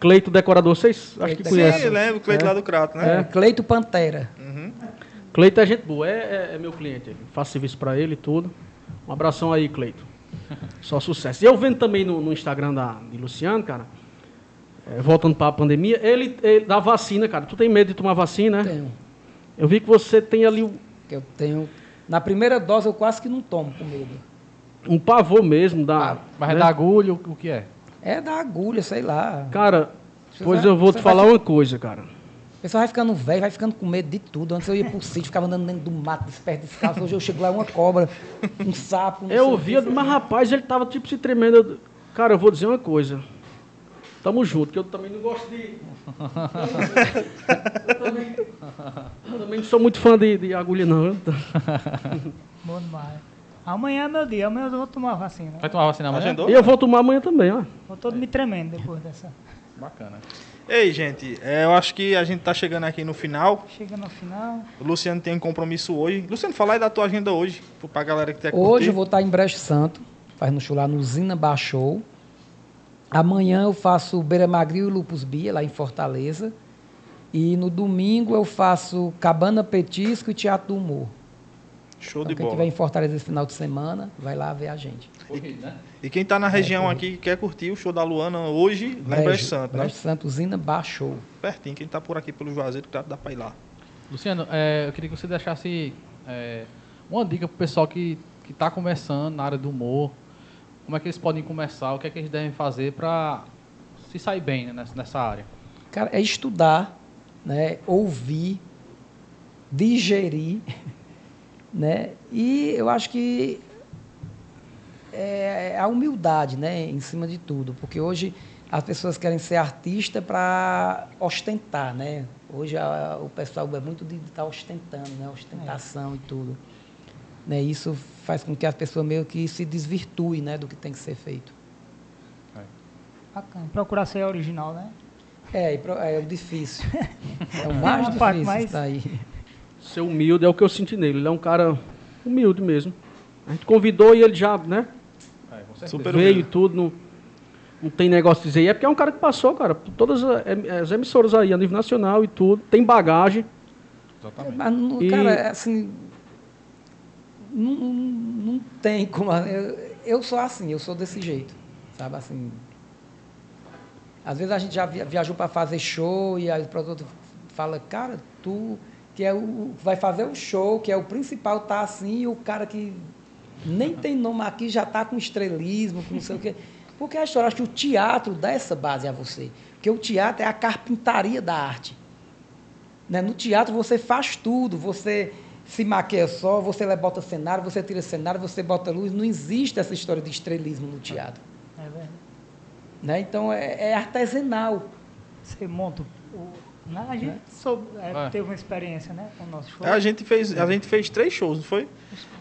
Cleito Decorador, vocês acho que Cleito- Sim, conhecem. eu lembro, o Cleito É. lá do Crato, né? É. Cleito Pantera. Cleito é gente boa, é, é- é meu cliente. Faço serviço pra ele e tudo. Um abração aí, Cleito. Só sucesso. E eu vendo também no, no Instagram da, de Luciano, cara, é, voltando pra pandemia, ele, ele da vacina, cara. Tu tem medo de tomar vacina, né? Tenho. Eu vi que você tem ali um, Que eu tenho. Na primeira dose eu quase que não tomo com medo. um pavor mesmo da. Mas é né? da agulha, o o que é? É da agulha, sei lá. Cara, Você pois vai- eu vou te vai falar fi- uma coisa, cara. O pessoal vai ficando velho, vai ficando com medo de tudo. Antes eu ia pro sítio, ficava andando dentro do mato, desperto, descalço. Hoje eu chego lá, é uma cobra, um sapo. sei Eu ouvia, mas rapaz, ele tava tipo se tremendo. Cara, eu vou dizer uma coisa. Tamo junto, que eu também não gosto de. eu, também, eu também não sou muito fã de, de agulha, não. Bom demais. Amanhã é meu dia, amanhã eu vou tomar a vacina. Vai tomar vacina amanhã? Agendou? E eu vou tomar amanhã também, ó. Vou todo me tremendo depois dessa. Bacana. Ei, gente, é, eu acho que a gente tá chegando aqui no final. Chega no final. O Luciano tem um compromisso hoje. Luciano, fala aí da tua agenda hoje, pra galera que curtir. Hoje eu vou estar em Brejo Santo, fazendo show lá no Zina Show. Amanhã eu faço Beira Magril e Lupus Bia, lá em Fortaleza. E no domingo eu faço Cabana Petisco e Teatro do Humor. Show Então, de quem bola. estiver em Fortaleza esse final de semana, vai lá ver a gente. Né? E quem tá na região aqui que quer curtir o show da Luana hoje, lá em Brejo Santo, né? Brejo Santo, Zina Bar Show. Pertinho, quem tá por aqui pelo Juazeiro, claro, dá pra ir lá. Luciano, é, eu queria que você deixasse é, uma dica pro pessoal que que está começando na área do humor. Como é que eles podem começar? O que é que eles devem fazer para se sair bem né, nessa, nessa área? Cara, é estudar, né? ouvir, digerir, né? E eu acho que é a humildade, né, em cima de tudo, porque hoje as pessoas querem ser artista para ostentar, né? Hoje a- o pessoal é muito de estar ostentando, né? Ostentação e tudo. Né? Isso faz com que as pessoas meio que se desvirtuem, né, do que tem que ser feito. Bacana. Procurar ser original, né? É, é o difícil. É o mais parte difícil mais- isso daí. Ser humilde é o que eu senti nele. Ele é um cara humilde mesmo. A gente convidou e ele já, né? É. Super veio e tudo. Não, não tem negócio de dizer. E é porque é um cara que passou, cara, por todas a- as emissoras aí, a nível nacional e tudo. Tem bagagem. Exatamente. Mas, E- cara, assim. Não, não, tem como. Eu, eu sou assim, eu sou desse jeito. Sabe assim. Às vezes a gente já via- viajou para fazer show e aí o produtor fala, cara, tu que é o vai fazer o show, que é o principal, tá assim, e o cara que nem tem nome aqui já tá com estrelismo, com não sei o quê. Porque a história, acho que o teatro dá essa base a você. Porque o teatro é a carpintaria da arte. Né? No teatro você faz tudo, você se maquia só, você bota cenário, você tira cenário, você bota luz. Não existe essa história de estrelismo no teatro. É verdade. Né? Então é, é artesanal. Você monta o. né, A gente soube, é, É. teve uma experiência, né? Com o nosso show. É, a gente fez, a gente fez três shows, não foi?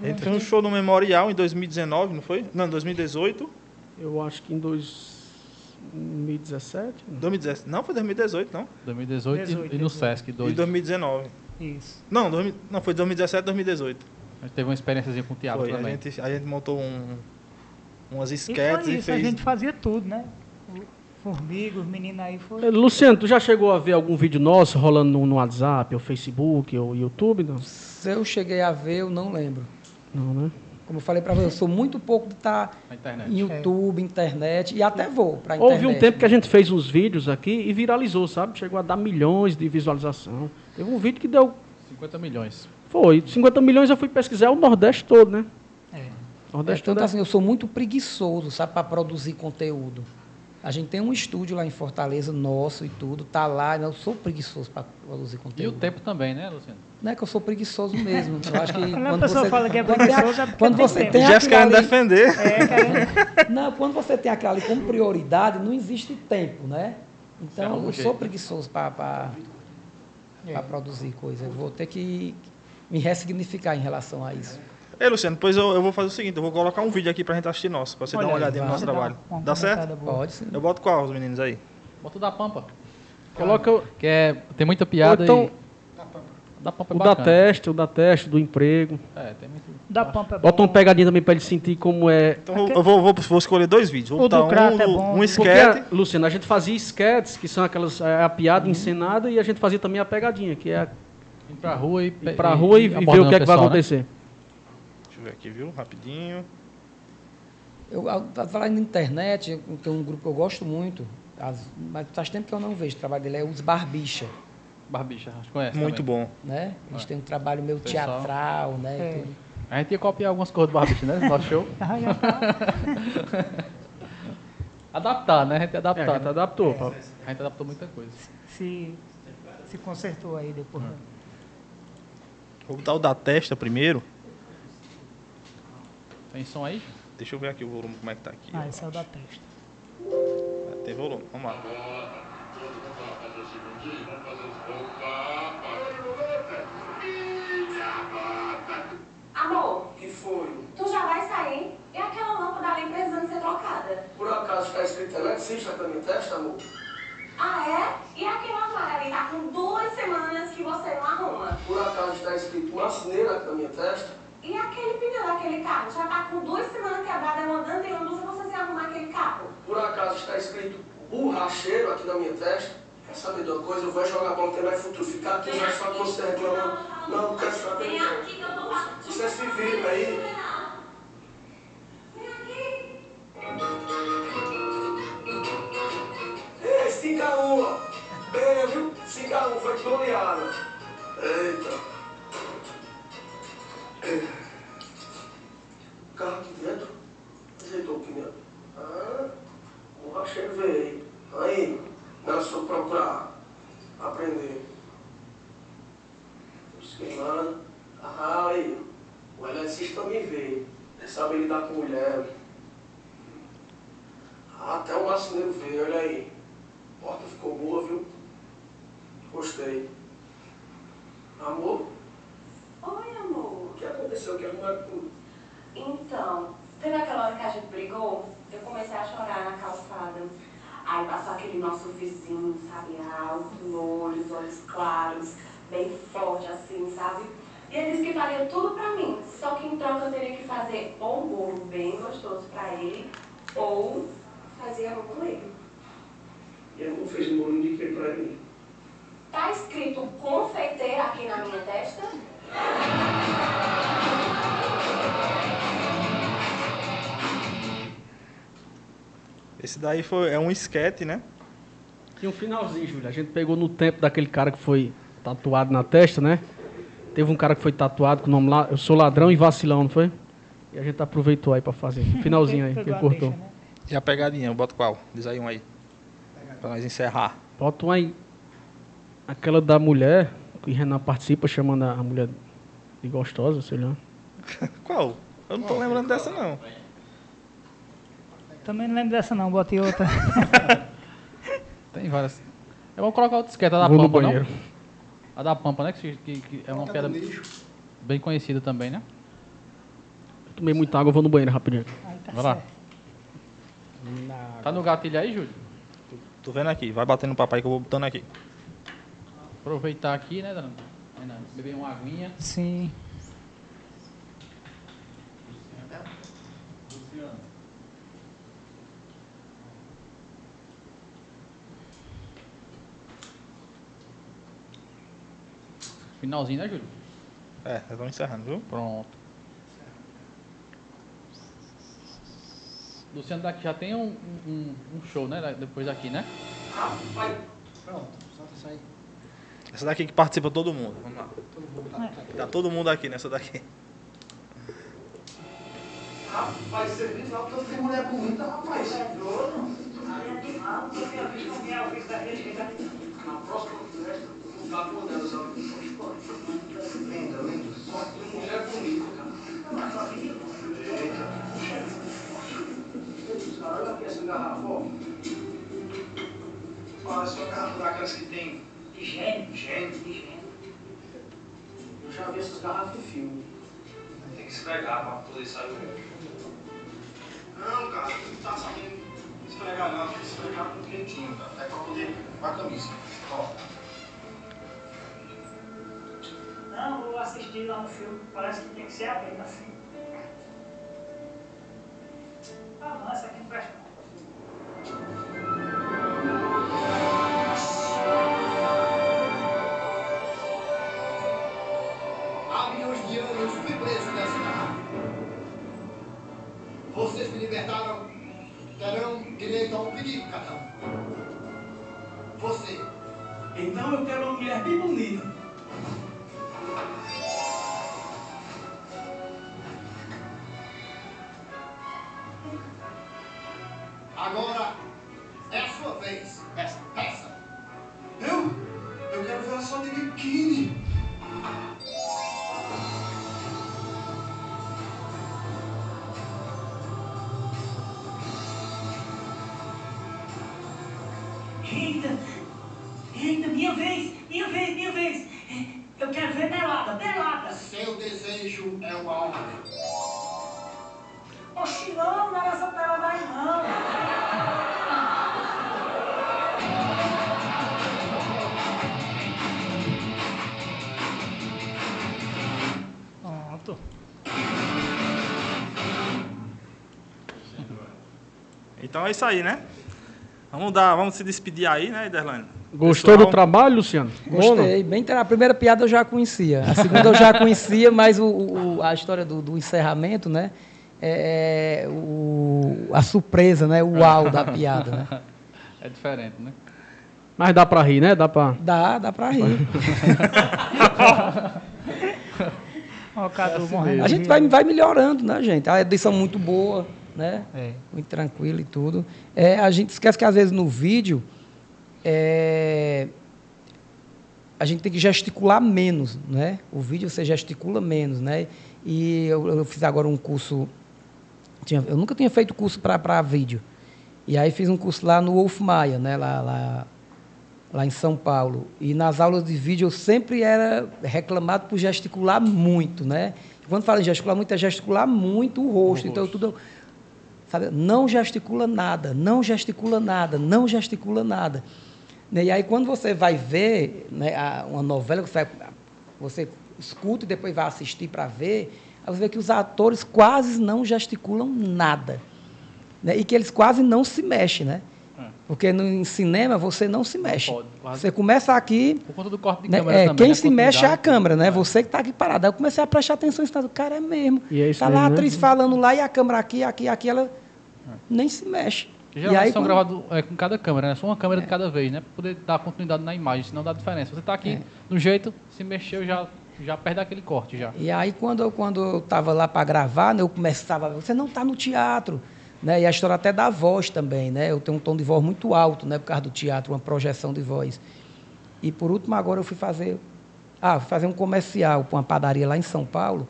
A gente fez um show no Memorial em 2019, não foi? Não, 2018. Eu acho que em 2017. 2017. Não, foi 2018, não. 2018 e- 18, e no 18. Sesc E 2. 2019. Isso. Não, 2000 não, foi 2017, 2018. A gente teve uma experiênciazinha com teatro Foi. A também. gente, a gente montou um, umas E esquetes foi e, isso, a fez. gente fazia tudo, né? O Formiga, os meninos aí Eh, foram. Luciano, tu já chegou a ver algum vídeo nosso rolando no, no WhatsApp, ou Facebook, ou YouTube? Não, Se eu cheguei a ver, eu não lembro. não né? Como eu falei para você, eu sou muito pouco de estar Na internet. em YouTube, internet, e até vou para internet. Houve um tempo que a gente fez uns vídeos aqui e viralizou, sabe? Chegou a dar milhões de visualização. Teve um vídeo que deu. 50 milhões. Foi, 50 milhões eu fui pesquisar o Nordeste todo, né? É. É, Nordeste tanto todo. é- assim, eu sou muito preguiçoso, sabe, para produzir conteúdo. A gente tem um estúdio lá em Fortaleza, nosso e tudo, tá lá, eu sou preguiçoso para produzir E conteúdo. o tempo também, né, Luciano? Não é que eu sou preguiçoso mesmo. Eu acho que Quando a quando pessoa você, fala que é quando a- preguiçoso, é porque quando tem você tempo. tem Jéssica aquilo querendo ali- defender. É, querendo- Não, quando você tem aquilo ali como prioridade, não existe tempo, né? Então, eu jeito, sou né? preguiçoso para É. produzir coisa. Eu vou ter que me ressignificar em relação a isso. Ei, Luciano, pois eu, eu vou fazer o seguinte, eu vou colocar um vídeo aqui pra gente assistir nosso, pra você dar uma Olha aí, olhadinha no nosso Dá trabalho. uma Dá certo? boa. Pode sim. Eu boto qual, os meninos aí? Bota o da Pampa. Coloca Que é, tem muita piada então, e... Da Pampa é o da teste, o da teste, do emprego. É, tem muito... Da Pampa é Bota bom. uma pegadinha também pra ele sentir como é. Então eu vou, vou, vou escolher dois vídeos. Vou O do um, é bom. um Porque, esquete. Luciano, a gente fazia esquetes, que são aquelas. é, a piada encenada, e a gente fazia também a pegadinha, que é Ir pra rua e... ir pra rua e, e ver o que é que vai acontecer. Deixa eu ver aqui, viu? Rapidinho. Eu estava falando na internet, tem um grupo que eu gosto muito, as- mas faz tempo que eu não vejo o trabalho dele, é os Barbicha. Barbicha, acho que conhece Muito também. bom. Né? Eles têm um trabalho meio Pessoal. teatral, né? É. tudo. A gente ia copiar algumas coisas do Barbicha, né? No nosso show. Tá. Adaptar, né? A gente ia É, adaptar. a gente né? adaptou. pá. A gente adaptou muita coisa. se, se consertou aí depois. né? Vou botar o da testa primeiro. Tem som aí? Deixa eu ver aqui o volume, como é que tá aqui. Ah, esse é o da testa. Ah, Tem volume, vamos lá. Amor, que foi? tu já vai sair? E aquela lâmpada ali precisando ser trocada? Por acaso está escrito eletricista na minha testa, amor? Ah, é? E aquele armário ali tá com duas semanas que você não arruma? Por acaso está escrito marceneira na minha testa? E aquele pneu daquele carro já tá com duas semanas quebrado, eu andando e andando você sem arrumar aquele carro? Por acaso está escrito borracheiro aqui na minha testa? Quer saber de uma coisa? Eu vou jogar bola, tem mais futuro. Ficar aqui, não é só quando você reclamando. Não, não quero saber Vem não. aqui que eu tô. Você se vira aí. Vem aqui. Ei, 5x1, ó. Bem, viu? 5x1, foi goleada. Eita. O carro aqui dentro. Ajeitou o pneu. Ah, o borracheiro veio. Aí, fomos procurar aprender. Esquemando. Ah, aí. O eletricista também veio. Ele sabe lidar com mulher. Ah, até o marceneiro veio, olha aí. A porta ficou boa, viu? Gostei. Amor, Oi, amor. O que aconteceu? Que tudo? Então, teve aquela hora que a gente brigou? Eu comecei a chorar na calçada. Aí passou aquele nosso vizinho, sabe, alto, loiro, os olhos claros, bem forte assim, sabe? E ele disse que faria tudo pra mim, só que em troca eu teria que fazer ou um bolo bem gostoso pra ele, ou fazia amor com ele. E ela não fez um bolinho de quê pra mim? Tá escrito confeiteira aqui na minha testa? Esse daí foi, é um esquete, né? Tinha um finalzinho, Júlio. A gente pegou no tempo daquele cara que foi tatuado na testa, né? Teve um cara que foi tatuado com o nome lá, Eu Sou Ladrão e Vacilão, não foi? E a gente aproveitou aí pra fazer. Finalzinho aí, que ele cortou. deixa, né? E a pegadinha, bota qual? Diz aí um aí. Pra nós encerrar. Bota uma aí. Aquela da mulher, que Renan participa, chamando a a mulher de gostosa, sei lá. Qual? Eu não tô lembrando dessa, não. Também não lembro dessa não, botei outra. Tem várias. Eu vou colocar outra esquerda da Vou no Pampa, não? banheiro. A da Pampa, né? Que, que- que é uma piada bem conhecida também, né? Tomei muita água, vou no banheiro rapidinho. Aí tá Vai lá. certo. Tá no gatilho aí, Júlio? Tô vendo aqui, vai batendo no papai que eu vou botando aqui. Aproveitar aqui, né, Dana? Renan? Beber uma aguinha. Sim. Finalzinho, né, Júlio? É, já estão encerrando, viu? Pronto. Luciano daqui já tem um, um, um show, né? Depois daqui, né? Pronto, solta isso aí. Essa daqui que participa todo mundo. Vamos lá. Todo mundo tá, tá. Tá todo mundo aqui nessa daqui. Rapaz, você viu lá tanto de mulher bonita, rapaz. Na próxima festa, ó. Linda, linda. Só tem mulher bonita, cara. Eita. Cara, olha aqui essa garrafa, ó. Parece uma garrafa daquelas que tem Higiene. Gente, eu já vi essas garrafas em filme. Tem que esfregar pra poder sair o Não, cara, não tá sabendo esfregar não, tem que esfregar com quentinho, cara. É pra poder pra camisa. Ó. Não, vou assistir lá no filme. Parece que tem que ser abrindo assim. Ah, não, essa aqui não presta. Há milhões de anos fui preso nessa garrafa. Vocês me libertaram, terão direito a um pedido, cada um. Você, Então eu quero uma mulher bem bonita. Então é isso aí, né? Vamos dar, vamos se despedir aí, né, Ederlane? Gostou Pessoal, do trabalho, Luciano? Bom? Gostei. Bem, a primeira piada eu já conhecia. A segunda eu já conhecia, mas o, o- a história do, do encerramento, né? É, é o, a surpresa, né? O uau da piada, né? É diferente, né? Mas dá pra rir, né? Dá pra... Dá, dá pra rir. Ó, o Cadu morrendo. A gente vai, vai melhorando, né, gente? A edição muito boa, né? É. Muito tranquila e tudo. É, a gente esquece que às vezes no vídeo é, a gente tem que gesticular menos, né? O vídeo você gesticula menos, né? E eu, eu fiz agora um curso. tinha- eu nunca tinha feito curso para vídeo. E aí fiz um curso lá no Wolf Maia, né? Lá, lá, lá em São Paulo. E nas aulas de vídeo eu sempre era reclamado por gesticular muito, né? Quando fala em gesticular muito, é gesticular muito o rosto. então tudo. Sabe? Não gesticula nada, não gesticula nada, não gesticula nada. Né? E aí quando você vai ver né, uma novela, você, você escuta e depois vai assistir para ver, você vê que os atores quase não gesticulam nada. Né? E que eles quase não se mexem, né? Porque no, em cinema você não se mexe. Pode. Você começa aqui. Por conta do corte de né, câmera é, também, quem né? se mexe é a câmera, né? Você que está aqui parado. Aí eu comecei a prestar atenção e o cara é mesmo. E é isso tá lá a mesmo, né? atriz falando lá e a câmera aqui, aqui, aqui, ela nem se mexe. Que E geralmente aí, são quando- gravados é, com cada câmera, né? Só uma câmera de cada vez, né? Pra poder dar continuidade na imagem, senão dá diferença. Você tá aqui É. no jeito, se mexeu, já, já perde aquele corte já. E aí, quando eu, quando eu lá para gravar, né, eu começava, você não está no teatro. Né? E a história até da voz também, né? Eu tenho um tom de voz muito alto, né? Por causa do teatro, uma projeção de voz. E por último, agora eu fui fazer. Ah, fui fazer um comercial para uma padaria lá em São Paulo,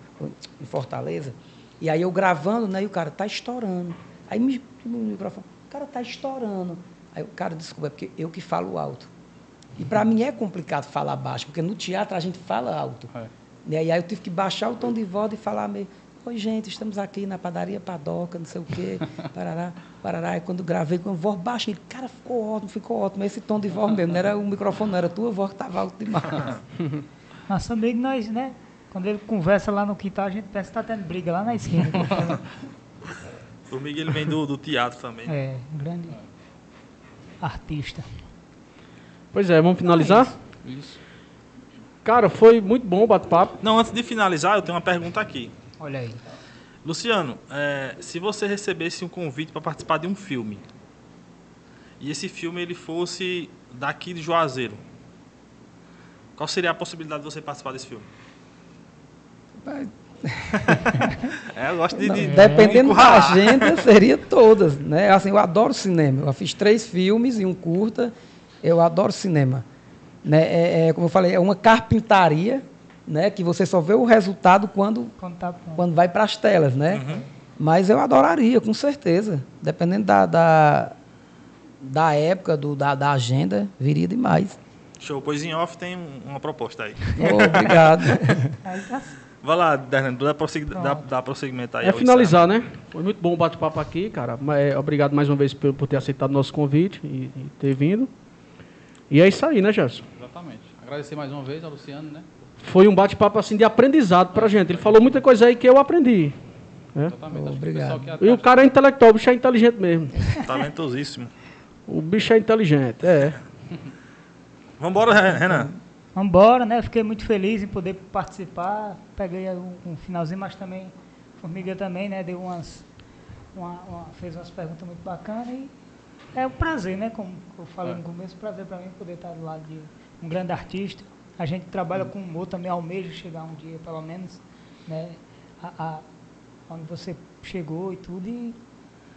em Fortaleza. E aí eu gravando, né? E o cara, tá estourando. Aí me no microfone, o cara tá estourando. Aí o cara, desculpa, é porque eu que falo alto. E para mim é complicado falar baixo, porque no teatro a gente fala alto. É. E aí eu tive que baixar o tom de voz e falar meio, oi gente, estamos aqui na padaria Padoca, não sei o quê, parará, parará. E quando gravei com a voz baixa, ele, cara, ficou ótimo, ficou ótimo. Esse tom de voz mesmo, não era o microfone, não era a tua voz que estava alto demais. Nosso amigo, nós, né? Quando ele conversa lá no quintal, a gente pensa que tá tendo briga lá na esquina. O Miguel vem do, do teatro também. é, um grande artista. Pois é, vamos finalizar? Isso. Cara, foi muito bom o bate-papo. Não, antes de finalizar, eu tenho uma pergunta aqui. Olha aí. Luciano, é, se você recebesse um convite para participar de um filme, e esse filme ele fosse daqui de Juazeiro, qual seria a possibilidade de você participar desse filme? É, eu gosto de. Não, de- dependendo de da agenda, seria todas. Né? Assim, eu adoro cinema. Eu fiz três filmes e um curta. Eu adoro cinema. Né? É, é, como eu falei, é uma carpintaria né? que você só vê o resultado quando, Quando tá quando vai para as telas. Né? Uhum. Mas eu adoraria, com certeza. Dependendo da, da, da época, do, da, da agenda, viria demais. Show, pois em off tem um- uma proposta aí. Ô, obrigado. Tá Vai lá, Dernando, dá, prossegui- dá, dá prosseguimento aí. É finalizar, né? Foi muito bom o bate-papo aqui, cara. É, Obrigado mais uma vez por, por ter aceitado o nosso convite e, e ter vindo. E é isso aí, né, Gerson? Exatamente. Agradecer mais uma vez ao Luciano, né? Foi um bate-papo assim de aprendizado pra gente. Ele falou muita coisa aí que eu aprendi. né? Exatamente. Acho que o Obrigado. que E o cara é intelectual, o bicho é inteligente mesmo. Talentosíssimo. O bicho é inteligente, é. Vambora, Re- Renan. Vambora, né? Fiquei muito feliz em poder participar. Peguei um, um finalzinho, mas também Formiga também, né? Deu umas, uma- uma- fez umas perguntas muito bacanas e é um prazer, né? Como eu falei no começo, prazer para mim poder estar do lado de um grande artista. A gente trabalha com humor também, almeja chegar um dia, pelo menos, né? A, a- onde você chegou e tudo e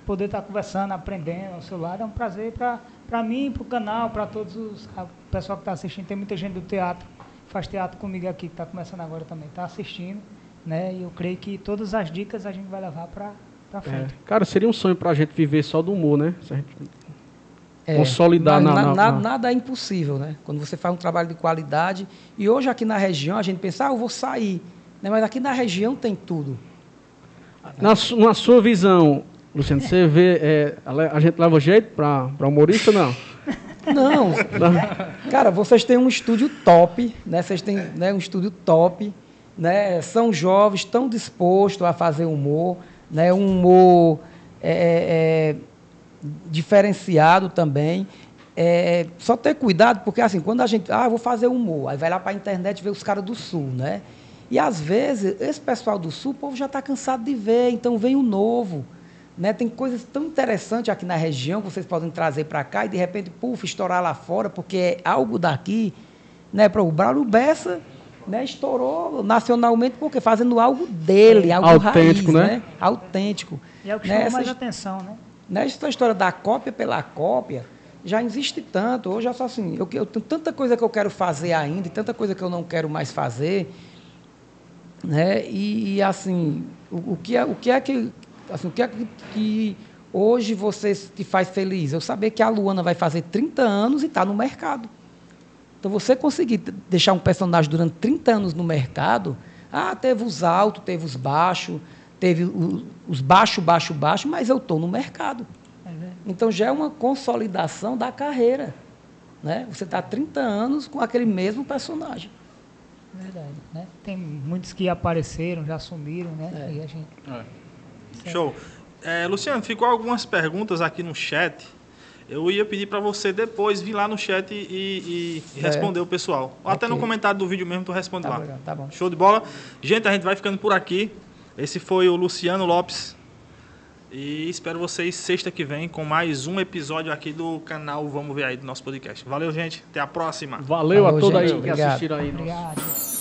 poder estar conversando, aprendendo ao seu lado é um prazer para mim, para o canal, para todos os a- pessoal que está assistindo. Tem muita gente do teatro, faz teatro comigo aqui, que está começando agora também, está assistindo, né? E eu creio que todas as dicas a gente vai levar para É. Cara, seria um sonho pra gente viver só do humor, né? Se a gente É, Consolidar na- na- na- na- na- Nada é impossível, né? Quando você faz um trabalho de qualidade. E hoje aqui na região a gente pensa, ah, eu vou sair. Né? Mas aqui na região tem tudo. Na, na sua visão, Luciano, você vê. é, a gente leva jeito pra humorista ou não? Não. Cara, vocês têm um estúdio top, né? Vocês têm né, um estúdio top, né? São jovens, estão dispostos a fazer humor, né? Um humor é, é, diferenciado também. É, só ter cuidado, porque assim, quando a gente, ah, vou fazer humor, aí vai lá para a internet ver os caras do sul, né? E às vezes, esse pessoal do sul, o povo já está cansado de ver, então vem o novo. Né? Tem coisas tão interessantes aqui na região que vocês podem trazer para cá e de repente, puf, estourar lá fora, porque é algo daqui. Né? Para o Braulio Bessa né? estourou nacionalmente, porque fazendo algo dele, algo Autêntico, raiz, né? né? Autêntico. E é o que Né? mais atenção, né? Nessa história da cópia pela cópia, já existe tanto. Hoje é só assim, eu, eu tenho tanta coisa que eu quero fazer ainda, e tanta coisa que eu não quero mais fazer. Né? E, e, assim, o, o que é, o que é que. Assim, o que é que, que hoje você te faz feliz? Eu saber que a Luana vai fazer 30 anos e está no mercado. Então, você conseguir deixar um personagem durante 30 anos no mercado, ah, teve os altos, teve os baixos, teve os baixo, baixo, baixo, mas eu estou no mercado. É. Então, já é uma consolidação da carreira. Né? Você está 30 anos com aquele mesmo personagem. Verdade, né? Tem muitos que apareceram, já sumiram, né? É. E a gente É. Show. É, Luciano, ficou algumas perguntas aqui no chat. Eu ia pedir para você depois vir lá no chat e, e- e responder o pessoal. Ou até no comentário do vídeo mesmo tu responde Tá lá. bom, tá bom. Show de bola. Gente, a gente vai ficando por aqui. Esse foi o Luciano Lopes. E espero vocês sexta que vem com mais um episódio aqui do canal Vamos Ver Aí do nosso podcast. Valeu, gente. Até a próxima. Valeu a Falou, todos aí que Obrigado. assistiram aí. nosso- Obrigado.